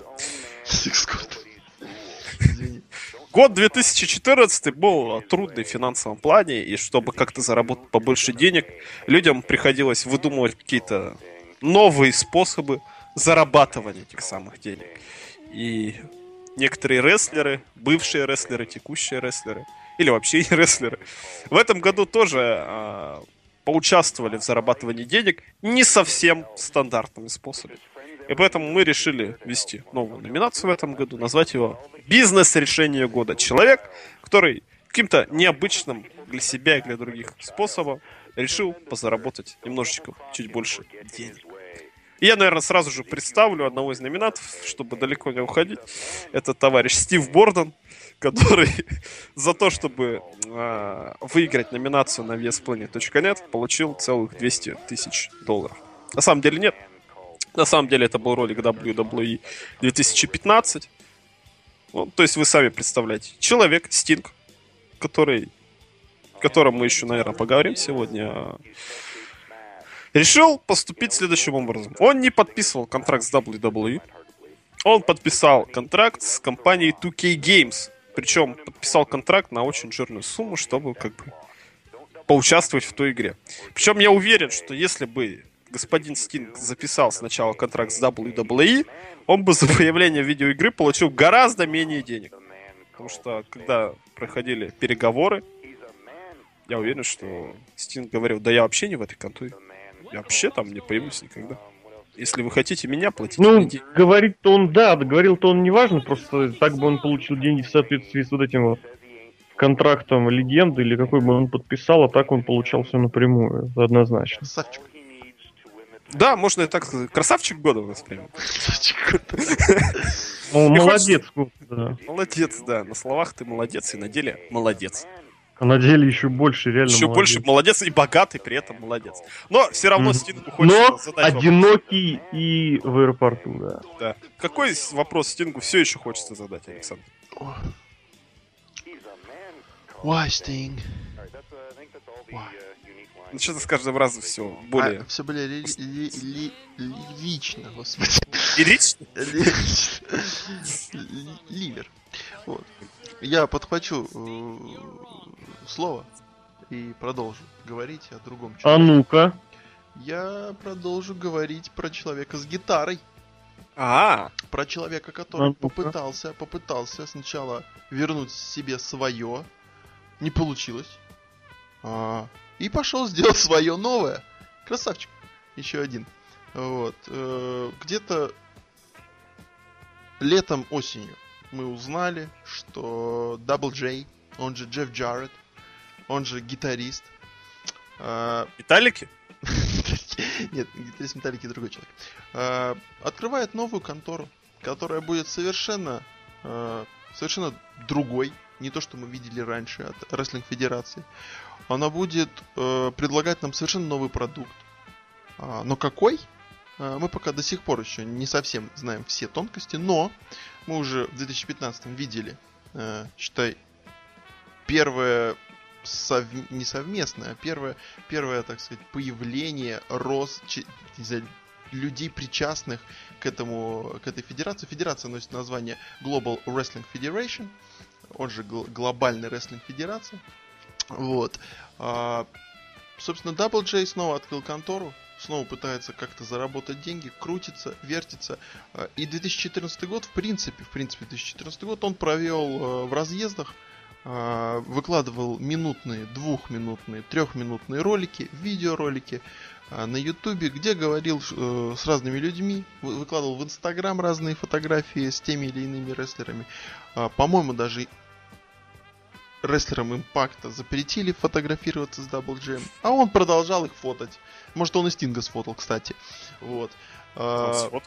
Год 2014 был трудный в финансовом плане, и чтобы как-то заработать побольше денег, людям приходилось выдумывать какие-то новые способы зарабатывания этих самых денег. И некоторые рестлеры, бывшие рестлеры, текущие рестлеры, или вообще не рестлеры, в этом году тоже а, поучаствовали в зарабатывании денег не совсем стандартными способами. И поэтому мы решили ввести новую номинацию в этом году, назвать его «Бизнес-решение года». Человек, который каким-то необычным для себя и для других способом решил позаработать немножечко чуть больше денег. И я, наверное, сразу же представлю одного из номинатов, чтобы далеко не уходить. Это товарищ Стив Борден, который за то, чтобы э, выиграть номинацию на VSPlanet.net, получил целых 200 тысяч долларов. На самом деле нет. На самом деле это был ролик WWE 2015. Ну, то есть вы сами представляете. Человек, Стинг, который, о котором мы еще, наверное, поговорим сегодня, решил поступить следующим образом. Он не подписывал контракт с WWE. Он подписал контракт с компанией 2K Games. Причем подписал контракт на очень жирную сумму, чтобы как бы поучаствовать в той игре. Причем я уверен, что если бы господин Стинг записал сначала контракт с WWE, он бы за появление видеоигры получил гораздо менее денег. Потому что когда проходили переговоры, я уверен, что Стинг говорил, да я вообще не в этой конторе. Я вообще там не появлюсь никогда. Если вы хотите меня платить, Ну, деньги. говорит-то он, да, говорил-то он неважно, просто так бы он получил деньги в соответствии с вот этим вот контрактом легенды или какой бы он подписал, а так он получал все напрямую, однозначно. Красавчик. Да, можно и так сказать. Красавчик года воспримем. Ну, Мне молодец, Гоб, да. Молодец, да. На словах ты молодец, и на деле молодец. А на деле еще больше, реально Еще молодец. больше молодец и богатый при этом молодец. Но все равно Мгм. Стингу хочется Но задать вопрос. одинокий и в аэропорту, да. Да. Какой вопрос Стингу все еще хочется задать, Александр? Why, Sting? Why? Ну, что-то с каждым разом все более... все более ли- ли- ли- лично, господи. Лирично? Ли- Ливер. Вот. Я подхвачу э, слово и продолжу говорить о другом А человеке. ну-ка. Я продолжу говорить про человека с гитарой. А, Про человека, который А ну-ка. попытался, попытался сначала вернуть себе свое, не получилось. А, и пошел сделать свое новое. Красавчик. Еще один. Вот. э, Где-то летом, осенью мы узнали, что Double J, он же Джефф Джарретт, он же гитарист, а, Виталики? нет, гитарист Металлики другой человек. Э, Открывает новую контору, которая будет совершенно, э, совершенно другой, не то, что мы видели раньше от Wrestling Федерации. Она будет э, предлагать нам совершенно новый продукт. А, Но какой? Мы пока до сих пор еще не совсем знаем все тонкости, но мы уже в 2015 видели, э, считай, первое сов- не совместное, а первое, первое, так сказать, появление, рост че- людей, причастных к этому, к этой федерации. Федерация носит название Global Wrestling Federation, он же гл- глобальная рестлинг федерация. Вот. А, собственно, Double J снова открыл контору, снова пытается как-то заработать деньги, крутится, вертится. А, И 2014 год, в принципе, в принципе, 2014 год он провел э, в разъездах, выкладывал минутные, двухминутные, трехминутные ролики, видеоролики а, на ютубе, где говорил э, с разными людьми, вы- выкладывал в инстаграм разные фотографии с теми или иными рестлерами. А, По-моему, даже рестлерам импакта запретили фотографироваться с Double J, а он продолжал их фотать. Может, он и Стинга сфотал, кстати. Вот. А, Вот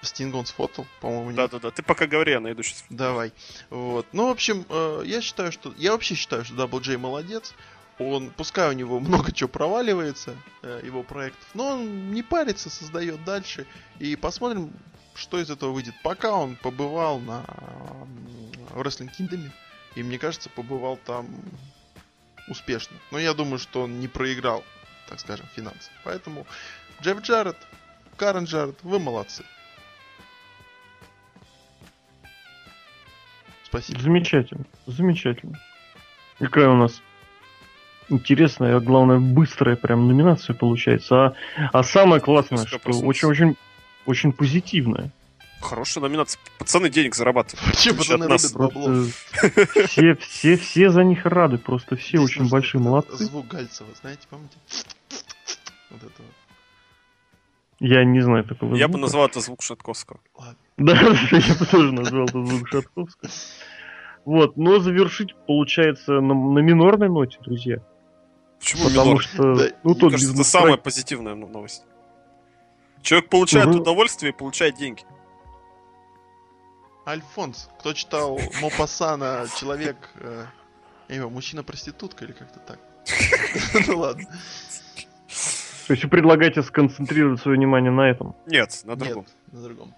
он. Стинга он сфотал, по-моему, нет. Да-да-да, ты пока говори, я найду сейчас. Давай. Вот. Ну, в общем, э, я считаю, что... Я вообще считаю, что Double J молодец. Он, пускай у него много чего проваливается, э, его проектов, но он не парится, создает дальше. И посмотрим, что из этого выйдет. Пока он побывал на Wrestling Kingdom, и мне кажется, побывал там успешно. Но я думаю, что он не проиграл, так скажем, финансово. Поэтому Джефф Джарретт, Карен Джарретт, вы молодцы. Спасибо. Замечательно, замечательно. Какая у нас интересная, а главное, быстрая прям номинация получается. А, а самое классное, что очень-очень очень позитивная. Хорошая номинация. Пацаны денег зарабатывают. Вообще, пацаны нас. бабло. Все, все, все за них рады, просто все Здесь очень большие молодцы. Звук Гальцева, знаете, помните? Вот это вот. Я не знаю такого Я бы звука. назвал это звук Шатковского. Да, я бы тоже назвал это звук Шатковского. Вот, но завершить получается на, на минорной ноте, друзья. Почему Потому минор? что, Да, ну, мне тот кажется, это самая позитивная новость. Человек получает Мгм. удовольствие и получает деньги. Альфонс. Кто читал Мопассана, человек... э, знаю, мужчина-проститутка или как-то так? Ну ладно. То есть вы предлагаете сконцентрировать свое внимание на этом? Нет, на Нет, другом. на другом.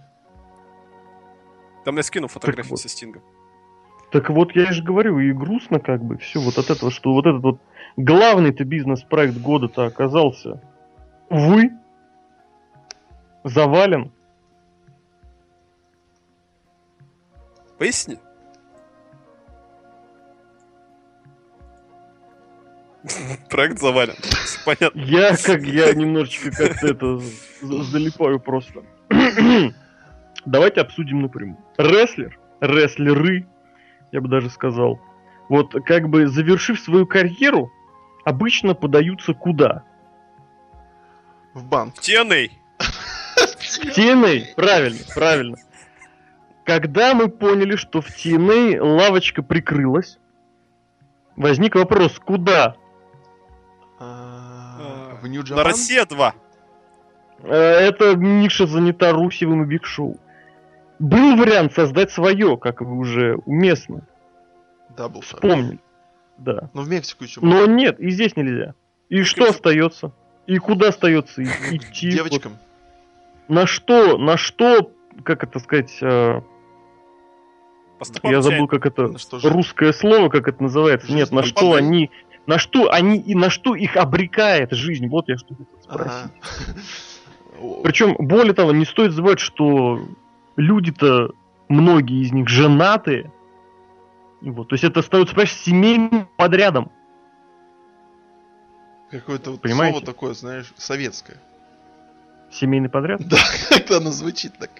Там я скину фотографии вот. со Стингом. Так вот, я же говорю, и грустно как бы все вот от этого, что вот этот вот главный-то бизнес-проект года-то оказался, увы, завален. Поясни. Проект завален. Понятно. Я как я немножечко как-то это залипаю просто. Давайте обсудим напрямую. Рестлер, рестлеры, я бы даже сказал, вот как бы завершив свою карьеру, обычно подаются куда? В банк. TNA. TNA, правильно, правильно. Когда мы поняли, что в TNA лавочка прикрылась, возник вопрос, куда? В На Нью-Джапан? Россия 2. Э, Эта ниша занята Русевым и Биг Шоу. Был вариант создать свое, как вы уже уместно Дабл шаг. помнили. Да. Ну, в Мексику еще. Но нет, и здесь нельзя. И что кажется- остается? И куда остается идти? Девочкам. Вот на что, на что, как это сказать, э, я забыл, как это что русское слово, как это называется. Жизнь Нет, на что они, на что они и на что их обрекает жизнь. Вот я что хотел спросить. Ага. Причем, более того, не стоит забывать, что люди-то, многие из них женатые. И Вот, то есть это остается, понимаешь, семейным подрядом. Какое-то вот Понимаете? слово такое, знаешь, советское. Семейный подряд? Да, как-то оно звучит так.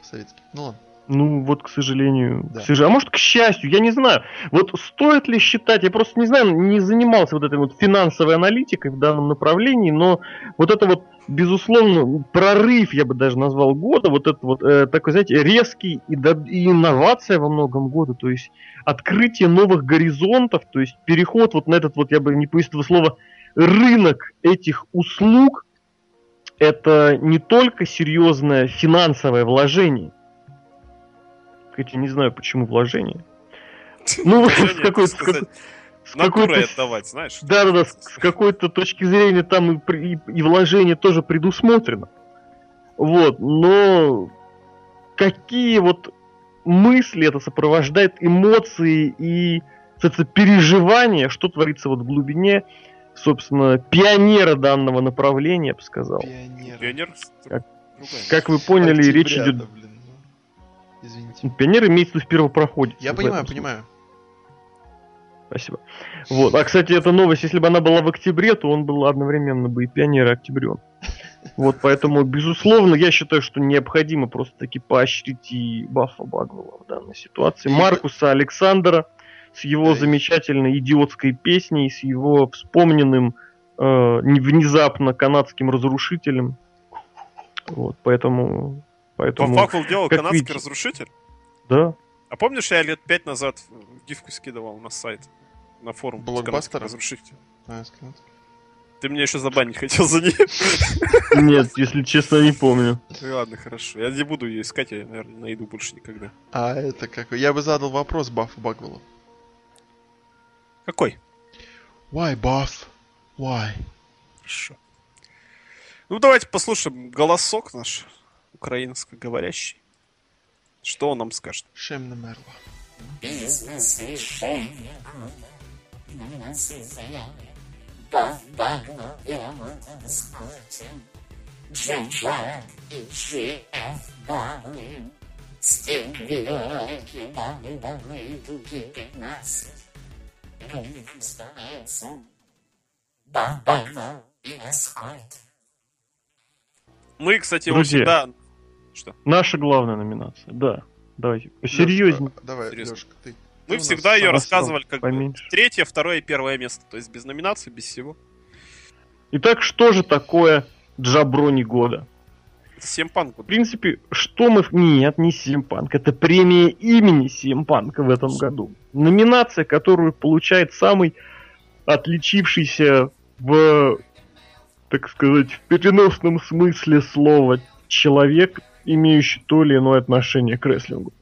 Советский. Ну ладно. Ну, вот, к сожалению. Да. к сожалению. А может, к счастью, я не знаю. Вот стоит ли считать, я просто не знаю, не занимался вот этой вот финансовой аналитикой в данном направлении, но вот это вот, безусловно, прорыв, я бы даже назвал года, вот это вот э, такой, знаете, резкий и, до- и инновация во многом года, то есть открытие новых горизонтов, то есть переход вот на этот вот, я бы не пояснил этого слова, рынок этих услуг, это не только серьезное финансовое вложение, Хотя не знаю, почему вложение. Ну, с какой-то... с какой-то- отдавать, знаешь. Да-да-да, с, с какой-то точки зрения там и, и, и вложение тоже предусмотрено. Вот, но какие вот мысли это сопровождает, эмоции и соответственно, переживания, что творится вот в глубине, собственно, пионера данного направления, я бы сказал. Пионер. Пионер. Как-. Как вы поняли, речь Октября-то, идет... блин, ну. Извините. Пионер имеется в виду в первопроходе. Я понимаю, понимаю. Спасибо. Вот. А, кстати, эта новость, если бы она была в октябре, то он был одновременно бы и пионер, и октябрен. Вот, поэтому, безусловно, я считаю, что необходимо просто-таки поощрить и Баффа Багвелла в данной ситуации. Маркуса Александра с его замечательной идиотской песней, с его вспомненным э, не- внезапно канадским разрушителем. Вот, поэтому... Том Поэтому, Факвелл делал как канадский видите. разрушитель. да. А помнишь, я лет пять назад гифку скидывал на сайт, на форум Блокбастера? канадских разрушителей? А. Ты меня еще забанить хотел за нее. Нет, если честно, не помню. Ладно, хорошо. Я не буду ее искать, я, наверное, не найду больше никогда. А это как? Я бы задал вопрос Баффу Багвеллу. Какой? Why, Buff? Why? Хорошо. Ну, давайте послушаем голосок наш, украинско-говорящий. Что он нам скажет? Шем на мерла. Джинджа и дали, дали, дуги нас. И. Мы, кстати, Друзья. всегда... Что? Наша главная номинация, да. Давайте, посерьезнее. Лёшка, Давай, Серьезно. Лёшка, ты. Мы нас всегда ее рассказывали как бы поменьше. третье, второе и первое место. То есть без номинации, без всего. Итак, что же такое Джаброни года? Это Семпанк. В принципе, что мы... Нет, не Симпанк. Это премия имени Симпанка в этом году. Номинация, которую получает самый отличившийся в так сказать, в переносном смысле слова человек, имеющий то или иное отношение к рестлингу.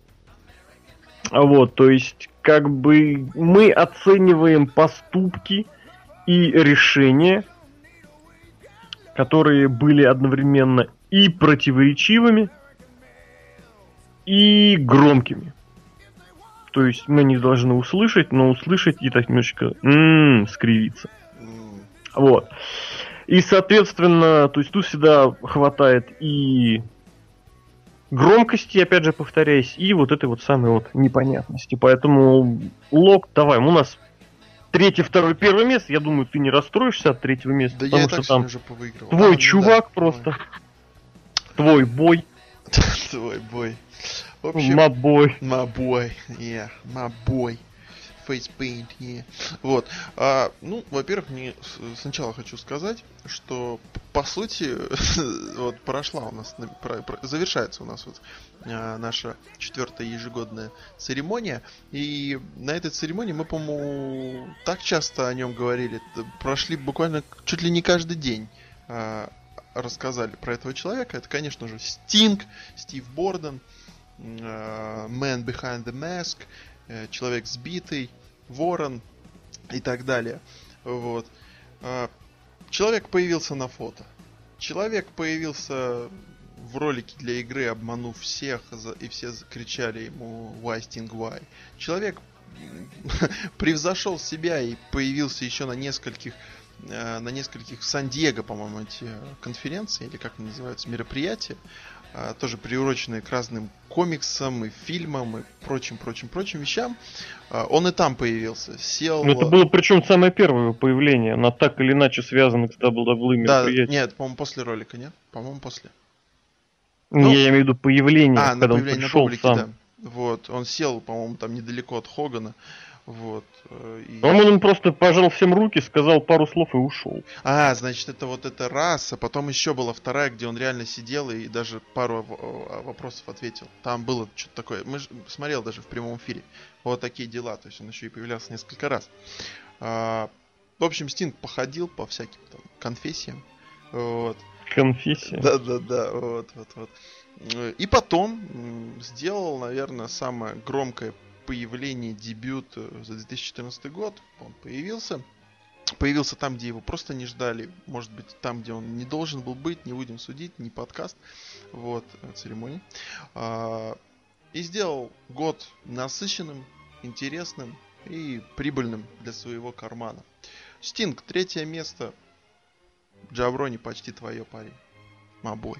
А Вот, то есть, как бы мы оцениваем поступки и решения, которые были одновременно и противоречивыми, и громкими. То есть мы не должны услышать, но услышать и так немножечко м-м, скривиться. Вот. И, соответственно, то есть тут всегда хватает и громкости, опять же повторяюсь, и вот этой вот самой вот непонятности. Поэтому лог, давай, у нас третье, второе, первое место. Я думаю, ты не расстроишься от третьего места, Да я потому и что там уже твой А, чувак да, просто, твой бой, Твой бой. В общем. My boy, yeah, my paint, yeah. Вот. А, ну, во-первых, мне сначала хочу сказать, что по сути, вот прошла у нас, на- про- про- завершается у нас вот а, наша четвертая ежегодная церемония. И на этой церемонии мы, по-моему, так часто о нем говорили, прошли буквально чуть ли не каждый день. а, рассказали про этого человека. Это, конечно же, Стинг, Стив Борден, э, Man Behind the Mask, Человек сбитый, Ворон и так далее. Вот. А, Человек появился на фото. Человек появился в ролике для игры, обманув всех, и все кричали ему Why Sting Why. Человек превзошел себя и появился еще на нескольких э, на нескольких Сан-Диего, по-моему, эти э, конференции, или как они называются, мероприятия, тоже приуроченные к разным комиксам и фильмам и прочим, прочим, прочим вещам. А, Он и там появился. Сел... Ну, это было причем самое первое его появление, на так или иначе связанных с WWE Да, мероприятием. нет, по-моему, после ролика, нет? По-моему, после. Не, ну- я имею в виду появление, А, на когда он появление на пришел публике, сам. да. Вот, он сел, по-моему, там недалеко от Хогана. Вот. э, и- он просто пожал всем руки, сказал пару слов и ушел. А, значит, это вот эта раса. Потом еще была вторая, где он реально сидел и даже пару вопросов ответил. Там было что-то такое. Мы ж- смотрел даже в прямом эфире. Вот такие дела. То есть он еще и появлялся несколько раз. А, в общем, Стинг походил по всяким там конфессиям. Вот. Конфессия. Да, да, да, вот, вот, вот. И потом сделал, наверное, самое громкое появление, дебют за 2014 год. Он появился. Появился там, где его просто не ждали. Может быть, там, где он не должен был быть, не будем судить, не подкаст. Вот, э, церемонии. А, И сделал год насыщенным, интересным и прибыльным для своего кармана. Стинг, третье место. Джаброни почти твое, парень. Мабой.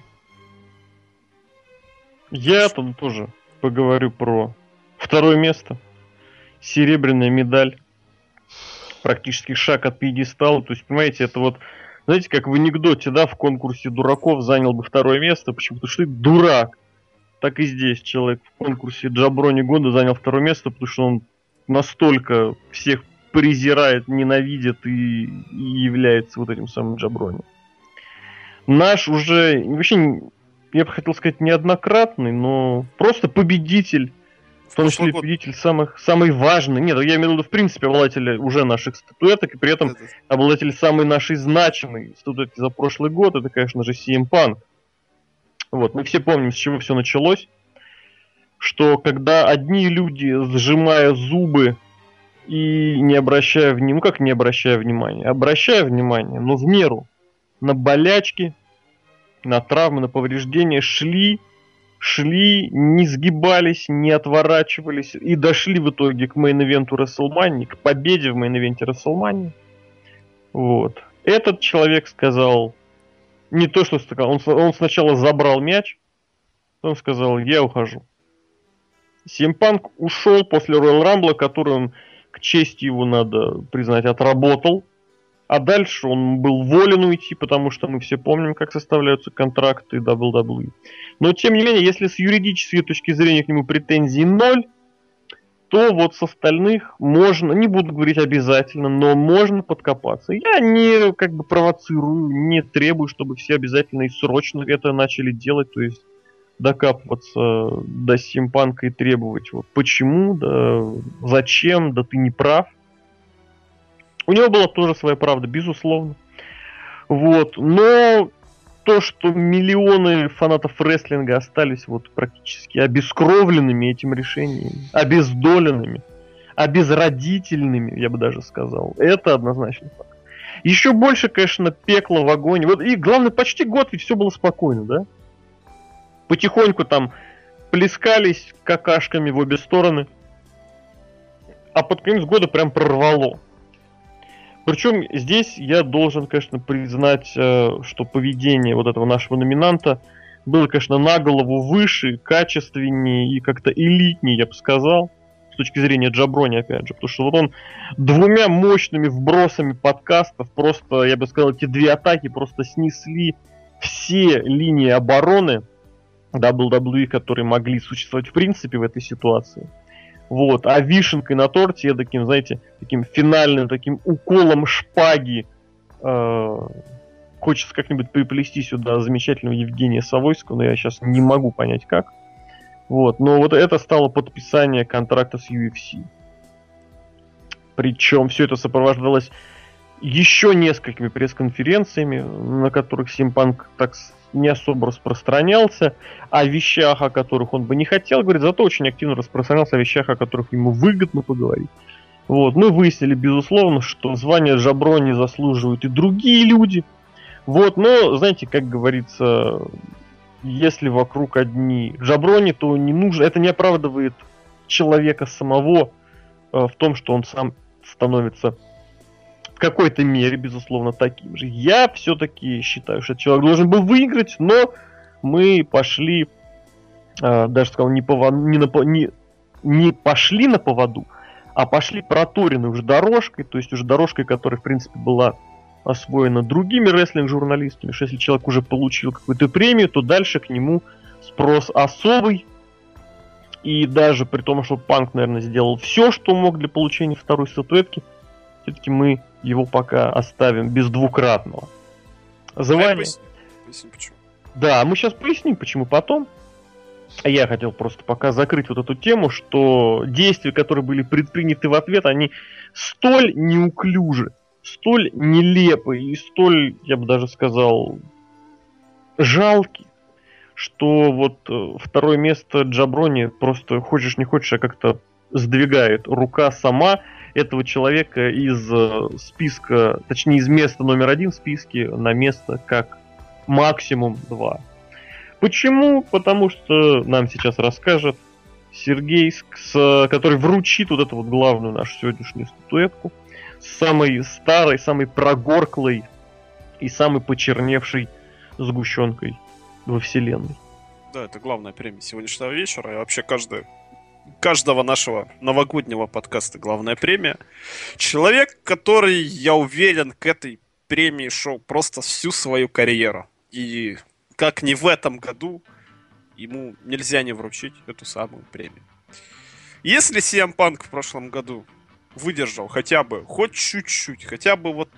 Я тут тоже поговорю про второе место. Серебряная медаль. Практически шаг от пьедестала. То есть, понимаете, это вот, знаете, как в анекдоте, да, в конкурсе дураков занял бы второе место. Почему? Потому что ты дурак. Так и здесь человек в конкурсе Джаброни года занял второе место, потому что он настолько всех презирает, ненавидит и, и является вот этим самым Джаброни. Наш уже, вообще, я бы хотел сказать, неоднократный, но просто победитель, в том числе год победитель самых, самый важный. Нет, я имею в виду, в принципе, обладатель уже наших статуэток, и при этом это- обладатель самой нашей значимой статуэтки за прошлый год, это, конечно же, CM Punk. Вот, мы все помним, с чего все началось. Что когда одни люди, сжимая зубы и не обращая внимания, ну как не обращая внимания, обращая внимание, но в меру, на болячки, на травмы, на повреждения, шли, шли, не сгибались, не отворачивались и дошли в итоге к main event у WrestleMania, к победе в main event е WrestleMania. Вот. Этот человек сказал не то, что сказал, он, он сначала забрал мяч, потом сказал, я ухожу. Симпанк ушел после Royal Rumble, который он, к чести его надо признать, отработал. А дальше он был волен уйти, потому что мы все помним, как составляются контракты WWE. Но тем не менее, если с юридической точки зрения к нему претензий ноль, то вот с остальных можно, не буду говорить обязательно, но можно подкопаться. Я не как бы провоцирую, не требую, чтобы все обязательно и срочно это начали делать, то есть докапываться до симпанка и требовать вот почему, да зачем, да ты не прав. У него была тоже своя правда, безусловно. Вот, но то, что миллионы фанатов рестлинга остались вот практически обескровленными этим решением, обездоленными, обезродительными, я бы даже сказал, это однозначно факт. Еще больше, конечно, пекло в огонь. Вот и главное, почти год ведь все было спокойно, да? Потихоньку там плескались какашками в обе стороны. А под конец года прям прорвало. Причем здесь я должен, конечно, признать, э, что поведение вот этого нашего номинанта было, конечно, на голову выше, качественнее и как-то элитнее, я бы сказал, с точки зрения Джаброни, опять же. Потому что вот он двумя мощными вбросами подкастов просто, я бы сказал, эти две атаки просто снесли все линии обороны WWE, которые могли существовать в принципе в этой ситуации. Вот. А вишенкой на торте я таким, знаете, таким финальным таким уколом шпаги э, хочется как-нибудь приплести сюда замечательного Евгения Савойского, но я сейчас не могу понять как. Вот. Но вот это стало подписание контракта с UFC. Причем все это сопровождалось еще несколькими пресс-конференциями, на которых Симпанк так не особо распространялся о вещах, о которых он бы не хотел говорить, зато очень активно распространялся о вещах, о которых ему выгодно поговорить. Вот. Мы выяснили, безусловно, что звание Жаброни заслуживают и другие люди. Вот, но, знаете, как говорится, если вокруг одни Джаброни, то не нужно, это не оправдывает человека самого э, в том, что он сам становится в какой-то мере, безусловно, таким же. Я все-таки считаю, что человек должен был выиграть, но мы пошли, э, даже сказал, не, повод, не, на, не, не пошли на поводу, а пошли проторенной уже дорожкой, то есть уже дорожкой, которая, в принципе, была освоена другими рестлинг-журналистами, что если человек уже получил какую-то премию, то дальше к нему спрос особый, и даже при том, что Панк, наверное, сделал все, что мог для получения второй статуэтки, все-таки мы его пока оставим без двукратного. Звание... Поясни, поясни, почему. Да, мы сейчас поясним, почему потом. А Я хотел просто пока закрыть вот эту тему, что действия, которые были предприняты в ответ, они столь неуклюжи, столь нелепы и столь, я бы даже сказал, жалки, что вот э, второе место Джаброни просто хочешь не хочешь, а как-то сдвигает рука сама этого человека из э, списка, точнее из места номер один в списке на место как максимум два. Почему? Потому что нам сейчас расскажет Сергей, с, который вручит вот эту вот главную нашу сегодняшнюю статуэтку, самой старой, самой прогорклой и самой почерневшей сгущенкой во вселенной. Да, это главная премия сегодняшнего вечера. И вообще каждый, каждого нашего новогоднего подкаста главная премия. Человек, который, я уверен, к этой премии шел просто всю свою карьеру. И как ни в этом году, ему нельзя не вручить эту самую премию. Если CM Punk в прошлом году выдержал хотя бы, хоть чуть-чуть, хотя бы вот,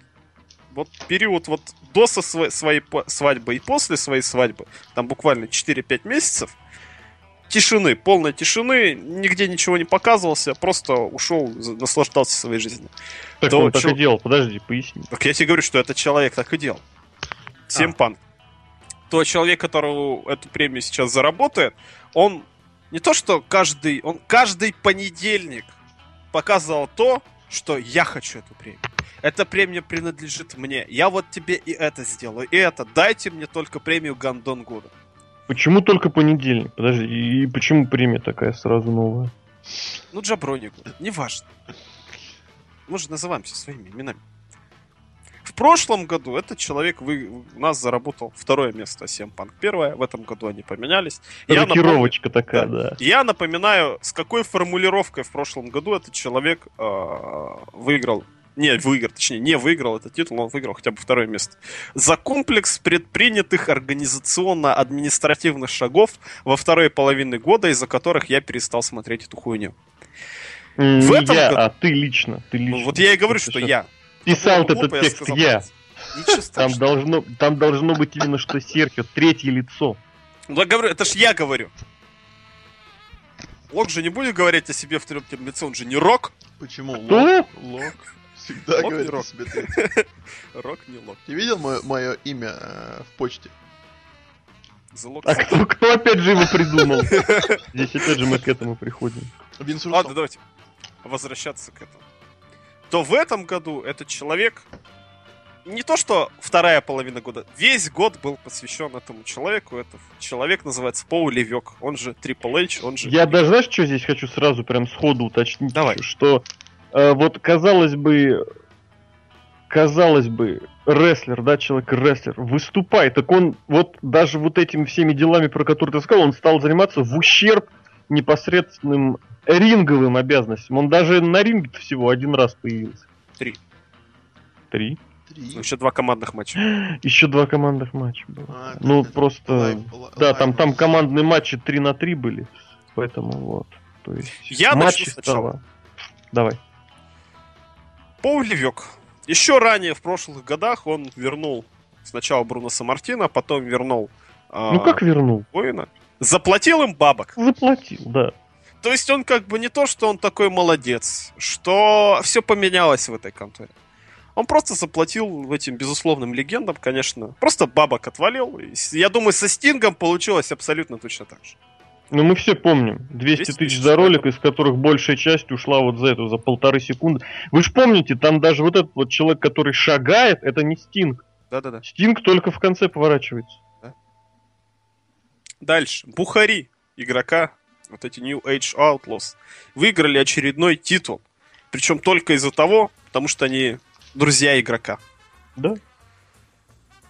вот период вот до со своей, своей свадьбы и после своей свадьбы, там буквально 4-5 месяцев, тишины, полной тишины, нигде ничего не показывался, просто ушел, наслаждался своей жизнью. Так Да, он так чё- и делал, подожди, поясни. Так я тебе говорю, что этот человек так и делал. Всем панк. То человек, которого эту премию сейчас заработает, он не то что каждый, он каждый понедельник показывал то, что я хочу эту премию. Эта премия принадлежит мне. Я вот тебе и это сделаю, и это. Дайте мне только премию Гандон года. Почему только понедельник? Подожди, и почему премия такая сразу новая? Ну, Джабронику. Неважно. Мы же называемся своими именами. В прошлом году этот человек вы, у нас заработал второе место, а Punk первое. В этом году они поменялись. Я Рокировочка такая, да. Я напоминаю, с какой формулировкой в прошлом году этот человек э, выиграл. Не, выиграл, точнее, не выиграл этот титул, он выиграл хотя бы второе место. За комплекс предпринятых организационно-административных шагов во второй половине года, из-за которых я перестал смотреть эту хуйню. М, В Не этом я, году- а ты лично. Ты лично. Ну, вот я и говорю, что сейчас я. Писал этот глупо текст сказал я. Ничего Там должно, там должно быть именно что Серхио, третье лицо. Ну, я говорю, это ж я говорю. Лок же не будет говорить о себе в третьем лице, он же не рок. Почему? Что? Лок? Лок? Всегда говорит рок. себе третий. Рок не лок. Ты видел мое имя э, в почте? А кто, кто опять же его придумал? Здесь опять же мы к этому приходим. Винс Ладно, давайте возвращаться к этому. То в этом году этот человек не то что вторая половина года, весь год был посвящен этому человеку. Этот человек называется Пол Левек, он же Triple H, он же... Я даже, знаешь, что здесь хочу сразу прям сходу уточнить? Давай. Что вот казалось бы, казалось бы, рестлер, да, человек-рестлер, выступает, так он вот даже вот этими всеми делами, про которые ты сказал, он стал заниматься в ущерб непосредственным ринговым обязанностям. Он даже на ринге всего один раз появился. Три. Три. Три. Ну, еще два командных матча. Еще два командных матча было. А, ну, это просто... лайв- ла- Да, там, лайв- там командные матчи 3 на 3 были. Поэтому вот. То есть Я матчи начну сначала. стало. Давай. Пол Левек. Еще ранее, в прошлых годах, он вернул сначала Бруно Самартина, потом вернул а, Ну как вернул? Воина. Заплатил им бабок. Заплатил, да. То есть он как бы не то, что он такой молодец, что все поменялось в этой конторе. Он просто заплатил этим безусловным легендам, конечно. Просто бабок отвалил. Я думаю, со Стингом получилось абсолютно точно так же. Ну мы все помним. 200 200 тысяч за ролик, это- из которых большая часть ушла вот за эту, за полторы секунды. Вы же помните, там даже вот этот вот человек, который шагает, это не Стинг. Да-да-да. Стинг только в конце поворачивается. Дальше. Бухари, игрока, вот эти New Age Outlaws, выиграли очередной титул. Причем только из-за того, потому что они друзья игрока. Да?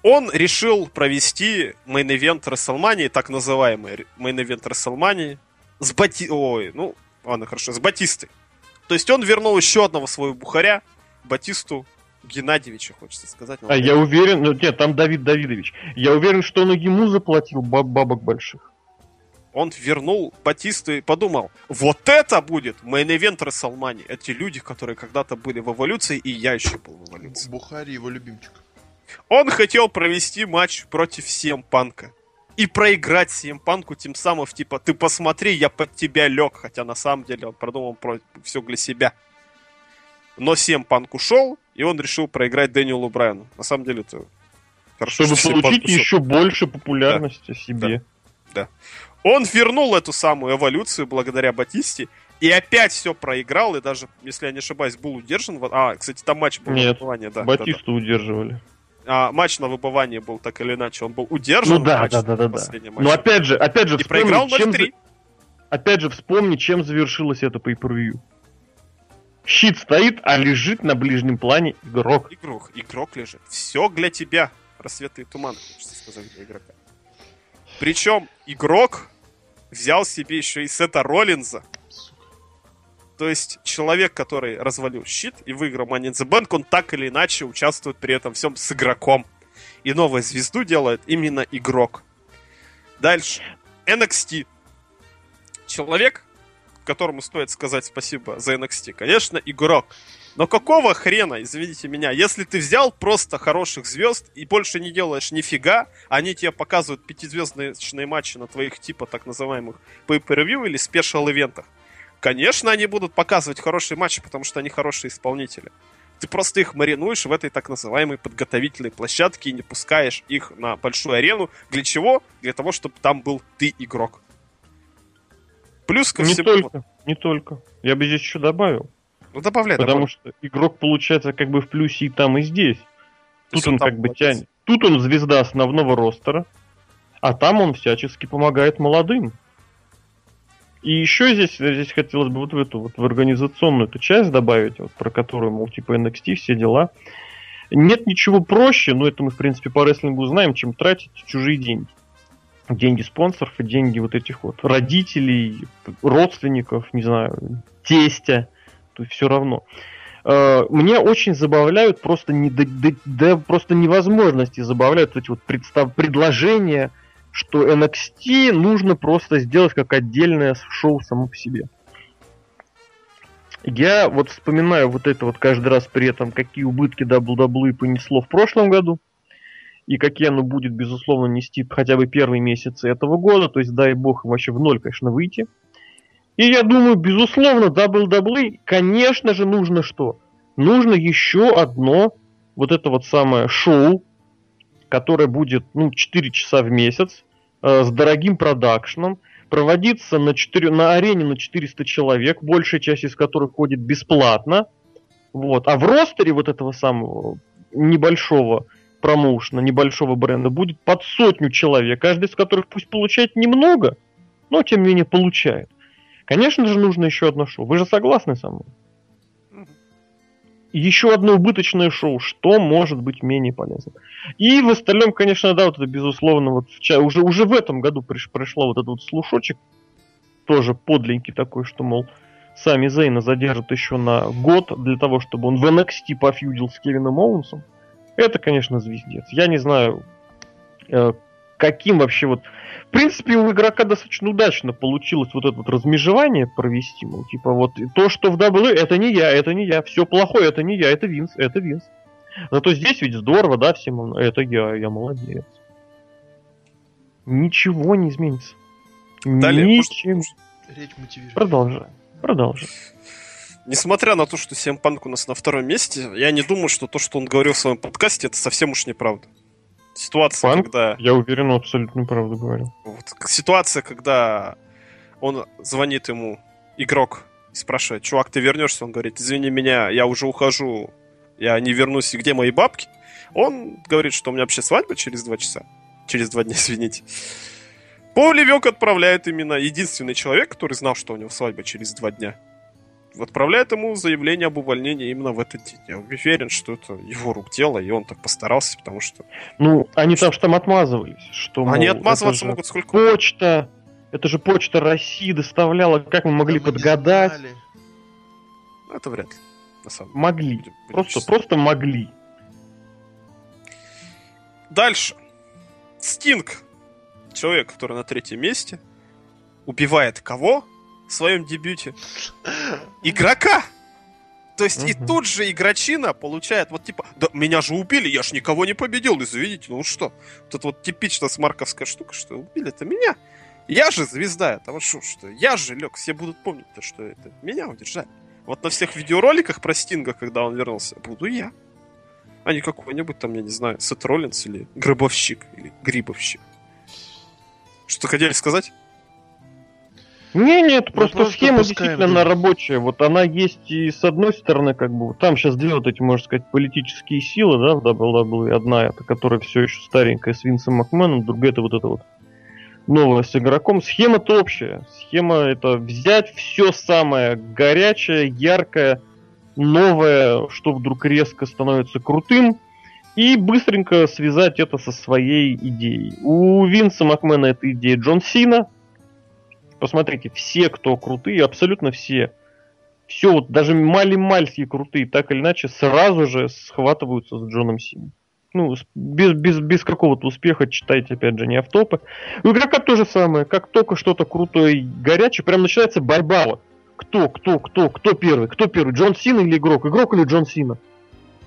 Он решил провести main event WrestleMania, так называемый main event WrestleMania, с Бати... Ой, ну, ладно, хорошо, с Батистой. То есть он вернул еще одного своего бухаря, Батисту Геннадьевича, хочется сказать. А я уверен, ну нет, там Давид Давидович. Я уверен, что он и ему заплатил баб- бабок больших. Он вернул Батисту и подумал, вот это будет main event WrestleMania. Эти люди, которые когда-то были в эволюции, и я еще был в эволюции. Бухари его любимчик. Он хотел провести матч против CM Punk а. И проиграть CM Punk у тем самым, типа, ты посмотри, я под тебя лег. Хотя на самом деле он продумал про все для себя. Но CM Панк ушел, и он решил проиграть Дэниелу Брайану. На самом деле это хорошо, Чтобы что получить ушел. еще больше популярности себе. Он вернул эту самую эволюцию благодаря Батисте. И опять все проиграл, и даже, если я не ошибаюсь, был удержан. А, кстати, там матч был Нет, да. да, да. Батисту удерживали. А, матч на выбывание был так или иначе. Он был удержан. Ну да, матч, да, да, да, да. Но опять же, опять же, И вспомни, проиграл чем 0-3. за- Опять же, вспомни, чем завершилось это pay per Щит стоит, а лежит на ближнем плане игрок. Игрок, игрок лежит. Все для тебя. Рассветы и туман, хочется сказать для игрока. Причем игрок взял себе еще и Сета Роллинза. То есть человек, который развалил щит и выиграл Money in the Bank, он так или иначе участвует при этом всем с игроком. И новую звезду делает именно игрок. Дальше. NXT. Человек, которому стоит сказать спасибо за NXT, конечно, игрок. Но какого хрена, извините меня, если ты взял просто хороших звезд и больше не делаешь нифига, они тебе показывают пятизвездочные матчи на твоих типа так называемых pay-per-view или спешл-ивентах. Конечно, они будут показывать хорошие матчи, потому что они хорошие исполнители. Ты просто их маринуешь в этой так называемой подготовительной площадке и не пускаешь их на большую арену. Для чего? Для того, чтобы там был ты игрок. Плюс ко Не всему... только, не только. Я бы здесь еще добавил. Ну, добавляй, Потому добавляй. что игрок получается как бы в плюсе и там, и здесь. То Тут он там как бы тянет. Тут он звезда основного ростера, а там он всячески помогает молодым. И еще здесь, здесь хотелось бы вот в эту вот в организационную эту часть добавить, вот про которую, мол, типа NXT, все дела. Нет ничего проще, но это мы, в принципе, по рестлингу знаем, чем тратить чужие деньги. Деньги спонсоров и деньги вот этих вот родителей, родственников, не знаю, тестя. То есть все равно. Э, Мне очень забавляют просто, не, до- до просто невозможности забавляют эти вот представ, предложения, что NXT нужно просто сделать как отдельное шоу само по себе. Я вот вспоминаю вот это вот каждый раз при этом, какие убытки WWE понесло в прошлом году, и какие оно будет, безусловно, нести хотя бы первые месяцы этого года, то есть дай бог им вообще в ноль, конечно, выйти. И я думаю, безусловно, WWE, конечно же, нужно что? нужно еще одно вот это вот самое шоу, которое будет, ну, 4 часа в месяц, э, с дорогим продакшном, проводиться на, 4, на арене на 400 человек, большая часть из которых ходит бесплатно. Вот. А в ростере вот этого самого небольшого промоушена, небольшого бренда будет под сотню человек, каждый из которых пусть получает немного, но тем не менее получает. Конечно же, нужно еще одно шоу. Вы же согласны со мной? Еще одно убыточное шоу, что может быть менее полезным. И в остальном, конечно, да, вот это безусловно, вот уже, уже в этом году приш, пришло вот этот вот слушочек, тоже подленький такой, что, мол, сами Зейна задержат еще на год для того, чтобы он в NXT пофьюдил с Кевином Оуэнсом. Это, конечно, звездец. Я не знаю, э, каким вообще вот... В принципе, у игрока достаточно удачно получилось вот это вот размежевание провести. Мол, типа вот то, что в WWE, это не я, это не я. Все плохое, это не я, это Винс, это Винс. Зато здесь ведь здорово, да, всем он, это я, я молодец. Ничего не изменится. Далее, может. Речь мотивирует. Продолжай. Продолжай. Несмотря на то, что CM Punk у нас на втором месте, я не думаю, что то, что он говорил в своем подкасте, это совсем уж неправда. Ситуация, Панк? когда... Я уверен, он абсолютно правду говорил. Вот, ситуация, когда он звонит ему игрок и спрашивает, чувак, ты вернешься? Он говорит, извини меня, я уже ухожу, я не вернусь, и где мои бабки? Он говорит, что у меня вообще свадьба через два часа. Через два дня, извините. Поли Век отправляет именно единственный человек, который знал, что у него свадьба через два дня. Отправляет ему заявление об увольнении именно в этот день. Я уверен, что это его рук дело, и он так постарался, потому что Ну, они там же там отмазывались, что они мол, отмазываться это же могут сколько. Почта, это же почта России доставляла, как мы могли Да мы подгадать? знали. Ну, Это вряд ли. На самом деле. Могли. Будем- будем Просто, честны. просто могли. Дальше. Стинг. Человек, который на третьем месте. Убивает кого в своем дебюте? Игрока! То есть и тут же игрочина получает вот типа, да меня же убили, я ж никого не победил, извините, ну что? Вот это вот типично смарковская штука, что убили-то меня. Я же звезда, это вот что, что я же лег, все будут помнить, то, что это меня удержали. Вот на всех видеороликах про Стинга, когда он вернулся, буду я. А не какой-нибудь там, я не знаю, Сет Роллинс или Гробовщик, или Грибовщик. Что хотели сказать? Не, нет, просто, просто схема действительно дым. рабочая. Вот она есть и с одной стороны, как бы, там сейчас две вот эти, можно сказать, политические силы, да, в WWE. Одна, это которая все еще старенькая с Винсом Макменом, другая это вот это вот новая с игроком. Схема-то общая. Схема это взять все самое горячее, яркое, новое, что вдруг резко становится крутым, и быстренько связать это со своей идеей. У Винса Макмена эта идея Джон Сина. Посмотрите, все, кто крутые, абсолютно все, все, вот даже мали-мальские крутые, так или иначе, сразу же схватываются с Джоном Синой. Ну, без, без, без какого-то успеха, читайте, опять же, не автопы. У игрока то же самое. Как только что-то крутое горячее, прям начинается борьба. Кто, кто, кто, кто первый? Кто первый? Джон Сина или игрок? Игрок или Джон Сина?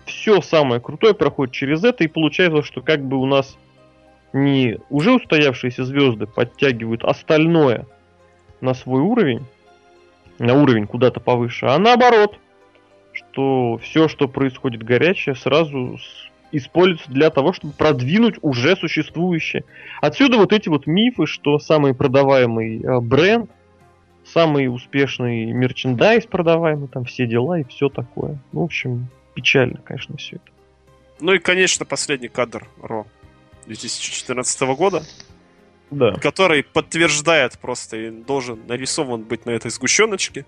Все самое крутое проходит через это, и получается, что как бы у нас не уже устоявшиеся звезды подтягивают остальное на свой уровень, на уровень куда-то повыше, а наоборот, что все, что происходит горячее, сразу используется для того, чтобы продвинуть уже существующее. Отсюда вот эти вот мифы, что самый продаваемый э, бренд, самый успешный мерчендайз продаваемый, там все дела и все такое. Ну, в общем, печально, конечно, все это. Ну и, конечно, последний кадр Ро 2014 года, Да. который подтверждает просто и должен нарисован быть на этой сгущеночке.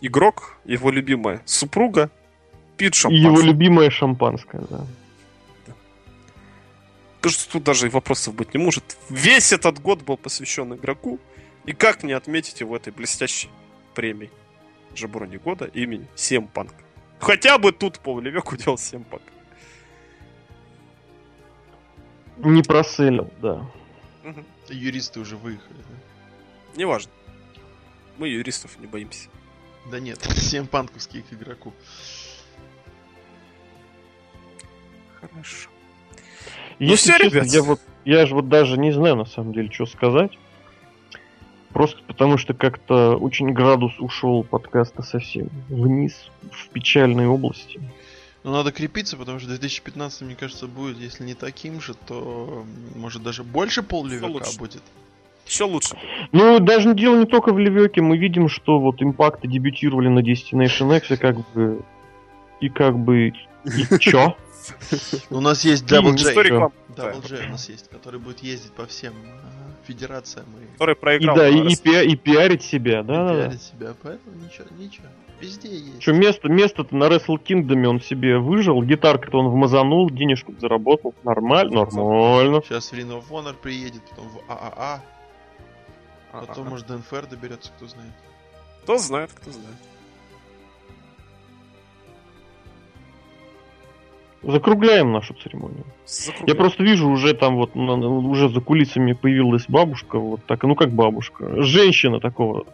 Игрок, его любимая супруга, пьет И его шампанское. любимое шампанское, да. Кажется, тут даже и вопросов быть не может. Весь этот год был посвящен игроку. И как не отметить его этой блестящей премией Джаброни года имени Сем Панк. Хотя бы тут Пол Левек удел Сем Панк. Не проселил, да. Юристы уже выехали. да? Неважно. Мы юристов не боимся. Да нет, всем панковские к игроку. Хорошо. Если всё, честно, ребят. я вот, я же вот даже не знаю на самом деле, что сказать. Просто потому что как-то очень градус ушел подкаста совсем вниз, в печальные области. Но надо крепиться, потому что 2015, мне кажется, будет, если не таким же, то может даже больше лучше. будет. Еще лучше. Ну, даже дело не только в Левеке, мы видим, что вот импакты дебютировали на Destination X, и как бы... И как бы... И чё? У нас есть Double J. Double J у нас есть, который будет ездить по всем э, федерациям и Который И проиграл. да, и, на и пиа- и пиарить себя, и да, да, да. пиарить себя. Поэтому ничего, ничего. Везде есть. Что место, место-то на Wrestle Kingdom он себе выжил, гитарку-то он вмазанул, денежку заработал. Нормально, нормально. Сейчас в Ring of Honor приедет, потом в ААА, Ага. потом, может, до НФР доберется, кто знает. Кто знает, кто знает. Закругляем нашу церемонию. Я Закругляем. просто вижу уже там вот на- уже за кулисами появилась бабушка, вот так, ну как бабушка, женщина такого,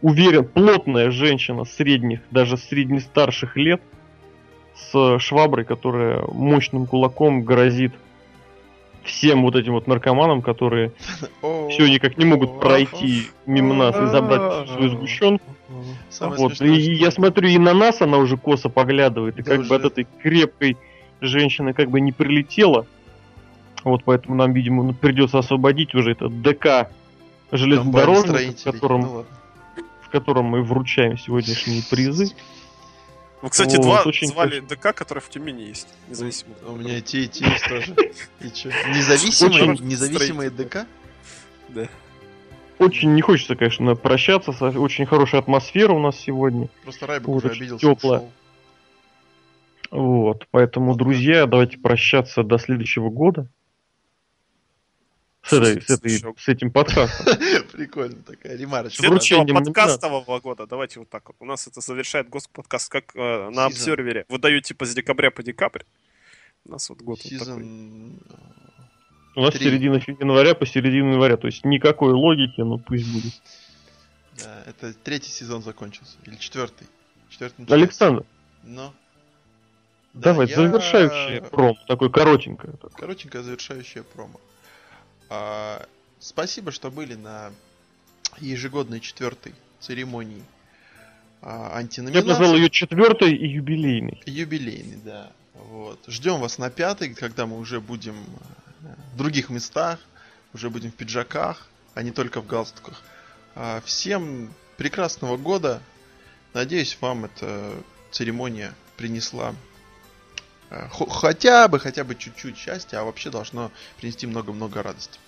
уверен, плотная женщина средних, даже средне-старших лет, с шваброй, которая мощным кулаком грозит всем вот этим вот наркоманам, которые все никак не могут пройти мимо нас и забрать свою сгущенку. Самое Вот, смешное, и что- я смотрю, и на нас она уже косо поглядывает, и Да как уже. бы от этой крепкой женщины как бы не прилетела. Вот поэтому нам, видимо, ну, придется освободить уже этот ДК железнодорожник, в котором, Ну ладно. в котором мы вручаем сегодняшние призы. Вы, кстати, Вот, два очень звали ДК, который в Тюмени есть. Независимо. У меня и те, и те есть тоже. И чё? Независимые, Очень независимые ДК? Да. Очень не хочется, конечно, прощаться. Очень хорошая атмосфера у нас сегодня. Просто Райбок уже очень обиделся. тёплая. Вот, поэтому, друзья, давайте прощаться до следующего года. С, этой- с, этой- с этим подкастом. Прикольно такая ремарочка. Следующего подкастового года, давайте вот так вот. У нас это завершает господкаст, как э, на обсервере. Выдают типа с декабря по декабрь. У нас вот год вот такой. У нас Три. середина января по середину января, то есть никакой логики, но пусть будет. Да, это третий сезон закончился. Или четвертый. Четвертый. Александр, Но. Да, давай, я- завершающий пром, такой коротенькое. Коротенькое завершающее промо. А, спасибо, что были на ежегодной четвертой церемонии а, Я бы назвал антиноминации. ее четвертой и юбилейной. Юбилейный, да. Вот. Ждем вас на пятой, когда мы уже будем э, в других местах, уже будем в пиджаках, а не только в галстуках. А, Всем прекрасного года. Надеюсь, вам эта церемония принесла хотя бы, хотя бы чуть-чуть счастья, а вообще должно принести много-много радости.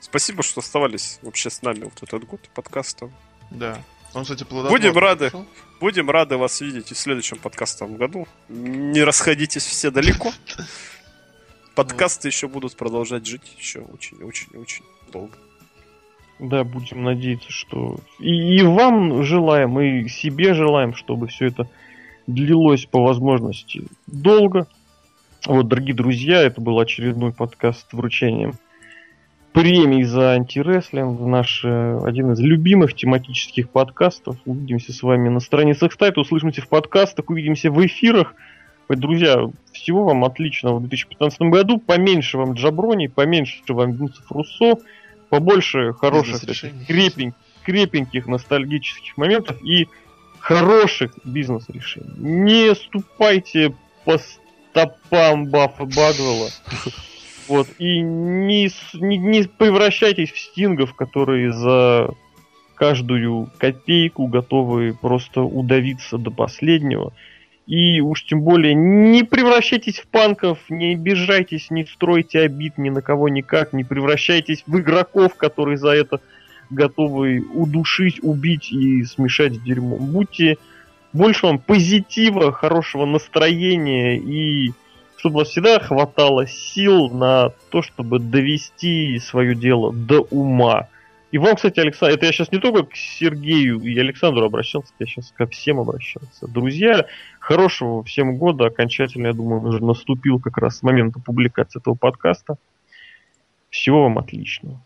Спасибо, что оставались вообще с нами вот этот год подкаста. Да. Он, кстати, Будем рады. прошел. Будем рады вас видеть и в следующем подкастовом году. Не расходитесь все далеко. Подкасты еще будут продолжать жить еще очень-очень-очень долго. Да, будем надеяться, что и, и вам желаем, и себе желаем, чтобы все это длилось по возможности долго. Вот, дорогие друзья, это был очередной подкаст с вручением премий за антирестлинг. Наш один из любимых тематических подкастов. Увидимся с вами на страницах сайта, услышимся в подкастах, увидимся в эфирах. Друзья, всего вам отличного в 2015 году. Поменьше вам джаброни, поменьше вам Винсов Руссо, побольше хороших таких крепень- крепеньких ностальгических моментов и хороших бизнес-решений. Не ступайте по стопам Баффа Багвелла. Вот, и не, не, не превращайтесь в стингов, которые за каждую копейку готовы просто удавиться до последнего. И уж тем более не превращайтесь в панков, не обижайтесь, не стройте обид ни на кого никак, не превращайтесь в игроков, которые за это готовы удушить, убить и смешать с дерьмом. Будьте больше вам позитива, хорошего настроения и чтобы у вас всегда хватало сил на то, чтобы довести свое дело до ума. И вам, кстати, Александр, это я сейчас не только к Сергею и Александру обращался, я сейчас ко всем обращался. Друзья, хорошего всем года, окончательно, я думаю, уже наступил как раз момент публикации этого подкаста. Всего вам отличного.